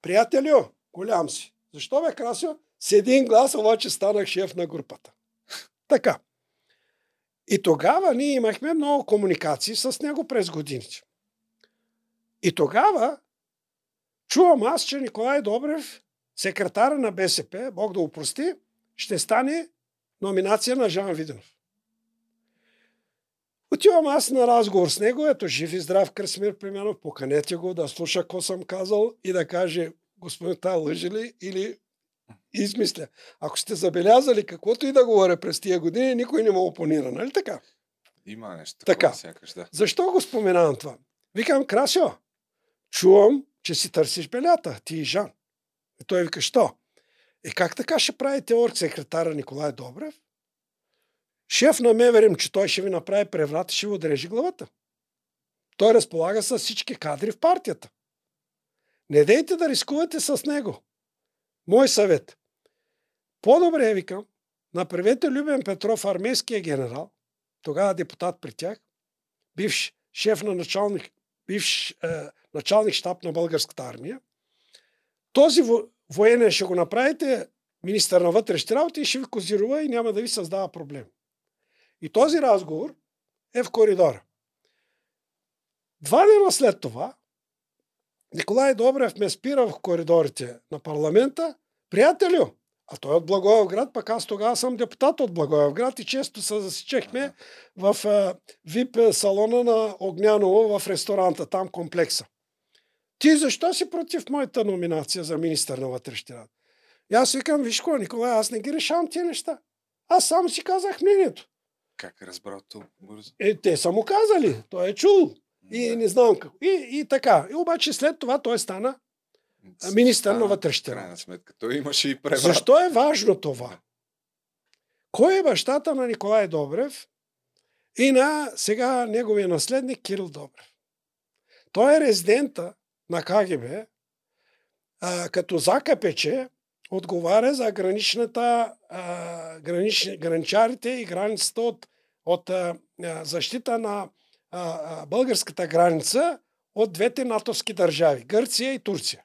Приятелю, голям си. Защо бе, Красио? С един глас обаче станах шеф на групата. Така. И тогава ние имахме много комуникации с него през годините. И тогава чувам аз, че Николай Добрев, секретара на БСП, Бог да упрости, ще стане номинация на Жан Виденов. Отивам аз на разговор с него, ето жив и здрав Красимир Примянов, поканете го да слуша какво съм казал и да каже господин та лъжи ли или измисля. Ако сте забелязали каквото и да говоря през тия години, никой не му опонира, нали така? Има нещо. Така. Сякаш, да. Защо го споменавам това? Викам, Красио, чувам, че си търсиш белята, ти и Жан. И той вика, що? Е как така ще правите орг секретара Николай Добрев? Шеф на Меверим, че той ще ви направи преврат и ще ви отрежи главата. Той разполага с всички кадри в партията. Не дейте да рискувате с него. Мой съвет. По-добре, викам, направете Любен Петров, армейския генерал, тогава депутат при тях, бивш шеф на началник, бивш е, началник щаб на българската армия. Този военен ще го направите министър на вътрешните работи и ще ви козирува и няма да ви създава проблем. И този разговор е в коридора. Два дена след това Николай Добрев ме спира в коридорите на парламента. Приятелю, а той е от Благоевград, пък аз тогава съм депутат от Благоевград и често се засичахме в ВИП салона на Огняново в ресторанта, там комплекса. Ти защо си против моята номинация за министър на вътрешните работи? И аз викам, виж какво, Николай, аз не ги решавам тия неща. Аз само си казах мнението. Как е разбрал толкова бързо? Е, те са му казали, той е чул. И Да. не знам какво. И, и така. И обаче след това той стана министър на вътрешните крайна работи. сметка. Той имаше и преврат. Защо е важно това? Кой е бащата на Николай Добрев и на сега неговия наследник Кирил Добрев? Той е резидента на КГБ, а, като ЗКПЧ отговаря за граничната, гранич, граничарите и границата от, от защита на българската граница от двете натовски държави Гърция и Турция.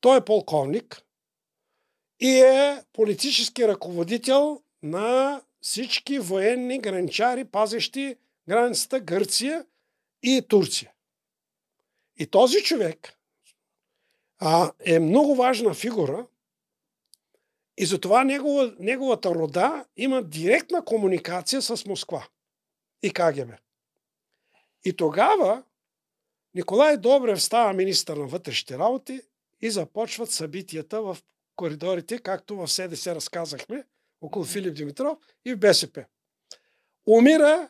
Той е полковник и е политически ръководител на всички военни граничари, пазещи границата Гърция и Турция. И този човек а, е много важна фигура и затова негова, неговата рода има директна комуникация с Москва и КГБ. И тогава Николай Добрев става министър на вътрешните работи и започват събитията в коридорите, както в СДС разказахме, около Филип Димитров и в БСП. Умира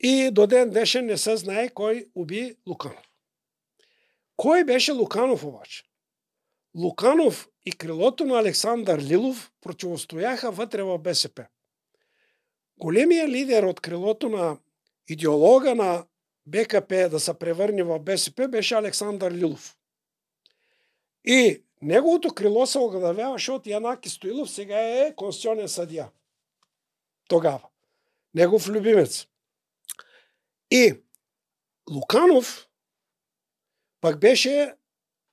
и до ден днешен не се знае кой уби Луканов. Кой беше Луканов обаче? Луканов и крилото на Александър Лилов противостояха вътре в БСП. Големия лидер от крилото на идеолога на БКП да се превърне в БСП беше Александър Лилов. И неговото крило се оглавяваше от Янаки Стоилов, сега е конституционен съдия. Тогава. Негов любимец. И Луканов пък беше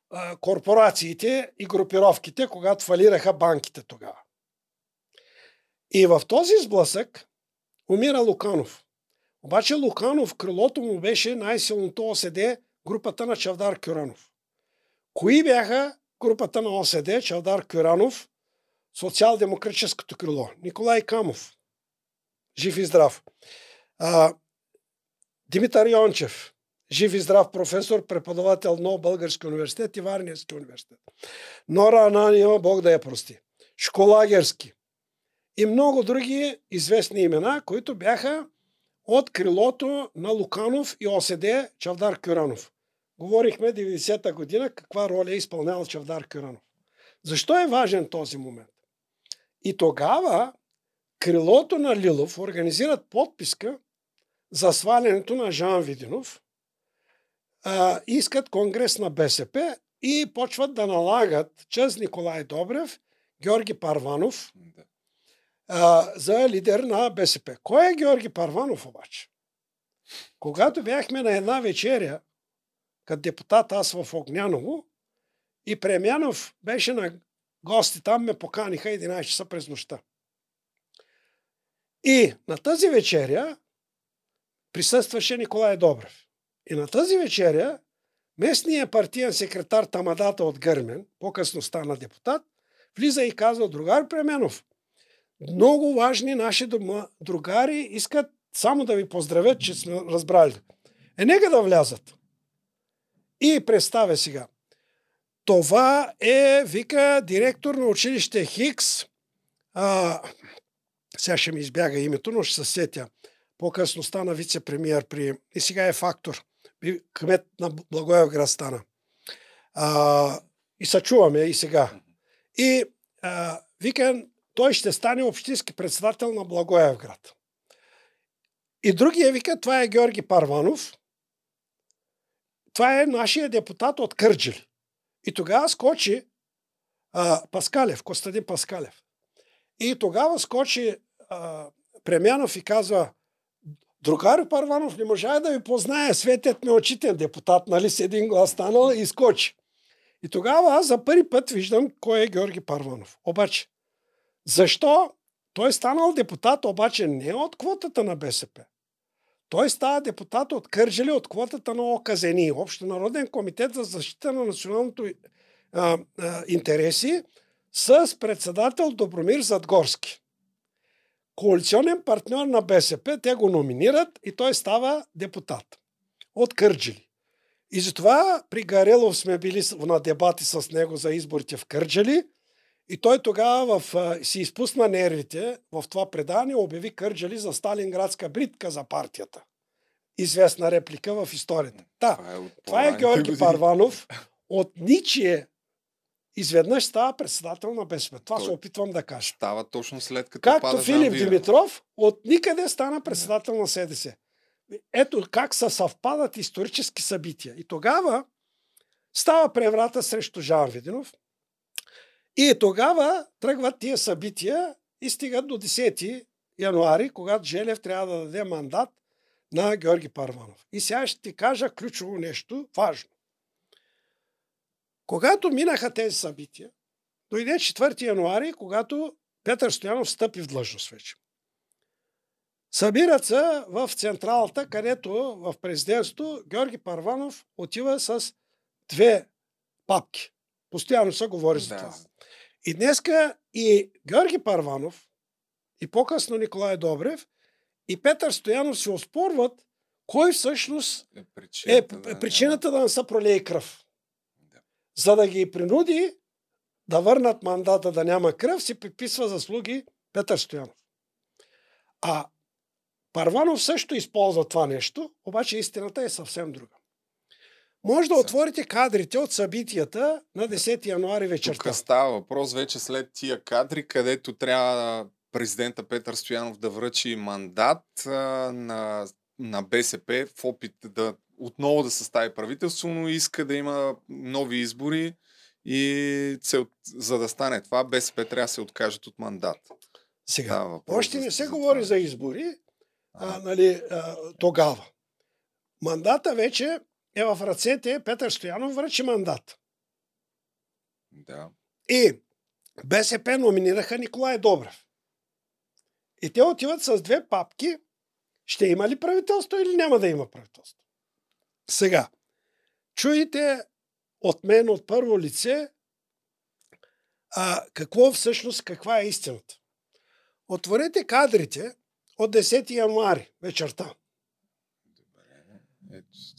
а, корпорациите и групировките, когато фалираха банките тогава. И в този сблъсък умира Луканов. Обаче Луканов, крилото му беше най-силното ОСД, групата на Чавдар Кюранов. Кои бяха групата на ОСД, Чавдар Кюранов, социал-демократическото крило? Николай Камов. Жив и здрав. А, Димитър Йончев. Жив и здрав професор, преподавател на Български университет и Варненски университет. Нора Ананиева, Бог да я прости. Школагерски. И много други известни имена, които бяха от крилото на Луканов и ОСД Чавдар Кюранов. Говорихме 90-та година каква роля е изпълнял Чавдар Кюранов. Защо е важен този момент? И тогава крилото на Лилов организират подписка за свалянето на Жан Видинов, а, искат конгрес на БСП и почват да налагат чрез Николай Добрев, Георги Парванов Да. а, за лидер на БСП. Кой е Георги Парванов обаче? Когато бяхме на една вечеря, като депутат аз в Огняново, и Премянов беше на гости там, ме поканиха 11 часа през нощта. И на тази вечеря присъстваше Николай Добрев. И на тази вечеря местният партиен секретар Тамадата от Гърмен, по-късно стана депутат, влиза и казва, другар Пременов, много важни наши другари искат само да ви поздравят, че сме разбрали. Е, нека да влязат. И представя сега. Това е, вика, директор на училище Хикс. А, сега ще ми избяга името, но ще се сетя. По-късно стана вице-премьер при... И сега е фактор. Кмет на Благоевград стана. А, и се чуваме и сега. И а, вика, той ще стане общински председател на Благоевград. И другия вика, това е Георги Парванов. Това е нашия депутат от Кърджили. И тогава скочи а, Паскалев, Костадин Паскалев. И тогава скочи а, Премянов и казва, Другари Парванов не можа да ви познае, светят ми очите, депутат, нали, с един глас станал и скочи. И тогава аз за първи път виждам кой е Георги Парванов. Обаче, защо той е станал депутат, обаче не от квотата на БСП. Той става депутат от Кържели от квотата на ОКЗНИ, Общо народен комитет за защита на националното а, а, интереси, с председател Добромир Задгорски. Коалиционен партньор на БСП, те го номинират и той става депутат от Кърджили. И затова при Гарелов сме били на дебати с него за изборите в Кърджали. И той тогава в, си изпусна нервите в това предание, обяви Кърджали за Сталинградска бритка за партията. Известна реплика в историята. Да, Това е, това е Георги. Парванов. От ничие изведнъж става председател на БСП. Това Той- се опитвам да кажа. Става точно след като Както пада Филип. Димитров от никъде стана председател на СДС. Ето как са съвпадат исторически събития. И тогава става преврата срещу Жан Виденов. И тогава тръгват тия събития и стигат до 10 януари, когато Желев трябва да даде мандат на Георги Парванов. И сега ще ти кажа ключово нещо, важно. Когато минаха тези събития, дойде 4 януари, когато Петър Стоянов стъпи в длъжност вече. Събират се в централата, където в президентството Георги Парванов отива с две папки. Постоянно се говори за това. Да, И днеска и Георги Парванов, и по-късно Николай Добрев, и Петър Стоянов се оспорват кой всъщност е е причината, да, причината да не се пролее кръв. За да ги принуди да върнат мандата да няма кръв, си приписва заслуги Петър Стоянов. А Парванов също използва това нещо, обаче истината е съвсем друга. Може да отворите кадрите от събитията на 10 януари вечерта. Тук става въпрос вече след тия кадри, където трябва президента Петър Стоянов да връчи мандат на, на БСП в опит да отново да състави правителство, но иска да има нови избори и цел, за да стане това, БСП трябва да се откажат от мандат. Сега, въпрос още не се за говори това за избори, а, А, нали, а, тогава. Мандата вече е в ръцете, Петър Стоянов връчи мандат. да. И БСП номинираха Николай Добрев. И те отиват с две папки. Ще има ли правителство или няма да има правителство? Сега, чуете от мен от първо лице а, какво всъщност, каква е истината. Отворете кадрите от 10 януари вечерта.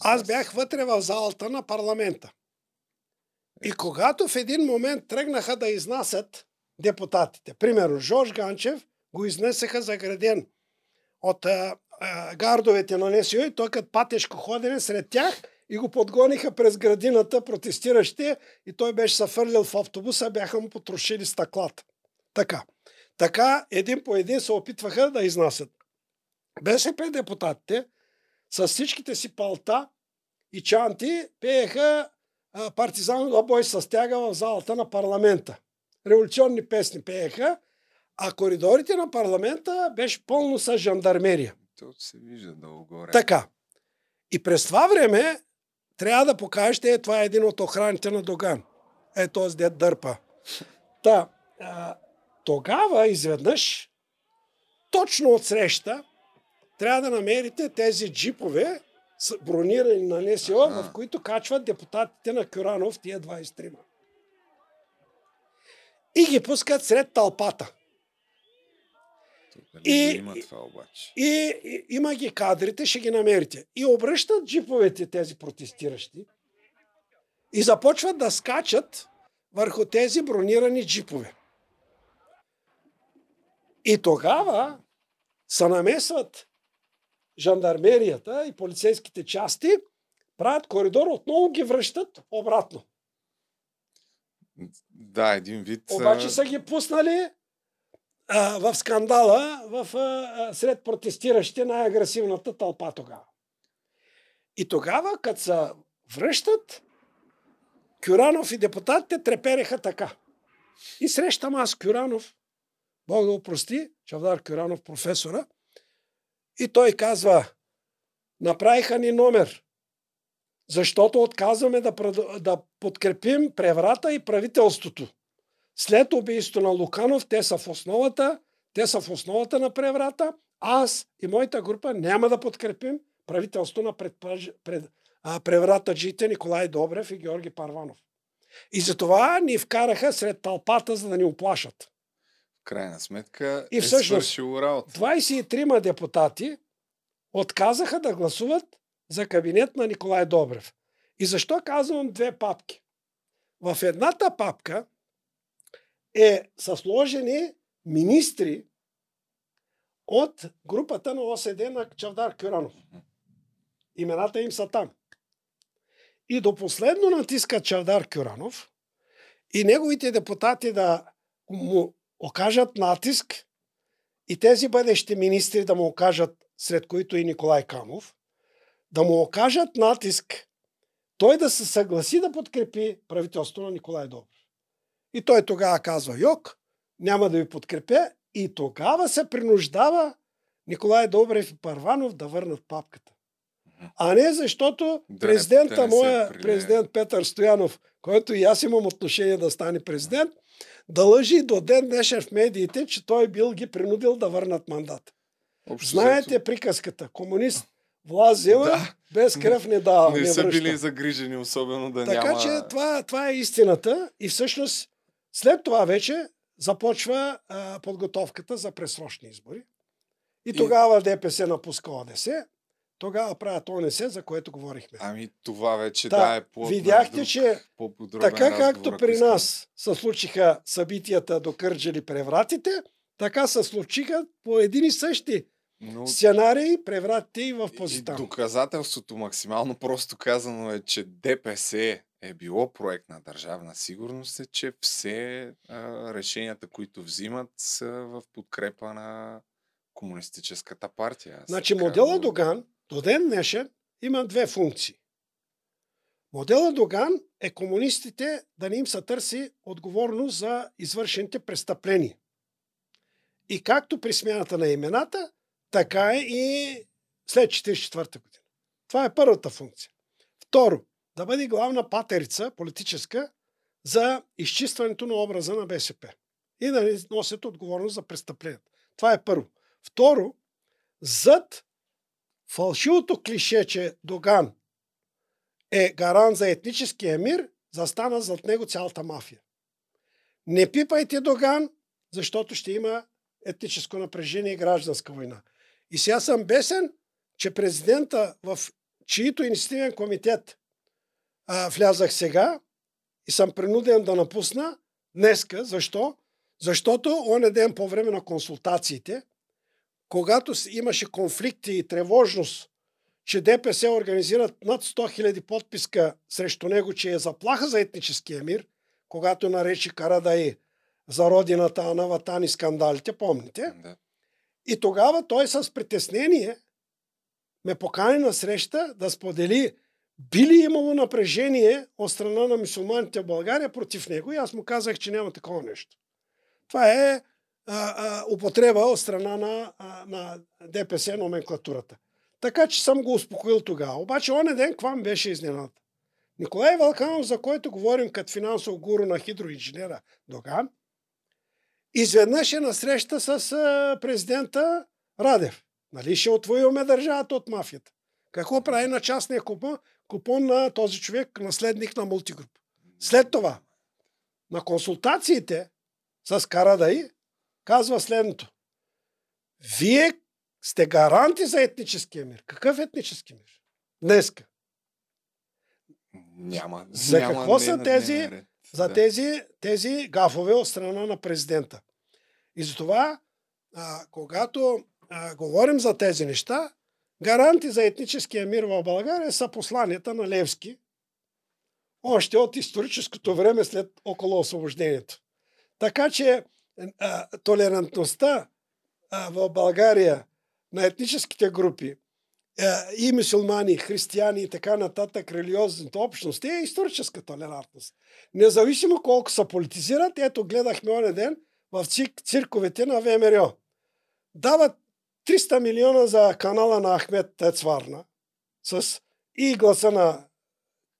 Аз бях вътре в залата на парламента. И когато в един момент тръгнаха да изнасят депутатите, примерно Жорж Ганчев го изнесеха заграден от а, гардовете на НСО и той като патешко ходене сред тях и го подгониха през градината протестиращи и той беше се фърлил в автобуса, бяха му потрошили стъклата. Така. Така един по един се опитваха да изнасят. БСП депутатите с всичките си палта и чанти пееха партизан бой с тяга в залата на парламента. Революционни песни пееха, а коридорите на парламента беше пълно с жандармерия. То се вижда долу горе. Така. И през това време трябва да покажете, е, това е един от охраните на Доган. Е, този дед дърпа. Та, а, тогава изведнъж, точно от среща, трябва да намерите тези джипове, бронирани на НСО, Аха. в които качват депутатите на Кюранов, тия 23 И ги пускат сред тълпата. Тук И- има това обаче. И, и има ги кадрите, ще ги намерите. И обръщат джиповете тези протестиращи и започват да скачат върху тези бронирани джипове. И тогава се намесват жандармерията и полицейските части, правят коридор, отново ги връщат обратно. Да, един вид... Обаче са ги пуснали в скандала в, а, сред протестиращите най-агресивната тълпа тогава. И тогава, като се връщат, Кюранов и депутатите трепереха така. И срещам аз Кюранов, Бог да го прости, Чавдар Кюранов, професора, и той казва, направиха ни номер, защото отказваме да, да подкрепим преврата и правителството. След убийството на Луканов, те са в основата, те са в основата на преврата. Аз и моята група няма да подкрепим правителство на предпраж... пред... а, превратаджите Николай Добрев и Георги Парванов. И затова ни вкараха сред тълпата, за да ни оплашат. В крайна сметка И е всъщност- свършило работа. 23 депутати отказаха да гласуват за кабинет на Николай Добрев. И защо казвам две папки? В едната папка е са сложени министри от групата на ОСД на Чавдар Кюранов. Имената им са там. И до последно натиска Чавдар Кюранов и неговите депутати да му окажат натиск и тези бъдещи министри да му окажат, сред които и Николай Камов, да му окажат натиск той да се съгласи да подкрепи правителството на Николай Добрев. И той тогава казва, Йок, няма да ви подкрепя. И тогава се принуждава Николай Добрев и Парванов да върнат папката. А не защото Да президента, моя президент Петър Стоянов, който и аз имам отношение да стане президент, да лъжи до ден днешен в медиите, че той бил ги принудил да върнат мандат. Общо Знаете взето, приказката. Комунист власт взема, Да. без кръв не дава. не не са връща. били загрижени, особено да Така няма... че това, това е истината и всъщност след това вече започва а, подготовката за пресрочни избори. И, И- тогава ДПС напуска ОДС, тогава правят ОНС, за което говорихме. Ами това вече Та, да е по видяхте, че по-подробен така разговор, както при нас се случиха събитията до Кърджали превратите, така се случиха по един и същи Но сценарии превратите и в и Позитано. доказателството максимално просто казано е, че ДПС е било проект на държавна сигурност, е, че все а, решенията, които взимат, са в подкрепа на комунистическата партия. Аз Значи така модела Доган до ден днешен има две функции. Модела Доган е комунистите да не им се търси отговорност за извършените престъпления. И както при смяната на имената, така и след 1944 година. Това е първата функция. Второ, да бъде главна патерица политическа за изчистването на образа на БСП. И да не носят отговорност за престъпленията. Това е първо. Второ, зад фалшивото клише, че Доган е гарант за етническия мир, застана зад него цялата мафия. Не пипайте Доган, защото ще има етническо напрежение и гражданска война. И сега съм бесен, че президента, в чието инициативен комитет а, влязах сега и съм принуден да напусна днеска. Защо? Защото оня ден по време на консултациите, когато имаше конфликти и тревожност, че ДПС организират над 100 000 подписка срещу него, че е заплаха за етническия мир, когато нарече Карадай за родината на Ватани скандалите, помните? Да. И тогава той с притеснение ме покани на среща да сподели би ли имало напрежение от страна на мусулманите в България против него и аз му казах, че няма такова нещо. Това е а, а, употреба от страна на, а, на ДПС номенклатурата. Така че съм го успокоил тогава. Обаче оня ден каква ми беше изненада? Николай Валканов, за който говорим като финансов гуру на хидроинженера Доган, изведнъж е на среща с президента Радев. Нали ще отвоюваме държавата от мафията? Какво прави на частния купон, купон на този човек, наследник на мултигруп? След това, на консултациите с Карадай, казва следното. Вие сте гаранти за етническия мир. Какъв етнически мир? Днеска. Няма. За няма какво са на тези- ред. за Да. тези, тези гафове от страна на президента. И затова, а, когато а, говорим за тези неща, гаранти за етническия мир в България са посланията на Левски, още от историческото време след около освобождението. Така че а, толерантността а, в България на етническите групи а, и мусулмани, християни и така нататък, религиозните общности е историческа толерантност. Независимо колко се политизират, ето гледахме оня ден в цирковете на ВМРО. Дават 300 милиона за канала на Ахмед Тецварна с и гласа на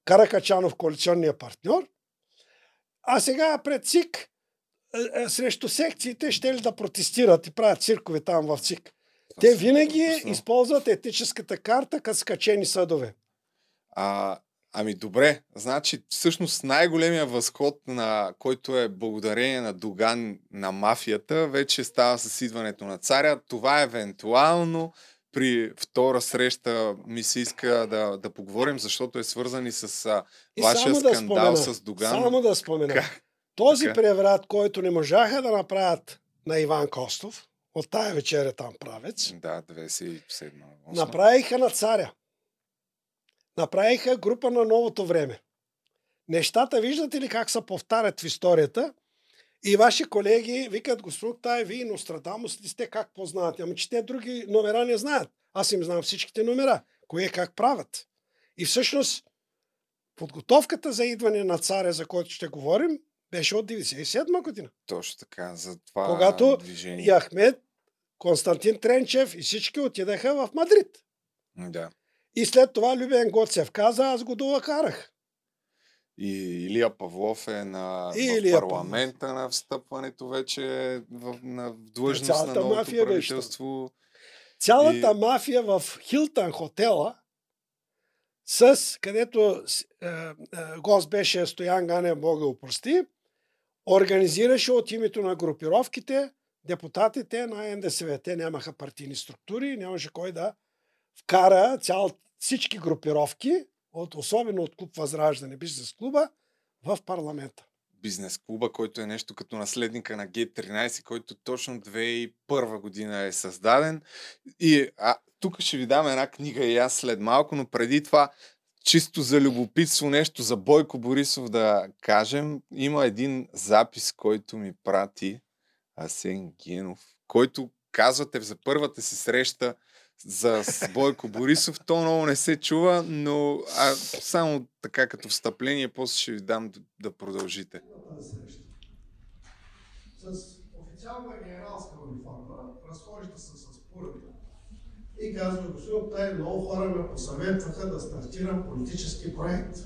Каракачанов, коалиционния партньор. А сега пред ЦИК е, е, срещу секциите ще ли да протестират и правят циркове там в ЦИК. Те винаги използват етническата карта като скачени съдове. А, ами добре, значи всъщност най-големия възход, на който е благодарение на Доган на мафията, вече става с идването на царя. Това евентуално при втора среща ми се иска да, да поговорим, защото е свързан и с а, И вашия да скандал спомена, с Доган. Само да спомена. Как? Този Така. преврат, който не можаха да направят на Иван Костов, от тая вечеря там правец, Да, 27 направиха на царя. Направиха група на новото време. Нещата, виждате ли как се повтарят в историята? И ваши колеги викат, господин Тай, вие Нострадамус ли сте, как познавате? Ами че те други номера не знаят. Аз им знам всичките номера. Кое как правят. И всъщност, подготовката за идване на царя, за който ще говорим, беше от 97 година. Точно така, за това Когато движение. И Ахмед, Константин Тренчев и всички отидаха в Мадрид. Да. И след това Любен Гоцев каза, аз го долакарах. И Илия Павлов е на И в Илия парламента на встъпването вече в, на в длъжност Цялата на новото мафия беше правителство. Цялата И- мафия в Хилтън хотела, с, където е, е, гост беше Стоян Ганев, Бога го прости, организираше от името на групировките депутатите на НДСВ. Те нямаха партийни структури, нямаше кой да вкара цял, всички групировки, от, особено от клуб Възраждане, бизнес клуба, в парламента. Бизнес клуба, който е нещо като наследника на G13, който точно 2001 година е създаден. И а, тук ще ви дам една книга и аз след малко, но преди това чисто за любопитство нещо за Бойко Борисов да кажем. Има един запис, който ми прати Асен Генов, който казвате за първата си среща за Бойко Борисов. То много не се чува, но а, само така като встъпление, после ще ви дам да, да продължите. С официална генералска униформа, разхожда се с пурата и казва, господин Тай, много хора ме посъветваха да стартирам политически проект.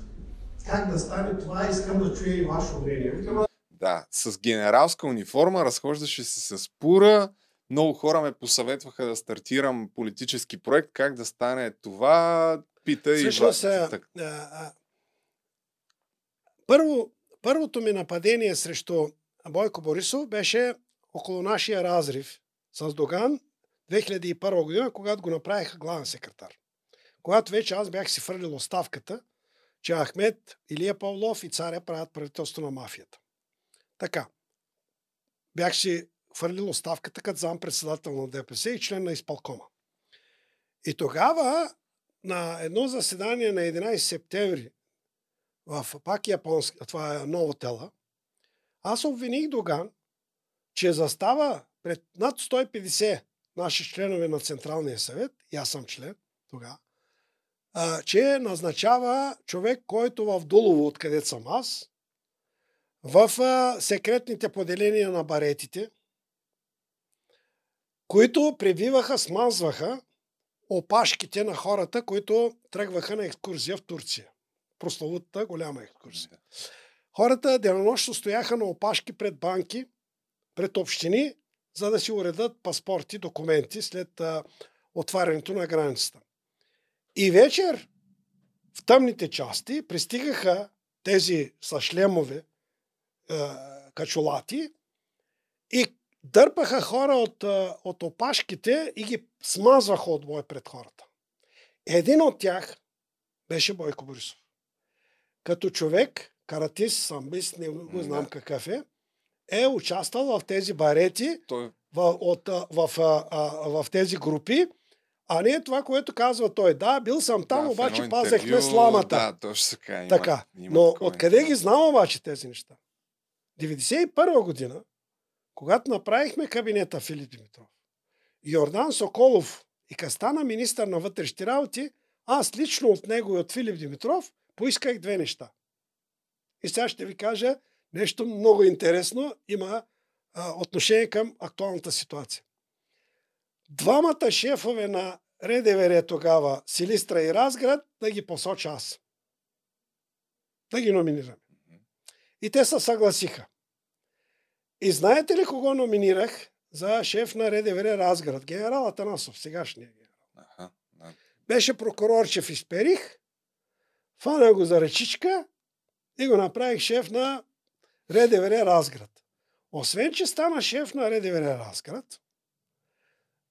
Как да стане това, искам да чуя и ваше мнение. Да, с генералска униформа разхождаше се с пура. Много хора ме посъветваха да стартирам политически проект. Как да стане това? Пита и Всъщност, Ва- а, так- а, а, първо, първото ми нападение срещу Бойко Борисов беше около нашия разрив с Доган 2001 година, когато го направиха главен секретар. Когато вече аз бях си фърлил оставката, че Ахмед, Илия Павлов и царя правят правителство на мафията. Така. Бях си хвърлил оставката като зам председател на ДПС и член на изпълкома. И тогава на едно заседание на 11 септември в пак японска, това е Новотела, аз обвиних Доган, че застава пред над 150 наши членове на Централния съвет, и аз съм член тогава, че назначава човек, който в Дулово, откъдето съм аз, в секретните поделения на баретите, които пребиваха, смазваха опашките на хората, които тръгваха на екскурзия в Турция. Прословутата голяма екскурзия. Хората денонощно стояха на опашки пред банки, пред общини, за да си уредат паспорти, документи след а, отварянето на границата. И вечер в тъмните части пристигаха тези с шлемове а, качулати и дърпаха хора от, от опашките и ги смазваха от бой пред хората. Един от тях беше Бойко Борисов. Като човек, каратист, самбист, не го знам Да. какъв е, е участвал в тези барети, Той в, от, в, а, в тези групи, а не това, което казва той. Да, бил съм там, да, в обаче пазехме интервю, сламата. Да, точно така. Има, Така. има Но откъде ги знам обаче тези неща? 91 година, когато направихме кабинета Филип Димитров, Йордан Соколов и като стана министър на вътрешните работи, аз лично от него и от Филип Димитров поисках две неща. И сега ще ви кажа нещо много интересно, има а, отношение към актуалната ситуация. Двамата шефове на РДВР тогава, Силистра и Разград, да ги посоча аз. Да ги номинирам. И те се съгласиха. И знаете ли кого номинирах за шеф на РДВР Разград? Генерал Атанасов, сегашния генерал. Аха, да. Беше прокурорчев изперих, фана го за ръчичка и го направих шеф на РДВР Разград. Освен, че стана шеф на РДВР Разград,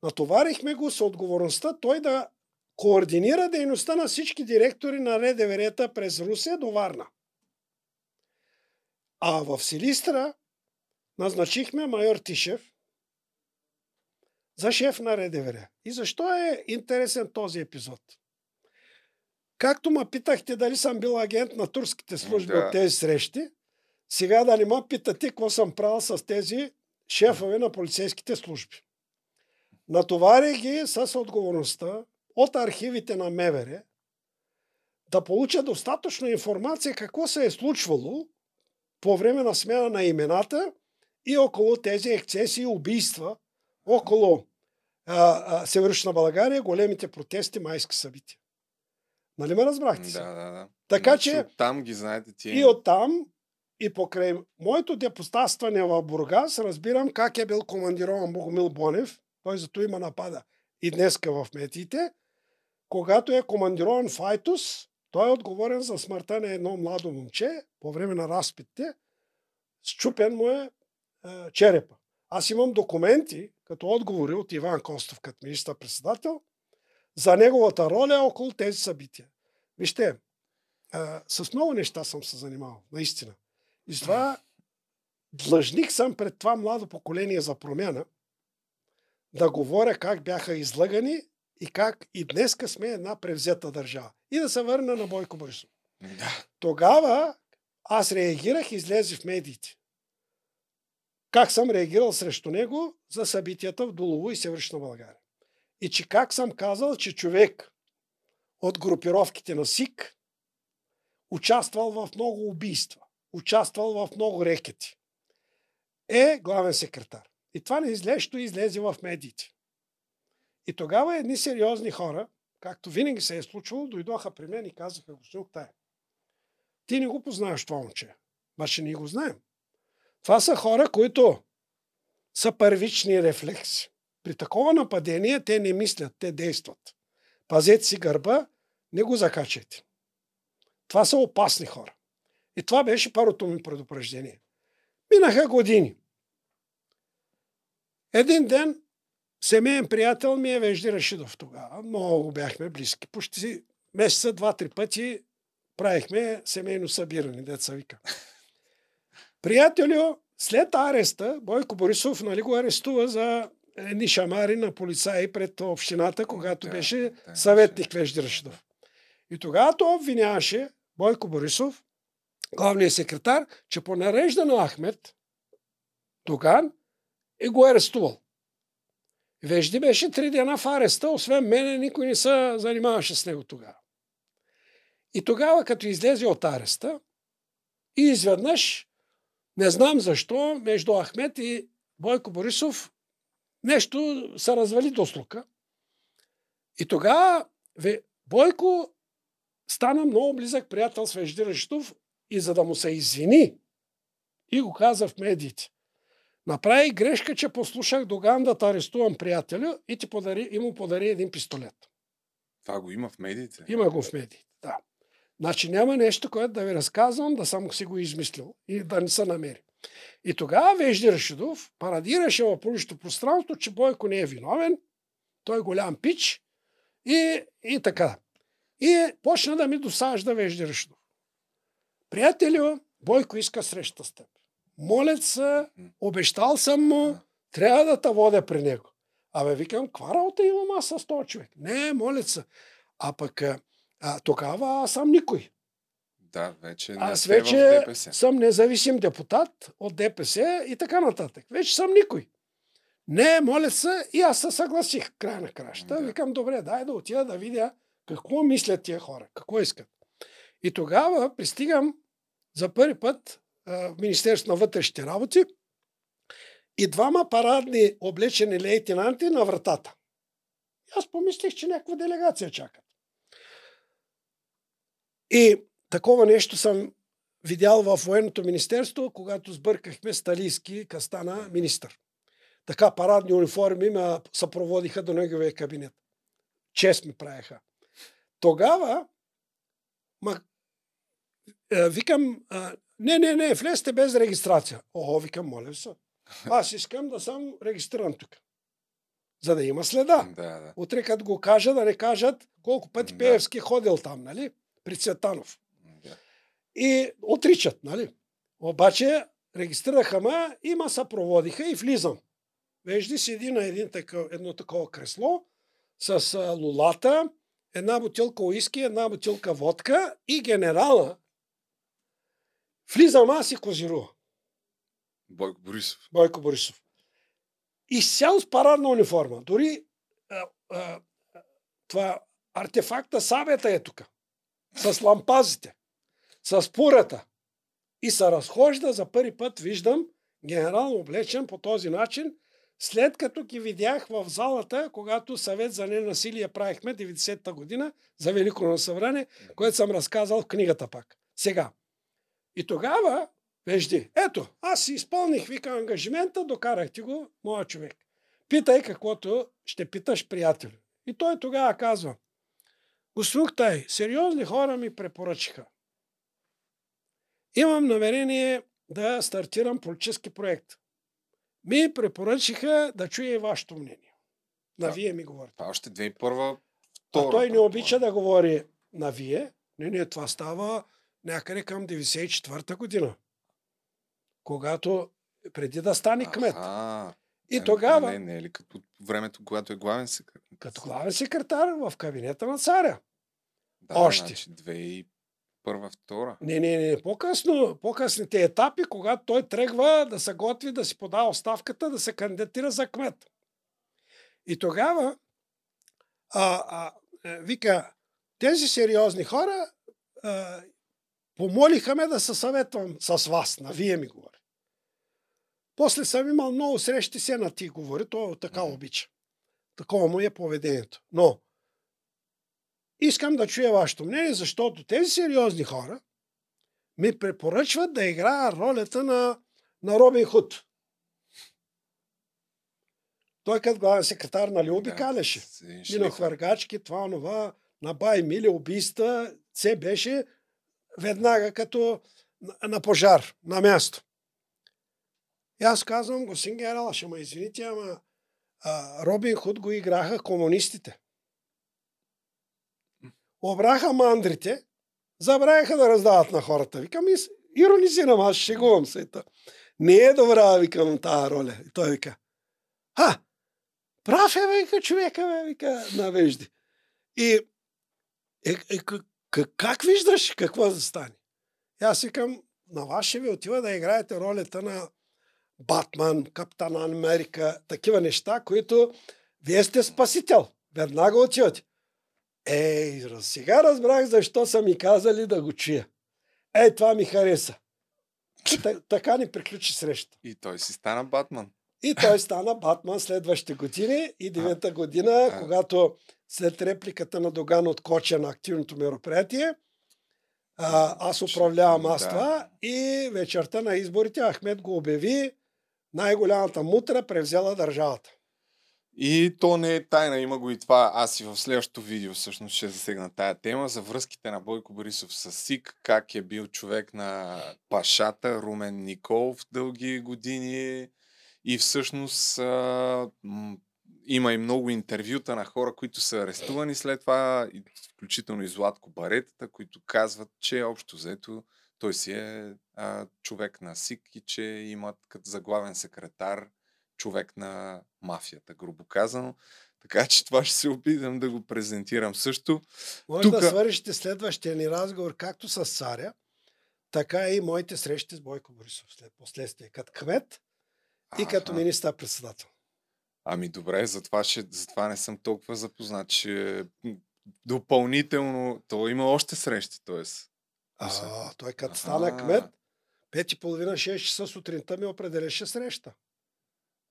Натоварихме го с отговорността той да координира дейността на всички директори на РДВР-та през Русия до Варна. А в Силистра назначихме майор Тишев за шеф на РДВР. И защо е интересен този епизод? Както ме питахте дали съм бил агент на турските служби Да. от тези срещи, сега да не ме питате какво съм правил с тези шефове на полицейските служби. Натоварих ги с отговорността от архивите на МВР да получа достатъчно информация какво се е случвало по време на смяна на имената и около тези ексцеси и убийства около а, а, Северична България, големите протести, майски събития. Нали ме разбрахте? Да, да, да. Така Значи че- Там ги знаете тия. И оттам, и покрай моето депутатстване в Бургас, разбирам как е бил командирован Богомил Бонев. Той зато има напада и днеска в медиите. Когато е командирован в Айтос, той е отговорен за смъртта на едно младо момче по време на разпитите. Счупен му е, е черепа. Аз имам документи, като отговори от Иван Костов, като министър-председател, за неговата роля около тези събития. Вижте, а, с много неща съм се занимавал, наистина. И затова длъжник съм пред това младо поколение за промяна да говоря как бяха излъгани и как и днеска сме една превзета държава. И да се върна на Бойко Борисов. Тогава аз реагирах и излезе в медиите. Как съм реагирал срещу него за събитията в Долово и Северична България. И че как съм казал, че човек от групировките на СИК участвал в много убийства, участвал в много рекети. Е главен секретар. И това неизлещо излезе в медиите. И тогава едни сериозни хора, както винаги се е случвало, дойдоха при мен и казаха, господин Тая, ти не го познаваш това момче. Баше ние го знаем. Това са хора, които са първични рефлекси. При такова нападение те не мислят, те действат. Пазете си гърба, не го закачайте. Това са опасни хора. И това беше първото ми предупреждение. Минаха години. Един ден семейен приятел ми е Вежди Рашидов тогава. Много бяхме близки. Почти месеца, два-три пъти правихме семейно събиране, деца вика. Приятелю, след ареста, Бойко Борисов нали, го арестува за едни шамари на полицаи пред общината, когато Да, беше да, съветник Вежди Рашидов. И тогава той обвиняваше Бойко Борисов, главният секретар, че по нарежда на Ахмед Доган е го арестувал. Вежди беше три дена в ареста, освен мене никой не се занимаваше с него тогава. И тогава, като излезе от ареста, и изведнъж, не знам защо, между Ахмед и Бойко Борисов нещо се развали до слука. И тогава Бойко стана много близък приятел с Вежди Рашидов и за да му се извини и го каза в медиите. Направи грешка, че послушах Доган да те арестувам приятеля и, ти подари, и му подари един пистолет. Това го има в медиите. Има го в медиите. Значи няма нещо, което да ви разказвам, да съм си го измислил и да не се намери. И тогава Вежди Рашидов парадираше в публичното пространство, че Бойко не е виновен, той е голям пич и, и така. И почна да ми досажда Вежди Рашидов. Приятелю, Бойко иска среща с теб. Молят се, обещал съм му, трябва да те водя при него. Абе, викам, каква работа имам аз с този човек? Не, молят се. А пък а, тогава аз съм никой. Да, вече не Аз вече в ДПС. съм независим депутат от ДПС и така нататък. Вече съм никой. Не, моля се, и аз се съгласих. Край на краща. Да. Викам, добре, дай да отида да видя какво мислят тия хора, какво искат. И тогава пристигам за първи път в Министерството на вътрешните работи и двама парадни облечени лейтенанти на вратата. И аз помислих, че някаква делегация чакат. И такова нещо съм видял в военното министерство, когато сбъркахме Сталийски кастана министър. Така парадни униформи ме съпроводиха до неговия кабинет. Чест ми правеха. Тогава ма, е, викам, а, не, не, не, влезте без регистрация. О, викам, моля се. Аз искам да съм регистриран тук. за да има следа. Да, да. Утре като го кажа, да не кажат колко пъти Да. Пеевски е ходил там, нали? При Цветанов. да. И отричат, нали? Обаче регистрираха ме и ма съпроводиха и влизам. Вежди седи на един такъв, едно такова кресло с а, лулата, една бутилка уиски, една бутилка водка и генерала. Влизам аз и козирува. Бойко Борисов. Бойко Борисов. Изцяло с парадна униформа. Дори а, а, това артефакта сабета е тук. С лампазите. С пурата. И се разхожда за първи път, виждам, генерал облечен по този начин, след като ги видях в залата, когато съвет за ненасилие правихме 90-та година за Велико събрание, което съм разказал в книгата пак. Сега. И тогава, вежди, ето, аз си изпълних, вика, ангажимента, докарах ти го, моя човек. Питай каквото ще питаш, приятел. И той тогава казва, господин Тай, сериозни хора ми препоръчаха. Имам намерение да стартирам политически проект. Ми препоръчаха да чуя и вашето мнение. На Да. вие ми говорите. Това още 2001 А той не обича да говори на вие. Не, не, това става някъде към 94-та година. Когато, преди да стане кмет. Аха. И Е, тогава, Не, не е ли като времето, когато е главен секретар? като главен секретар в кабинета на царя. Да, още. Значи 2001-2002. Не, не, не, по-късно, по-късните етапи, когато той тръгва да се готви, да си подава оставката, да се кандидатира за кмет. И тогава, а, а, е, вика, тези сериозни хора а, помолиха ме да се съветвам с вас, на вие ми говори. После съм имал много срещи, се на ти говори, той така Мгм. обича. Такова му е поведението. Но, искам да чуя вашето мнение, защото тези сериозни хора ми препоръчват да играя ролята на, на Робин Худ. Той като главен секретар, нали, обикаляше. Да, Мина хвъргачки, това, това, на бай мили, убийства, все беше веднага като на, на пожар, на място. И аз казвам, господин генерал, ще ме извините, ама а, Робин Худ го играха комунистите. Обраха мандрите, забравяха да раздават на хората. Викам, иронизирам, аз шегувам се. Не е добра, викам, тази роля. И той вика, ха, прав е, вика, човека, бе, вика, навежди. И е, е, как, как виждаш какво да стане? И аз викам, на вас ще ви отива да играете ролята на Батман, Капитан Америка, такива неща, които вие сте спасител. Веднага отивате. Ей, сега разбрах защо са ми казали да го чуя. Ей, това ми хареса. Та- така ни приключи среща. И той си стана Батман. И той стана Батман следващите години и девета година, а. когато след репликата на Доган от Коча на активното мероприятие, а, аз управлявам аз Да. това и вечерта на изборите Ахмед го обяви най-голямата мутра превзела държавата. И то не е тайна, има го и това. Аз и в следващото видео всъщност ще засегна тая тема за връзките на Бойко Борисов с СИК, как е бил човек на Пашата, Румен Николов дълги години и всъщност а, м- има и много интервюта на хора, които са арестувани след това, включително и Златко Баретата, които казват, че общо взето той си е а, човек на СИК и че имат като заглавен секретар човек на мафията, грубо казано. Така че това ще се опитам да го презентирам също. Може Тука- да свършите следващия ни разговор както с царя, така и моите срещи с Бойко Борисов след последствие, като кмет и като Аха. министър-председател. Ами добре, затова, ще, затова не съм толкова запознат, че допълнително, то има още срещи, т.е. А, той като стана кмет, пет и половина, 6 часа сутринта ми определяше среща.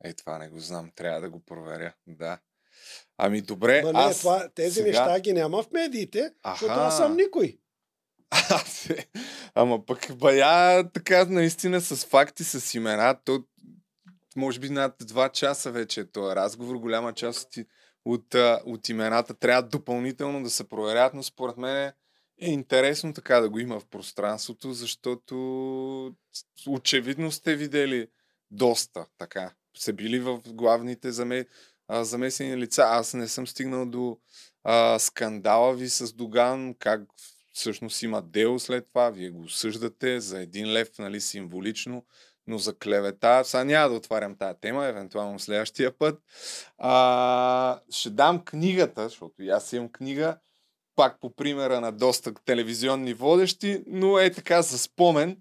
Е, това не го знам, трябва да го проверя, да. Ами добре, Ма не, аз това, тези сега... неща ги няма в медиите, защото Аха. аз съм никой. Е- Ама пък бая така наистина с факти, с имена, то може би над два часа вече е този разговор. Голяма част от, от, от имената трябва допълнително да се проверят, но според мен е интересно така да го има в пространството, защото очевидно сте видели доста така. Са били в главните заме... а, замесени лица. Аз не съм стигнал до а, скандала ви с Доган, как всъщност има дело след това, вие го осъждате за един лев, нали, символично, но за клевета, сега няма да отварям тази тема, евентуално следващия път. А, ще дам книгата, защото и аз имам книга, пак по примера на доста телевизионни водещи, но е така за спомен,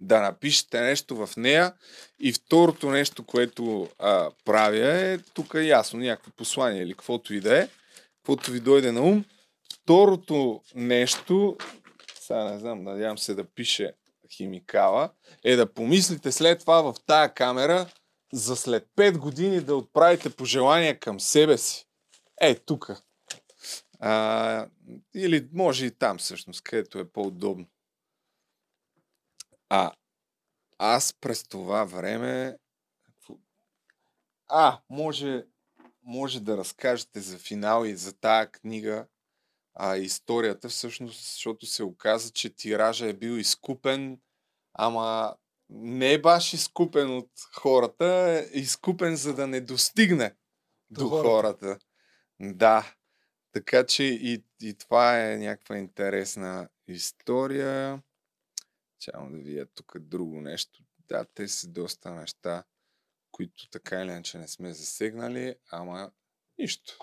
да напишете нещо в нея. И второто нещо, което а, правя е, тук е ясно, някакво послание или каквото и да е, каквото ви дойде на ум. Второто нещо, сега не знам, надявам се да пише химикала, е да помислите след това в тая камера за след 5 години да отправите пожелания към себе си. Е, тук. или може и там всъщност, където е по-удобно. А аз през това време... А, може, може да разкажете за финал и за тая книга, а историята всъщност, защото се оказа, че тиража е бил изкупен, ама не е баш изкупен от хората, е изкупен за да не достигне до, до хората. хората. Да. Така че и, и това е някаква интересна история. Чао да видя тук друго нещо. Да, те са доста неща, които така или иначе не сме засегнали, ама нищо.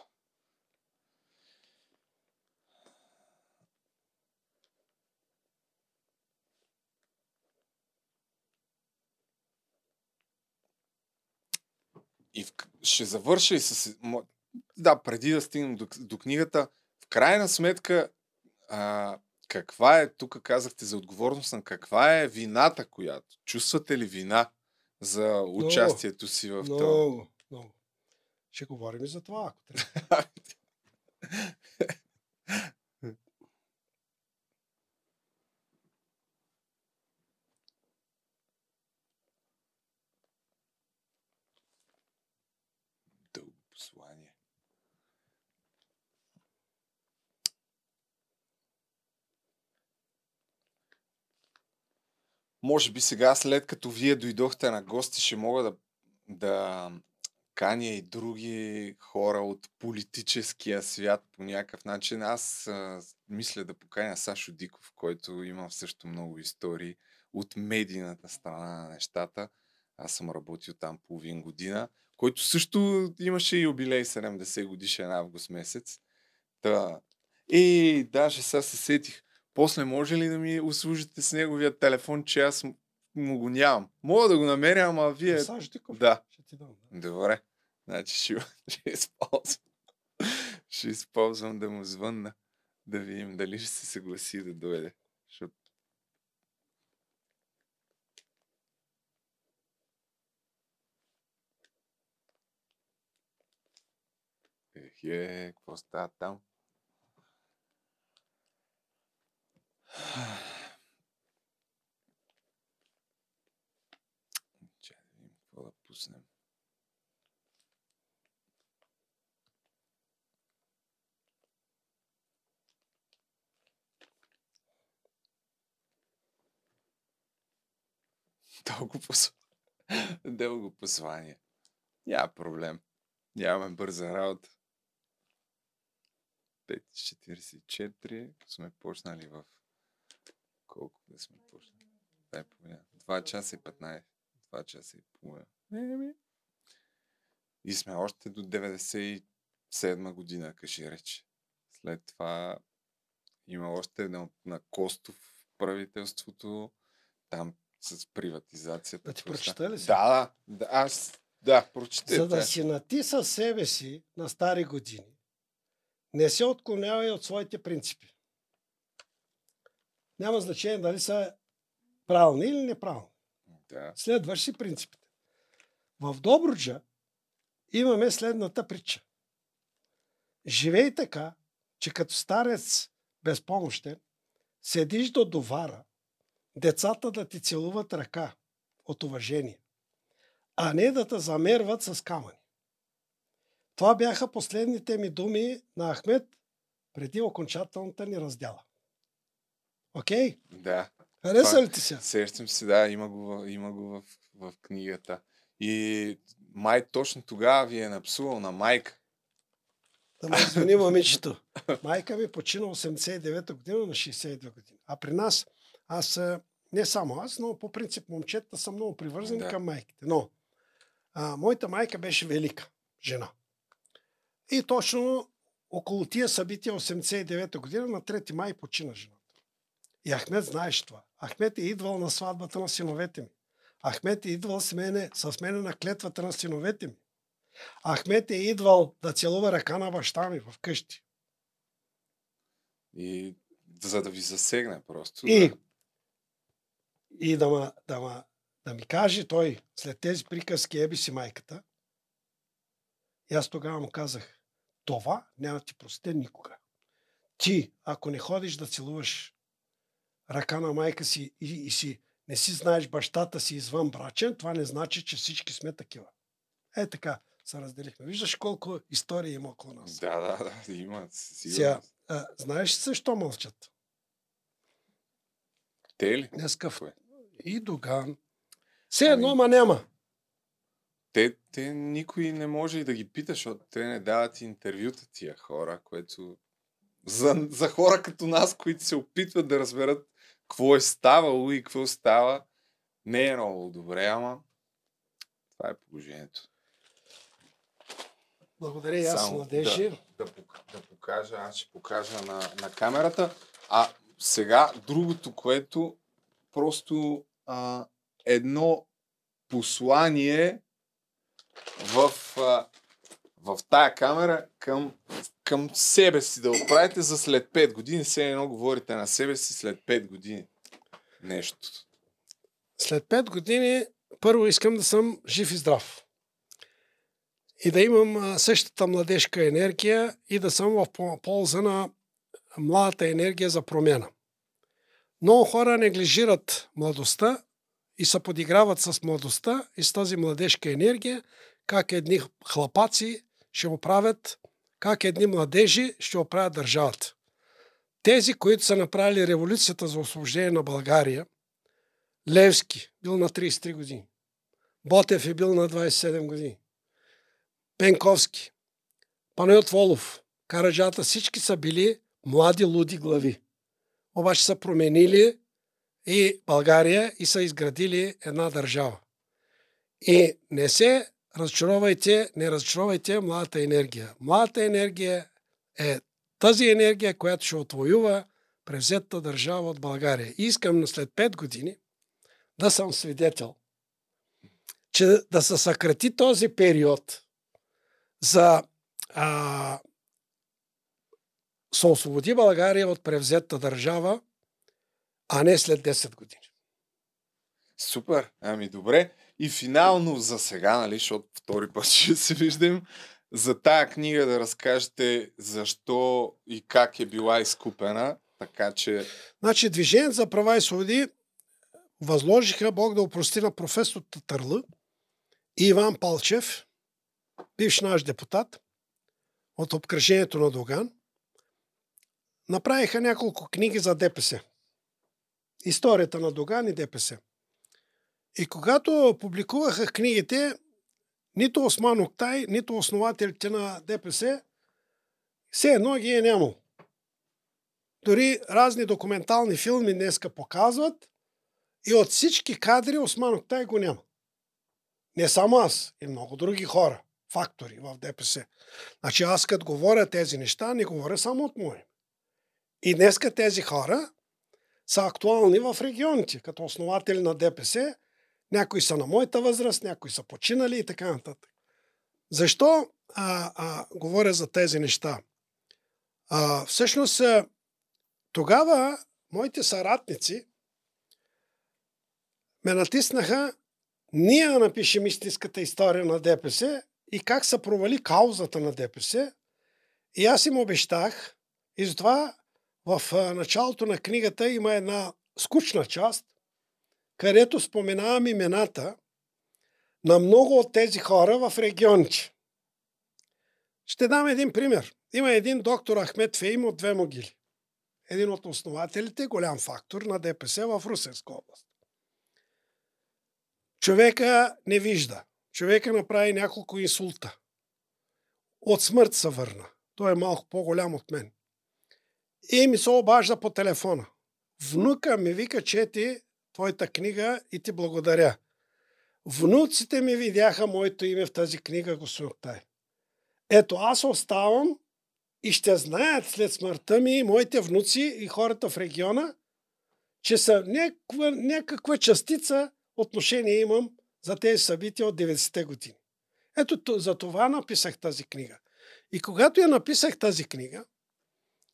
И в... ще завърша и с... Да, преди да стигнем до, до книгата, в крайна сметка а, каква е, тук казахте за отговорност на каква е вината, която? Чувствате ли вина за участието си в това? Много, много. Ще говорим и за това, ако трябва. Може би сега, след като вие дойдохте на гости, ще мога да, да каня и други хора от политическия свят по някакъв начин. Аз а, мисля да поканя Сашо Диков, който има също много истории от медийната страна на нещата. Аз съм работил там половин година, който също имаше юбилей 70 годишен август месец. Та, и даже сега се сетих, после може ли да ми услужите с неговия телефон, че аз му го нямам? Мога да го намеря, ама вие... Саш Да. Ще ти дам. Добре. Значи ще, ще използвам. ще използвам да му звънна. Да видим дали ще се съгласи да дойде. Защото Ехе, какво става там? Че да видим какво да пуснем. Дълго послание. Дълго послание. Няма проблем. Нямаме бърза работа. 5.44 сме почнали в колко да сме почнали? Дай половина. 2 часа и 15. 2 часа и половина. И сме още до 97 година, кажи реч. След това има още едно на Костов правителството, там с приватизацията. Да ти прочета ли си? Да, да, аз, да, прочете. За да си нати със себе си на стари години, не се отклонявай от своите принципи. Няма значение дали са правилни или неправилни. Да. Следваш си принципите. В Добруджа имаме следната притча. Живей така, че като старец безпомощен, седиш до довара, децата да ти целуват ръка от уважение, а не да те замерват с камъни. Това бяха последните ми думи на Ахмед преди окончателната ни раздяла. Окей? Okay? Да. Хареса ли ти се? Сещам се, да, има го, има го в, в книгата. И май точно тогава ви е напсувал на майка. Да ме извини момичето. Майка ми почина 89-та година на 62 години. А при нас, аз, не само аз, но по принцип момчета са много привързани Да. към майките. Но а, моята майка беше велика жена. И точно около тия събития 89-та година на 3 май почина жената. И Ахмед знаеш това. Ахмед е идвал на сватбата на синовете ми. Ахмед е идвал с мене, с мене на клетвата на синовете ми. Ахмед е идвал да целува ръка на баща ми в къщи. И за да ви засегне просто. И, да. и да, ма, да, ма, да ми каже той, след тези приказки, еби си майката, и аз тогава му казах, това няма ти просте никога. Ти, ако не ходиш да целуваш ръка на майка си и, и си не си знаеш бащата си извън брачен, това не значи, че всички сме такива. Е така се разделихме. Виждаш колко истории има около нас. Да, да, да, има. Сигурно. Сега, а, знаеш ли защо мълчат? Те ли? Днеска в... И Доган. Все едно, Ами- ма няма. Те, те никой не може и да ги пита, защото те не дават интервюта тия хора, което за, за хора като нас, които се опитват да разберат какво е ставало и какво става, не е много добре, ама това е положението. Благодаря и аз, Само Надежи. Да, да, да покажа, аз ще покажа на, на камерата. А сега другото, което просто а, едно послание в, а, в тая камера към, към себе си да отправите за след 5 години. Все едно говорите на себе си след 5 години. Нещо. След 5 години първо искам да съм жив и здрав. И да имам същата младежка енергия и да съм в по- полза на младата енергия за промяна. Много хора неглижират младостта и се подиграват с младостта и с тази младежка енергия, как едни хлапаци ще оправят, как едни младежи ще оправят държавата. Тези, които са направили революцията за освобождение на България, Левски бил на 33 години. Ботев е бил на 27 години. Пенковски, Панайот Волов, Караджата, всички са били млади луди глави. Обаче са променили и България и са изградили една държава. И не се разочаровайте, не разочаровайте младата енергия. Младата енергия е тази енергия, която ще отвоюва превзетата държава от България. И искам след 5 години да съм свидетел, че да се съкрати този период за а, се освободи България от превзетата държава, а не след 10 години. Супер, ами добре. И финално за сега, нали, защото втори път ще се виждам, за тая книга да разкажете защо и как е била изкупена, така че Значи Движението за права и свободи възложиха Бог да опрости на професор Татърла и Иван Палчев, бивш наш депутат от обкръжението на Доган, направиха няколко книги за ДПС. Историята на Доган и ДПС. И когато публикуваха книгите, нито Осман Октай, нито основателите на ДПС, все едно ги е нямало. Дори разни документални филми днеска показват и от всички кадри Осман Октай го няма. Не само аз, и много други хора, фактори в ДПС. Значи аз като говоря тези неща, не говоря само от мое. И днеска тези хора са актуални в регионите, като основатели на ДПС. Някои са на моята възраст, някои са починали и така нататък. Защо а, а, говоря за тези неща? А, всъщност, тогава моите съратници ме натиснаха ние да напишем истинската история на ДПС и как се провали каузата на ДПС. И аз им обещах, и затова в началото на книгата има една скучна част, където споменавам имената на много от тези хора в регионите. Ще дам един пример. Има един доктор Ахмед Фейм от две могили. Един от основателите, голям фактор на ДПС в Русенска област. Човека не вижда. човека направи няколко инсулта. От смърт се върна. Той е малко по-голям от мен. И ми се обажда по телефона. Внука ми вика, чети твоята книга и ти благодаря. Внуците ми видяха моето име в тази книга, господин Октай. Ето, аз оставам и ще знаят след смъртта ми моите внуци и хората в региона, че са някаква, някаква частица отношение имам за тези събития от 90-те години. Ето за това написах тази книга. И когато я написах тази книга,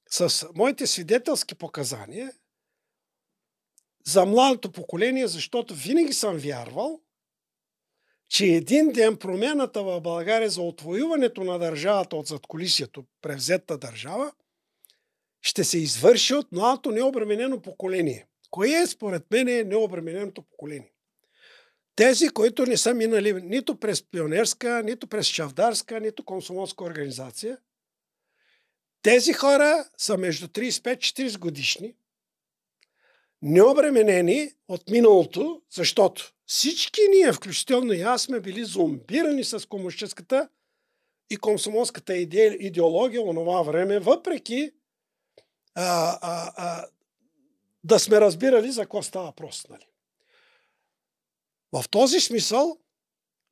с моите свидетелски показания за младото поколение, защото винаги съм вярвал, че един ден промяната в България за отвоюването на държавата от задколисието, превзета държава, ще се извърши от младото необременено поколение. Кое е според мен е необремененото поколение? Тези, които не са минали нито през пионерска, нито през чавдарска, нито консумовска организация, тези хора са между 35-40 годишни, необременени от миналото, защото всички ние, включително и аз, сме били зомбирани с комунистическата и комсомолската идеология в това време, въпреки а, а, а, да сме разбирали за какво става въпрос. Нали? В този смисъл,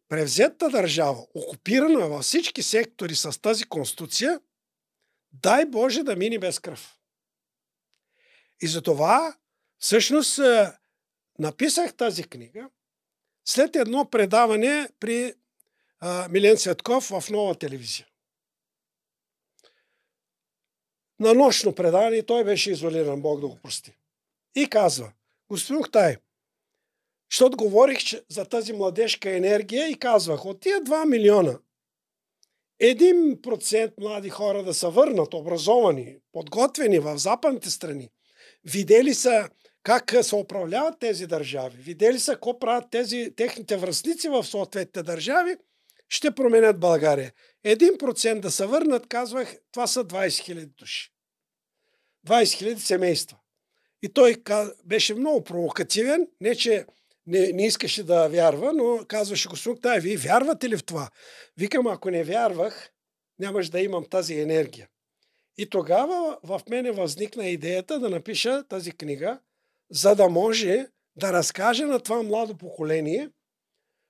превзетата държава, окупирана във всички сектори с тази конституция, дай Боже да мини без кръв. И затова, всъщност, написах тази книга след едно предаване при Милен Цветков в нова телевизия. На нощно предаване той беше изолиран, Бог да го прости. И казва, господин Хтай, защото говорих за тази младежка енергия и казвах, от тия 2 милиона, 1% млади хора да са върнат, образовани, подготвени в западните страни, видели са как се управляват тези държави, видели са какво правят тези техните връзници в съответните държави, ще променят България. 1% да се върнат, казвах, това са 20 000 души. 20 000 семейства. И той беше много провокативен, не че не, не искаше да вярва, но казваше го тая, вие вярвате ли в това? Викам, ако не вярвах, нямаш да имам тази енергия. И тогава в мене възникна идеята да напиша тази книга, за да може да разкаже на това младо поколение,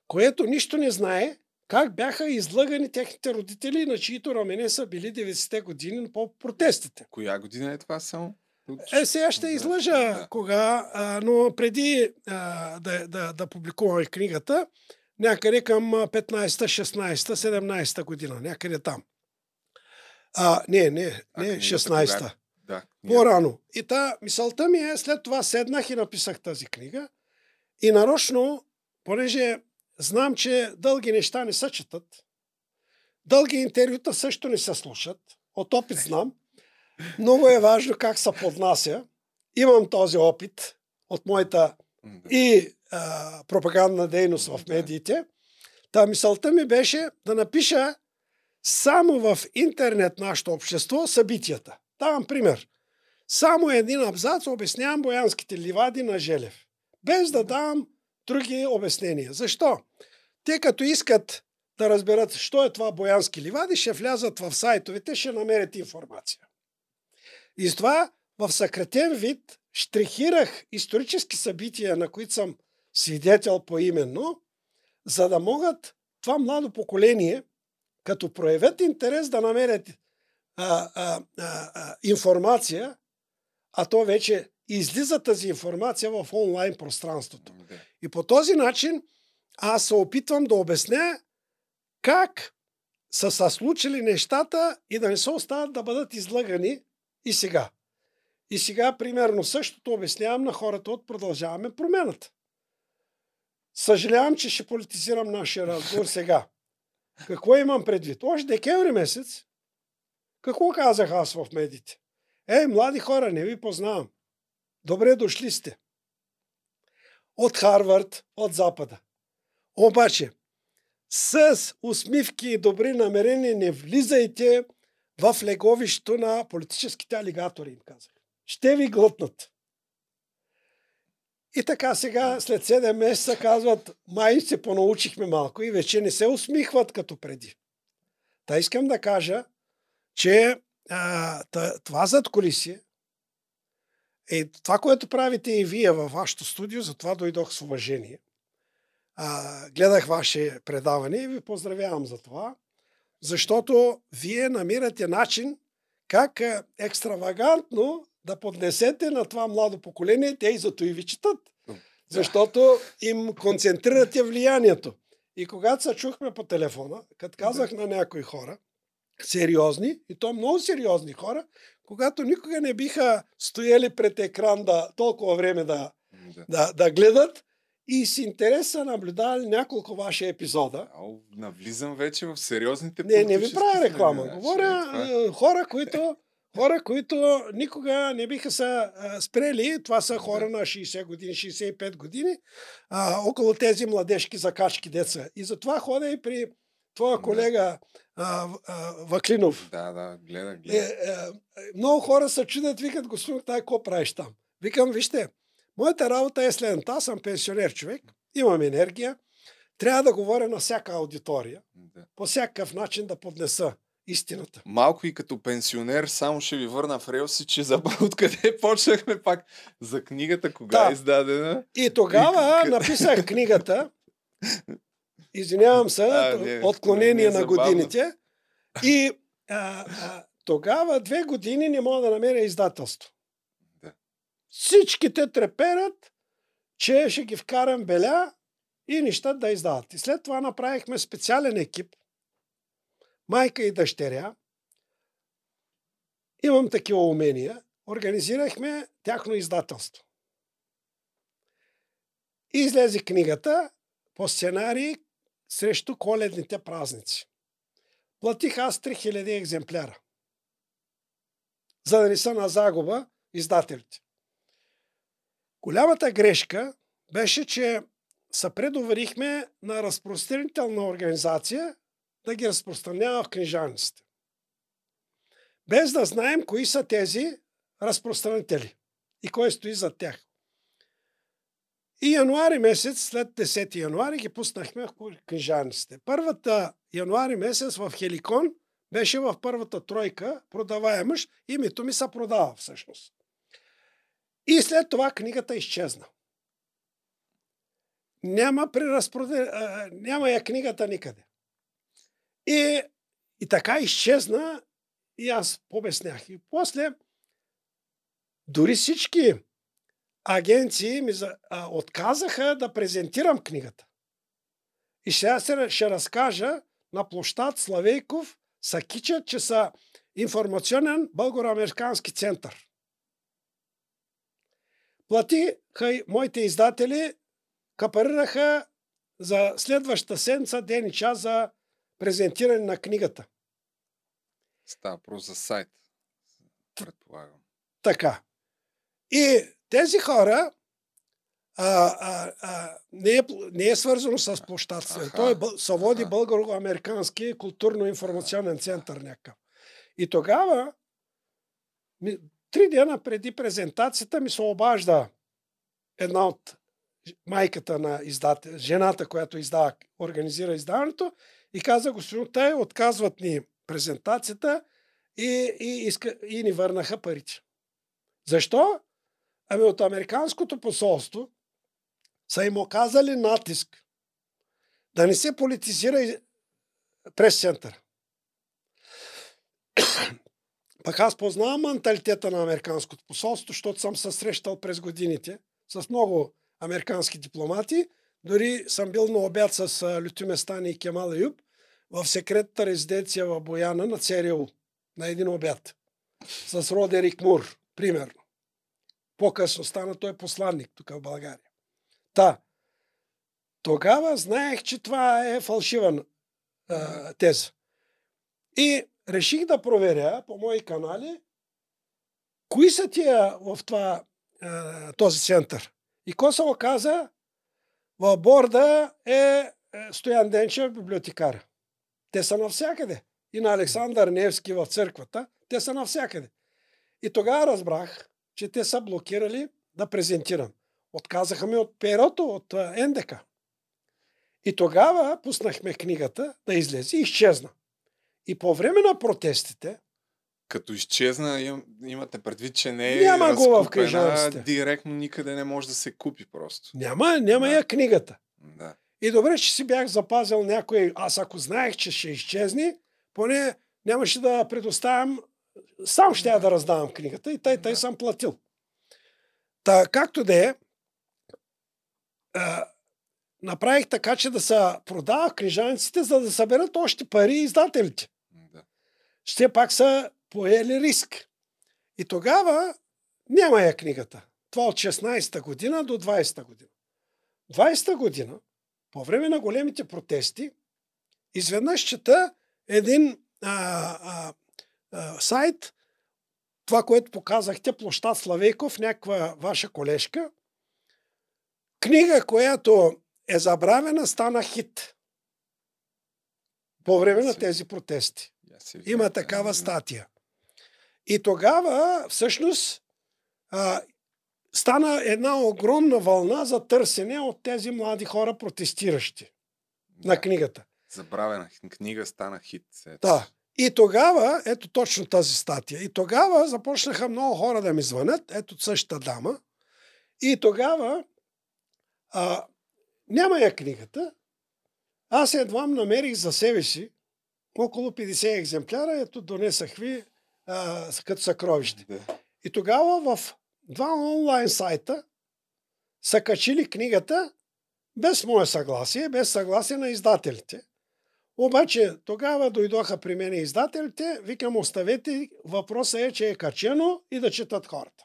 което нищо не знае, как бяха излъгани техните родители, на чието рамене са били 90-те години по протестите. Коя година е това само? Е, сега ще излъжа да. кога, а, но преди а, да, да, да публикуваме книгата, някъде към 15-та, 16-та, 17-та година, някъде там. А, не, не, не, 16-та. По-рано. И та мисълта ми е, след това седнах и написах тази книга. И нарочно, понеже знам, че дълги неща не се четат, дълги интервюта също не се слушат, от опит знам, много е важно как се поднася. Имам този опит от моята и а, пропагандна дейност в медиите. Та мисълта ми беше да напиша само в интернет нашето общество събитията. Давам пример. Само един абзац обяснявам боянските ливади на Желев. Без да давам други обяснения. Защо? Те като искат да разберат, що е това боянски ливади, ще влязат в сайтовете, ще намерят информация. И с това в съкратен вид штрихирах исторически събития, на които съм свидетел поименно, за да могат това младо поколение, като проявят интерес да намерят а, а, а, а, информация, а то вече излиза тази информация в онлайн пространството. И по този начин аз се опитвам да обясня как са се случили нещата и да не се остават да бъдат излъгани и сега. И сега примерно същото обяснявам на хората от Продължаваме промената. Съжалявам, че ще политизирам нашия разговор сега. Какво имам предвид? Още декември месец, какво казах аз в медиите? Ей, млади хора, не ви познавам. Добре дошли сте. От Харвард, от Запада. Обаче, с усмивки и добри намерения не влизайте в леговището на политическите алигатори, им казах. Ще ви глътнат. И така сега, след 7 месеца, казват, май се понаучихме малко и вече не се усмихват като преди. Та искам да кажа, че а, това зад колисие е това, което правите и вие във вашето студио, затова дойдох с уважение. А, гледах ваше предаване и ви поздравявам за това, защото вие намирате начин как екстравагантно да поднесете на това младо поколение, те и зато и ви четат. Защото им концентрирате влиянието. И когато се чухме по телефона, като казах на някои хора, сериозни, и то много сериозни хора, когато никога не биха стояли пред екран да, толкова време да, да. да, да гледат, и с интерес са наблюдавали няколко ваши епизода. Ау, навлизам вече в сериозните Не, не ви правя реклама. Говоря е, е, хора, които Хора, които никога не биха са спрели, това са хора на 60 години, 65 години, а, около тези младежки закачки деца. И затова ходя и при твоя колега а, а, Ваклинов. Да, да, гледа, гледа. Е, е, много хора се чудят, викат, господин, тай, какво правиш там? Викам, вижте, моята работа е следната. Аз съм пенсионер човек, имам енергия, трябва да говоря на всяка аудитория, да. по всякакъв начин да поднеса истината. Малко и като пенсионер, само ще ви върна в релси, че забрах откъде почнахме пак за книгата, кога да. е издадена. И тогава и... написах книгата, извинявам се, а, не, отклонение не, не на годините. И а, а, тогава две години не мога да намеря издателство. Да. Всичките треперят, че ще ги вкарам беля и неща да издават. И след това направихме специален екип, майка и дъщеря, имам такива умения, организирахме тяхно издателство. Излезе книгата по сценарий срещу коледните празници. Платих аз 3000 екземпляра. За да не са на загуба издателите. Голямата грешка беше, че се предоверихме на разпространителна организация, да ги разпространява в книжаниците. Без да знаем кои са тези разпространители и кой стои зад тях. И януари месец, след 10 януари, ги пуснахме в книжаниците. Първата януари месец в Хеликон беше в първата тройка продаваемъж. Името ми се продава всъщност. И след това книгата изчезна. Няма, при разпродел... Няма я книгата никъде. И, и така изчезна и аз побеснях. И после дори всички агенции ми за, а, отказаха да презентирам книгата. И сега се, ще разкажа на площад Славейков са кичат, че са информационен българо-американски център. Платиха моите издатели, капарираха за следващата седмица ден и час за презентиране на книгата. Става просто за сайт, предполагам. Така. И тези хора а, а, а, не, е, не е свързано с площадство. Той е, се води българо-американски културно-информационен център някакъв. И тогава, ми, три дена преди презентацията ми се обажда една от майката на издател, жената, която издава, организира издаването и каза, господин Тай, отказват ни презентацията и, и, иска, и ни върнаха парите. Защо? Ами от Американското посолство са им оказали натиск да не се политизира прес-център. Пък аз познавам менталитета на Американското посолство, защото съм се срещал през годините с много американски дипломати дори съм бил на обяд с Лютю Местани и Кемал Юб в секретната резиденция в Бояна на ЦРУ на един обяд. С Родерик Мур, примерно. По-късно стана той посланник тук в България. Та, тогава знаех, че това е фалшива а, теза. И реших да проверя по мои канали, кои са тия в това, а, този център. И какво се оказа? В борда е, е Стоян Денчев, библиотекар. Те са навсякъде. И на Александър Невски в църквата, те са навсякъде. И тогава разбрах, че те са блокирали да презентирам. Отказаха ми от перото, от НДК. И тогава пуснахме книгата да излезе и изчезна. И по време на протестите, Като изчезна, им, имате предвид, че не е Няма го в книжарниците. директно никъде не може да се купи просто. няма, няма Да. я книгата. Да. И добре, че си бях запазил някой. Аз ако знаех, че ще изчезне, поне нямаше да предоставям. Сам ще я да раздавам книгата и тъй Да. съм платил. Та, както да е, направих така, че да се продава книжаниците, за да съберат още пари издателите. да. Ще пак са поели риск. И тогава няма я книгата. Това от 16-та година до 20-та година. 20-та година, по време на големите протести, изведнъж чета един а, а, сайт, това, което показахте, площад Славейков, някаква ваша колежка. Книга, която е забравена, стана хит. По време на тези протести. Има такава статия. И тогава, всъщност, а, стана една огромна вълна за търсене от тези млади хора, протестиращи на Да. книгата. Забравена книга стана хит. Ето. Да. И тогава, ето точно тази статия, и тогава започнаха много хора да ми звънят, ето същата дама, и тогава а, няма я книгата, аз едва намерих за себе си около 50 екземпляра, ето донесах ви а, като съкровище. И тогава в два онлайн сайта са качили книгата без мое съгласие, без съгласие на издателите. Обаче тогава дойдоха при мен издателите, викам оставете, въпросът е, че е качено и да четат хората.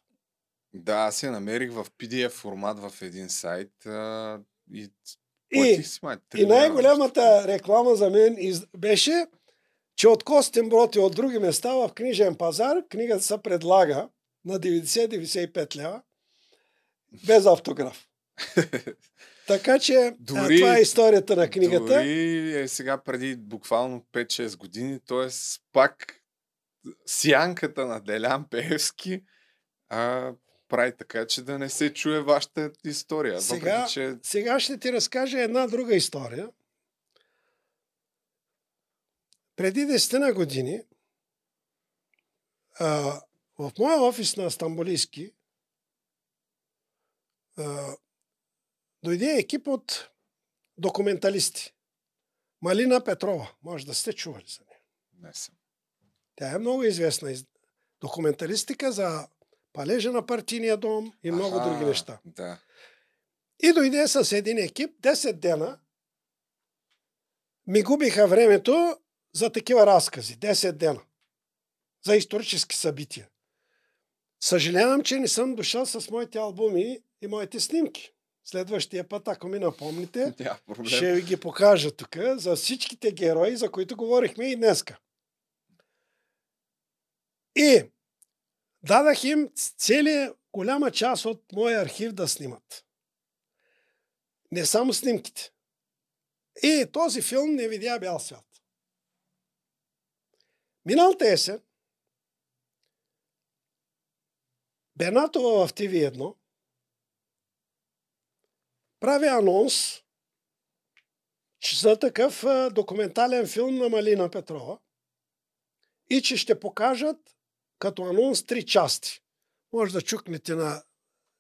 Да, аз я намерих в PDF формат в един сайт а, и И, и най-голямата реклама за мен из- беше, че от Костенброд и от други места в книжен пазар книгата се предлага на 90-95 лева без автограф. Така че Дори- това е историята на книгата. Дори е сега преди буквално 5-6 години, т.е. пак сянката на Делян Пеевски а, прави така, че да не се чуе вашата история. Сега- Въпреки, че Сега ще ти разкажа една друга история. Преди 10 на години а, в моя офис на Стамбулийски а, дойде екип от документалисти. Малина Петрова. Може да сте чували за нея. не съм. Тя е много известна из- документалистика за палежа на партийния дом и много Аха, други неща. Да. И дойде с един екип, 10 дена ми губиха времето за такива разкази. 10 дена. За исторически събития. Съжалявам, че не съм дошъл с моите албуми и моите снимки. Следващия път, ако ми напомните, ще ви ги покажа тук за всичките герои, за които говорихме и днеска. И дадах им цели голяма част от моя архив да снимат. Не само снимките. И този филм не видя бял свят. Миналата есен Бенатова в TV1 прави анонс че за такъв документален филм на Малина Петрова и че ще покажат като анонс три части. Може да чукнете на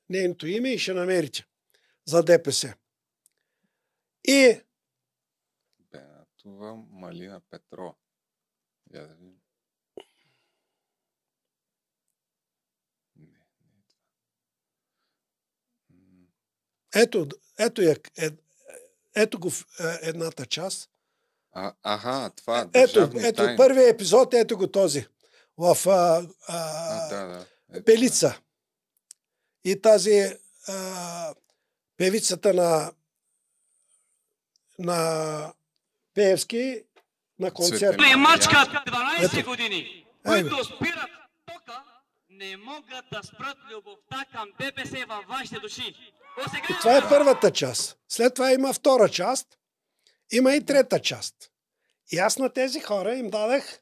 нейното име и ще намерите за ДПС. И Бенатова Малина Петро. Я да видим. Не, не е това. М, ето, ето, я, е, ето го в е, едната част. А, аха, това. Ето, държавни ето тайни. първият епизод, ето го този. В а, а, А, да, да. Ето, Пелица. И тази а, певицата на на Пеевски на концерт. Или мачкат 12 Ето. години, Айде. които спират тока, не могат да спрат любовта към ДПС във вашите души. И това е първата част. След това има втора част. Има и трета част. И аз на тези хора им дадах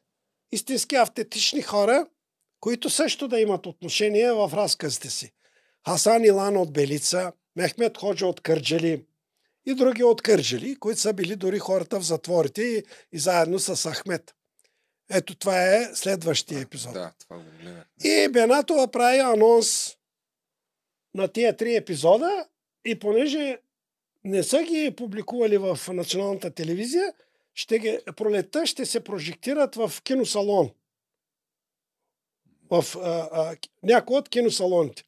истински автентични хора, които също да имат отношение в разказите си. Хасан Илан от Белица, Мехмед Ходжа от Кърджали и други от Кърджали, които са били дори хората в затворите и, и заедно с Ахмед. Ето това е следващия епизод. Да, това го гледах. И Бенатова прави анонс на тия три епизода и понеже не са ги публикували в националната телевизия, ще ги, пролетта ще се прожектират в киносалон. В а, а, някой от киносалоните.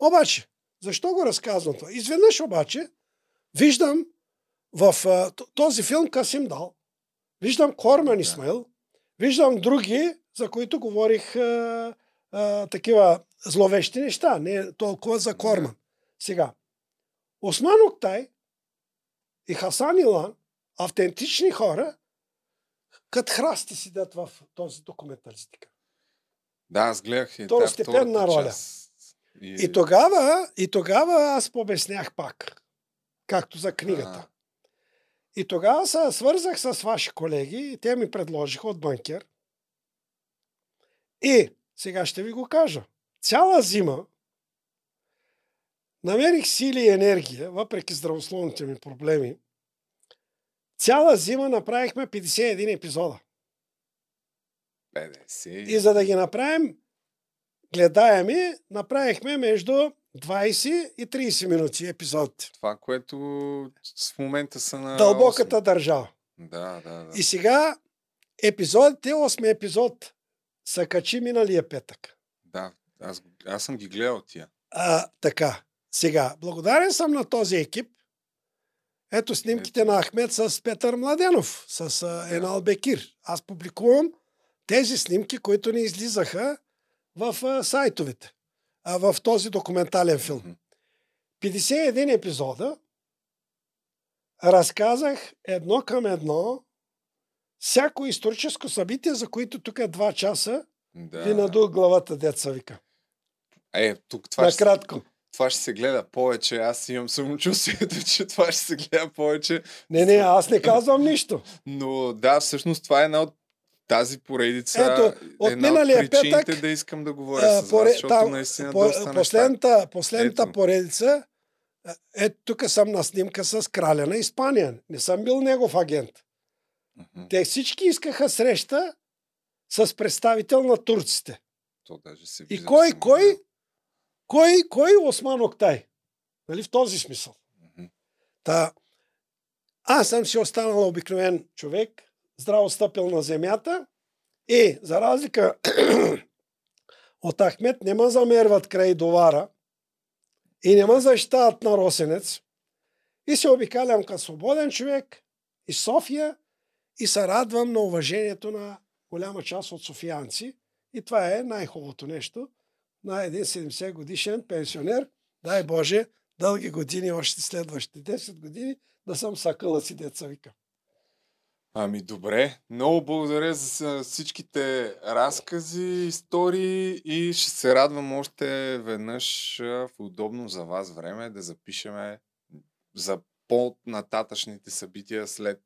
Обаче, защо го разказвам това? Изведнъж обаче виждам в а, този филм Касим Дал, виждам Корман. Исмаил, виждам други, за които говорих а, а, такива зловещи неща, не толкова за Корман. Сега, Осман Октай и Хасан Илан, автентични хора, като храсти седят в този документалистика. Да, аз гледах и Второстепенна тая втората роля. част. И, И тогава, и тогава аз побеснях пак, както за книгата. И тогава се свързах с ваши колеги и те ми предложиха от банкер. И сега ще ви го кажа. Цяла зима намерих сили и енергия, въпреки здравословните ми проблеми. Цяла зима направихме 51 епизода. 50. И за да ги направим гледаеми, направихме между 20 и 30 минути епизодите. Това, което в момента са на Дълбоката държава. 8. Да, да, да. И сега епизодите, 8 епизод, са качи миналия петък. Да, аз, аз съм ги гледал тия. А, така, сега, благодарен съм на този екип. Ето снимките Ето. на Ахмед с Петър Младенов, с а, Енал Бекир. Аз публикувам тези снимки, които ни излизаха в а, сайтовете, а, в този документален филм. Мгм. 51 епизода разказах едно към едно всяко историческо събитие, за които тук два часа Да. ви надух главата, деца вика. Е, тук това ще, Накратко. това ще се гледа повече. Аз имам самочувствието, че това ще се гледа повече. Не, не, аз не казвам нищо. Но да, всъщност това е една от тази поредица. Ето, от една миналия от причините петък, да искам да говоря А, с поре- вас, защото там, наистина по, доста неща. последната, последната Ето. поредица, ето тук съм на снимка с краля на Испания. Не съм бил негов агент. Те всички искаха среща с представител на турците. То даже се И кой, кой. Кой, кой Осман Октай? Нали в този смисъл? Та, аз съм си останал обикновен човек, здраво стъпил на земята и за разлика от Ахмет не ме замерват край довара и не ме защитават на Росенец и се обикалям като свободен човек и София и се радвам на уважението на голяма част от софиянци и това е най-хубавото нещо на един 70 годишен пенсионер. Дай Боже, дълги години, още следващите 10 години, да съм сакъла си деца вика. Ами добре, много благодаря за всичките разкази, истории и ще се радвам още веднъж в удобно за вас време да запишеме за по-нататъчните събития след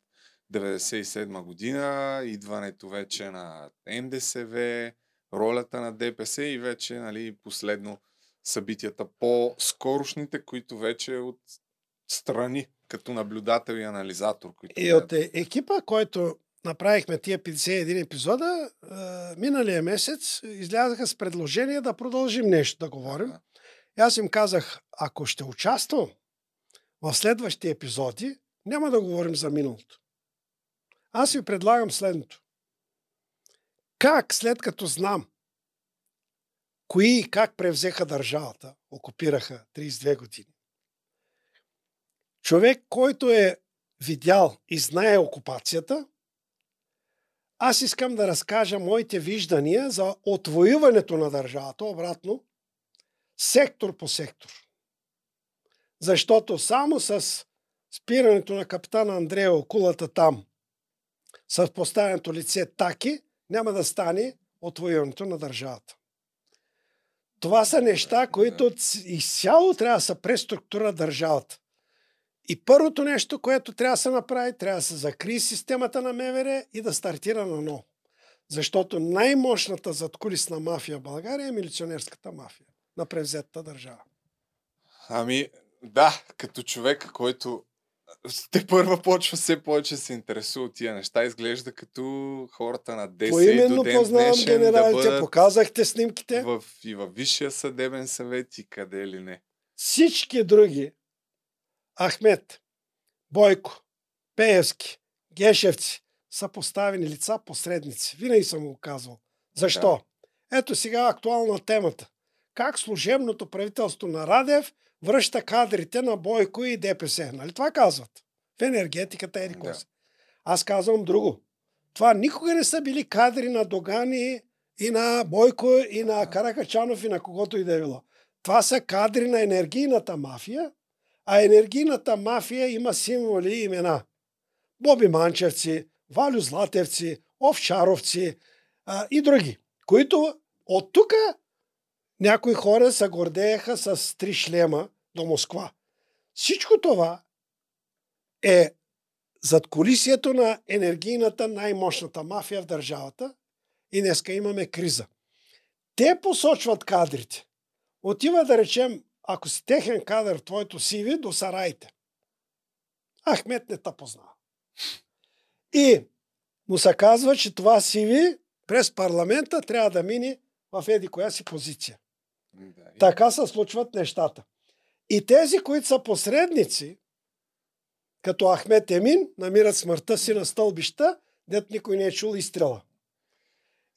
97 година, идването вече на НДСВ, ролята на ДПС и вече нали, последно събитията по-скорошните, които вече от страни, като наблюдател и анализатор. Които И от е- екипа, който направихме тия 51 епизода, е, миналия месец излязаха с предложение да продължим нещо да говорим. Да. И аз им казах, ако ще участвам в следващите епизоди, няма да говорим за миналото. Аз ви предлагам следното. Как след като знам кои и как превзеха държавата, окупираха 32 години, човек, който е видял и знае окупацията, аз искам да разкажа моите виждания за отвоюването на държавата, обратно, сектор по сектор. Защото само с спирането на капитана Андрея Окулата там, с поставеното лице Таки, няма да стане отвоюването на държавата. Това са неща, които изцяло трябва да се преструктура държавата. И първото нещо, което трябва да се направи, трябва да се закрие системата на МВР и да стартира на ново. Защото най-мощната задкулисна мафия в България е милиционерската мафия на превзетата държава. Ами, Да, като човек, който те първа почва все повече да се интересува от тия неща. Изглежда като хората на 10 Поименно до ден познавам генералите, да показахте снимките. в, и във Висшия съдебен съвет и къде ли не. Всички други, Ахмет, Бойко, Пеевски, Гешевци, са поставени лица посредници. Винаги съм го казвал. Защо? Ето сега актуална темата. Как служебното правителство на Радев връща кадрите на Бойко и ДПС. Нали това казват? В енергетиката е Да. Аз казвам друго. Това никога не са били кадри на Догани и на Бойко и на Каракачанов и на когото и да е било. Това са кадри на енергийната мафия, а енергийната мафия има символи и имена. Боби Манчевци, Валю Златевци, Овчаровци а, и други, които от тук някои хора се гордееха с три шлема до Москва. Всичко това е зад колисието на енергийната най-мощната мафия в държавата и днеска имаме криза. Те посочват кадрите. Отива да речем, ако си техен кадър, твоето сиви, до сараите. Ахмет не те познава. И му се казва, че това сиви през парламента трябва да мине в еди коя си позиция. Да, Така се случват нещата. И тези, които са посредници, като Ахмет Емин, намират смъртта си на стълбища, дет никой не е чул изстрела.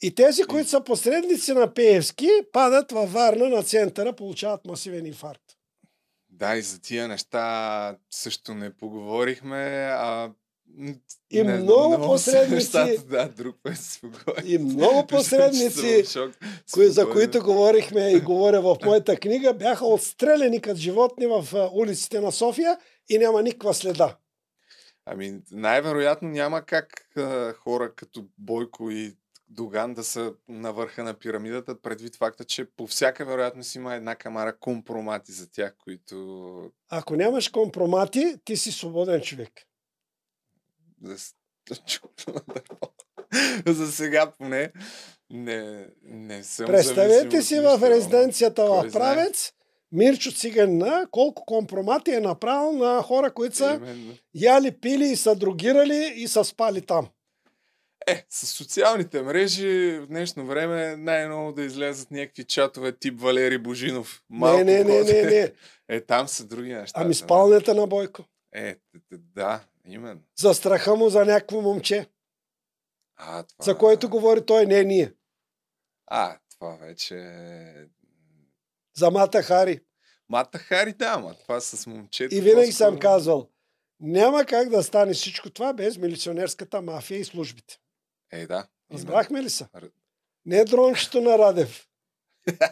И тези, които са посредници на Пеевски, падат във Варна на центъра, получават масивен инфаркт. Да, и за тия неща също не поговорихме. А... И не, много са посредници- Нещата, да, друг път си. И много посредници, кои, за които говорихме и говоря в моята книга, бяха отстреляни като животни в улиците на София и няма никаква следа. Ами, най-вероятно няма как а, хора като Бойко и Доган да са на върха на пирамидата, предвид факта, че по всяка вероятност има една камара компромати за тях, които Ако нямаш компромати, ти си свободен човек. За, за сега поне не, не съм Представете си в резиденцията в. Правец, Мирчо Циганина, колко компромати е направил на хора, които са Именно. яли, пили и са другирали и са спали там. Е, с социалните мрежи в днешно време най-ново да излезат някакви чатове тип Валери Божинов. не, не, не, не, не. Е, там са други неща. Ами спалнята на Бойко. Е, да, именно. За страха му за някакво момче, А, това... за който говори той, не ние. А, това вече... е- За Мата Хари. Мата Хари, да, ама това с момчето... И винаги по-скоро- съм казвал, няма как да стане всичко това без милиционерската мафия и службите. Е, да. Разбрахме ли се? Р- Не дрончето на Радев.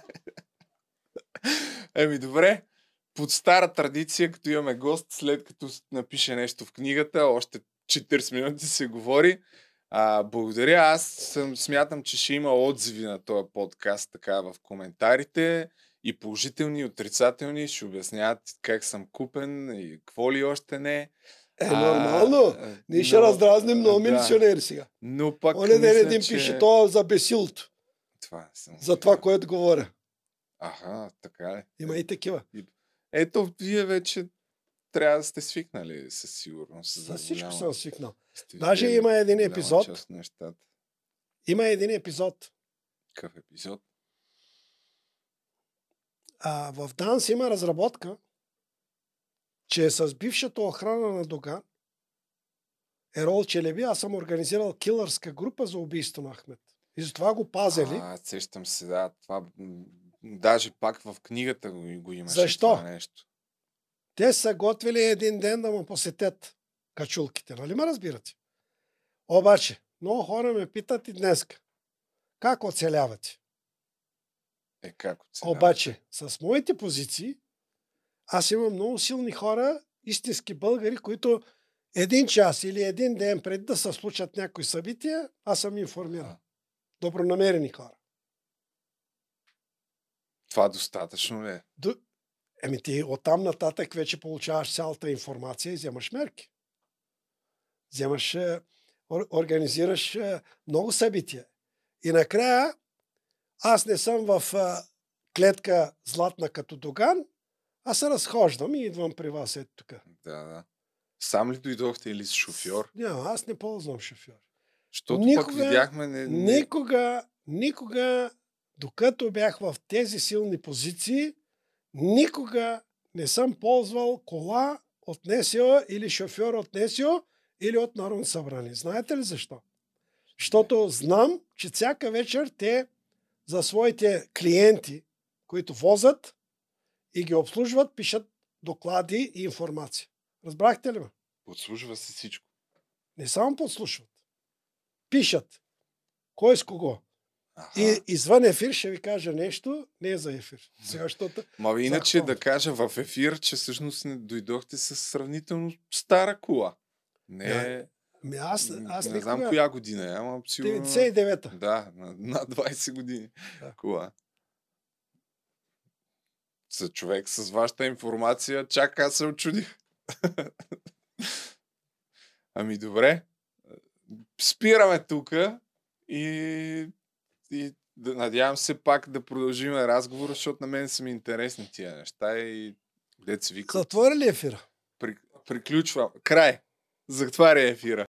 Еми, добре. Под стара традиция, като имаме гост, след като напише нещо в книгата, още 40 минути се говори. А, благодаря. Аз съм, смятам, че ще има отзиви на този подкаст така в коментарите. И положителни, и отрицателни. Ще обясняват как съм купен и какво ли още не. Е, нормално. а, Ние ще но- раздразним много да. милиционери сега. Но пак Оня ден един че... пише това за бесилото. Това съм За това, което говоря. Аха, така е. Има и такива. Ето, вие вече трябва да сте свикнали със сигурност. За всичко голяма- съм свикнал. сте Даже видели има един епизод. част от нещата. Има един епизод. Какъв епизод? А, в ДАНС има разработка, че с бившата охрана на Доган, Ерол Челеби, аз съм организирал килърска група за убийство на Ахмед. И затова го пазели. А, сещам се, да. Това даже пак в книгата го, го имаше Защо? това нещо. Те са готвили един ден да му посетят качулките. Нали ме разбирате? Обаче, много хора ме питат и днес. Как оцелявате? Е, как оцелява? Обаче, с моите позиции, аз имам много силни хора, истински българи, които един час или един ден преди да се случат някои събития, аз съм информиран. Добронамерени хора. Това достатъчно ли е? Ду... Еми ти оттам нататък вече получаваш цялата информация и вземаш мерки. Вземаш, е, ор, организираш е, много събития. И накрая аз не съм в е, клетка златна като Доган, Аз се разхождам и идвам при вас ето тук. Да, да. Сам ли дойдохте или с шофьор? Няма, аз не ползвам шофьор. Защото пък Никога- видяхме... Не, не... Никога, никога, докато бях в тези силни позиции, никога не съм ползвал кола от НСО или шофьор от НСО или от Народно събрание. Знаете ли защо? Защото знам, че всяка вечер те за своите клиенти, които возят и ги обслужват, пишат доклади и информация. Разбрахте ли ме? Подслужва се всичко. Не само подслушват. Пишат. Кой с кого. Аха. И извън ефир ще ви кажа нещо, не е за ефир. Сега, защото Ма иначе да кажа в ефир, че всъщност не дойдохте с сравнително стара кола. Не, Да, Ми аз, аз не никога... знам коя година е, ама сигурно... 99-та. Да, на, над 20 години Да. кола. За човек с вашата информация, чак аз се очудих. ами добре. Спираме тук и, и да, надявам се пак да продължим разговора, защото на мен са ми интересни тия неща и се вика. Затвори ли ефира? При, приключвам. Край. Затваря ефира.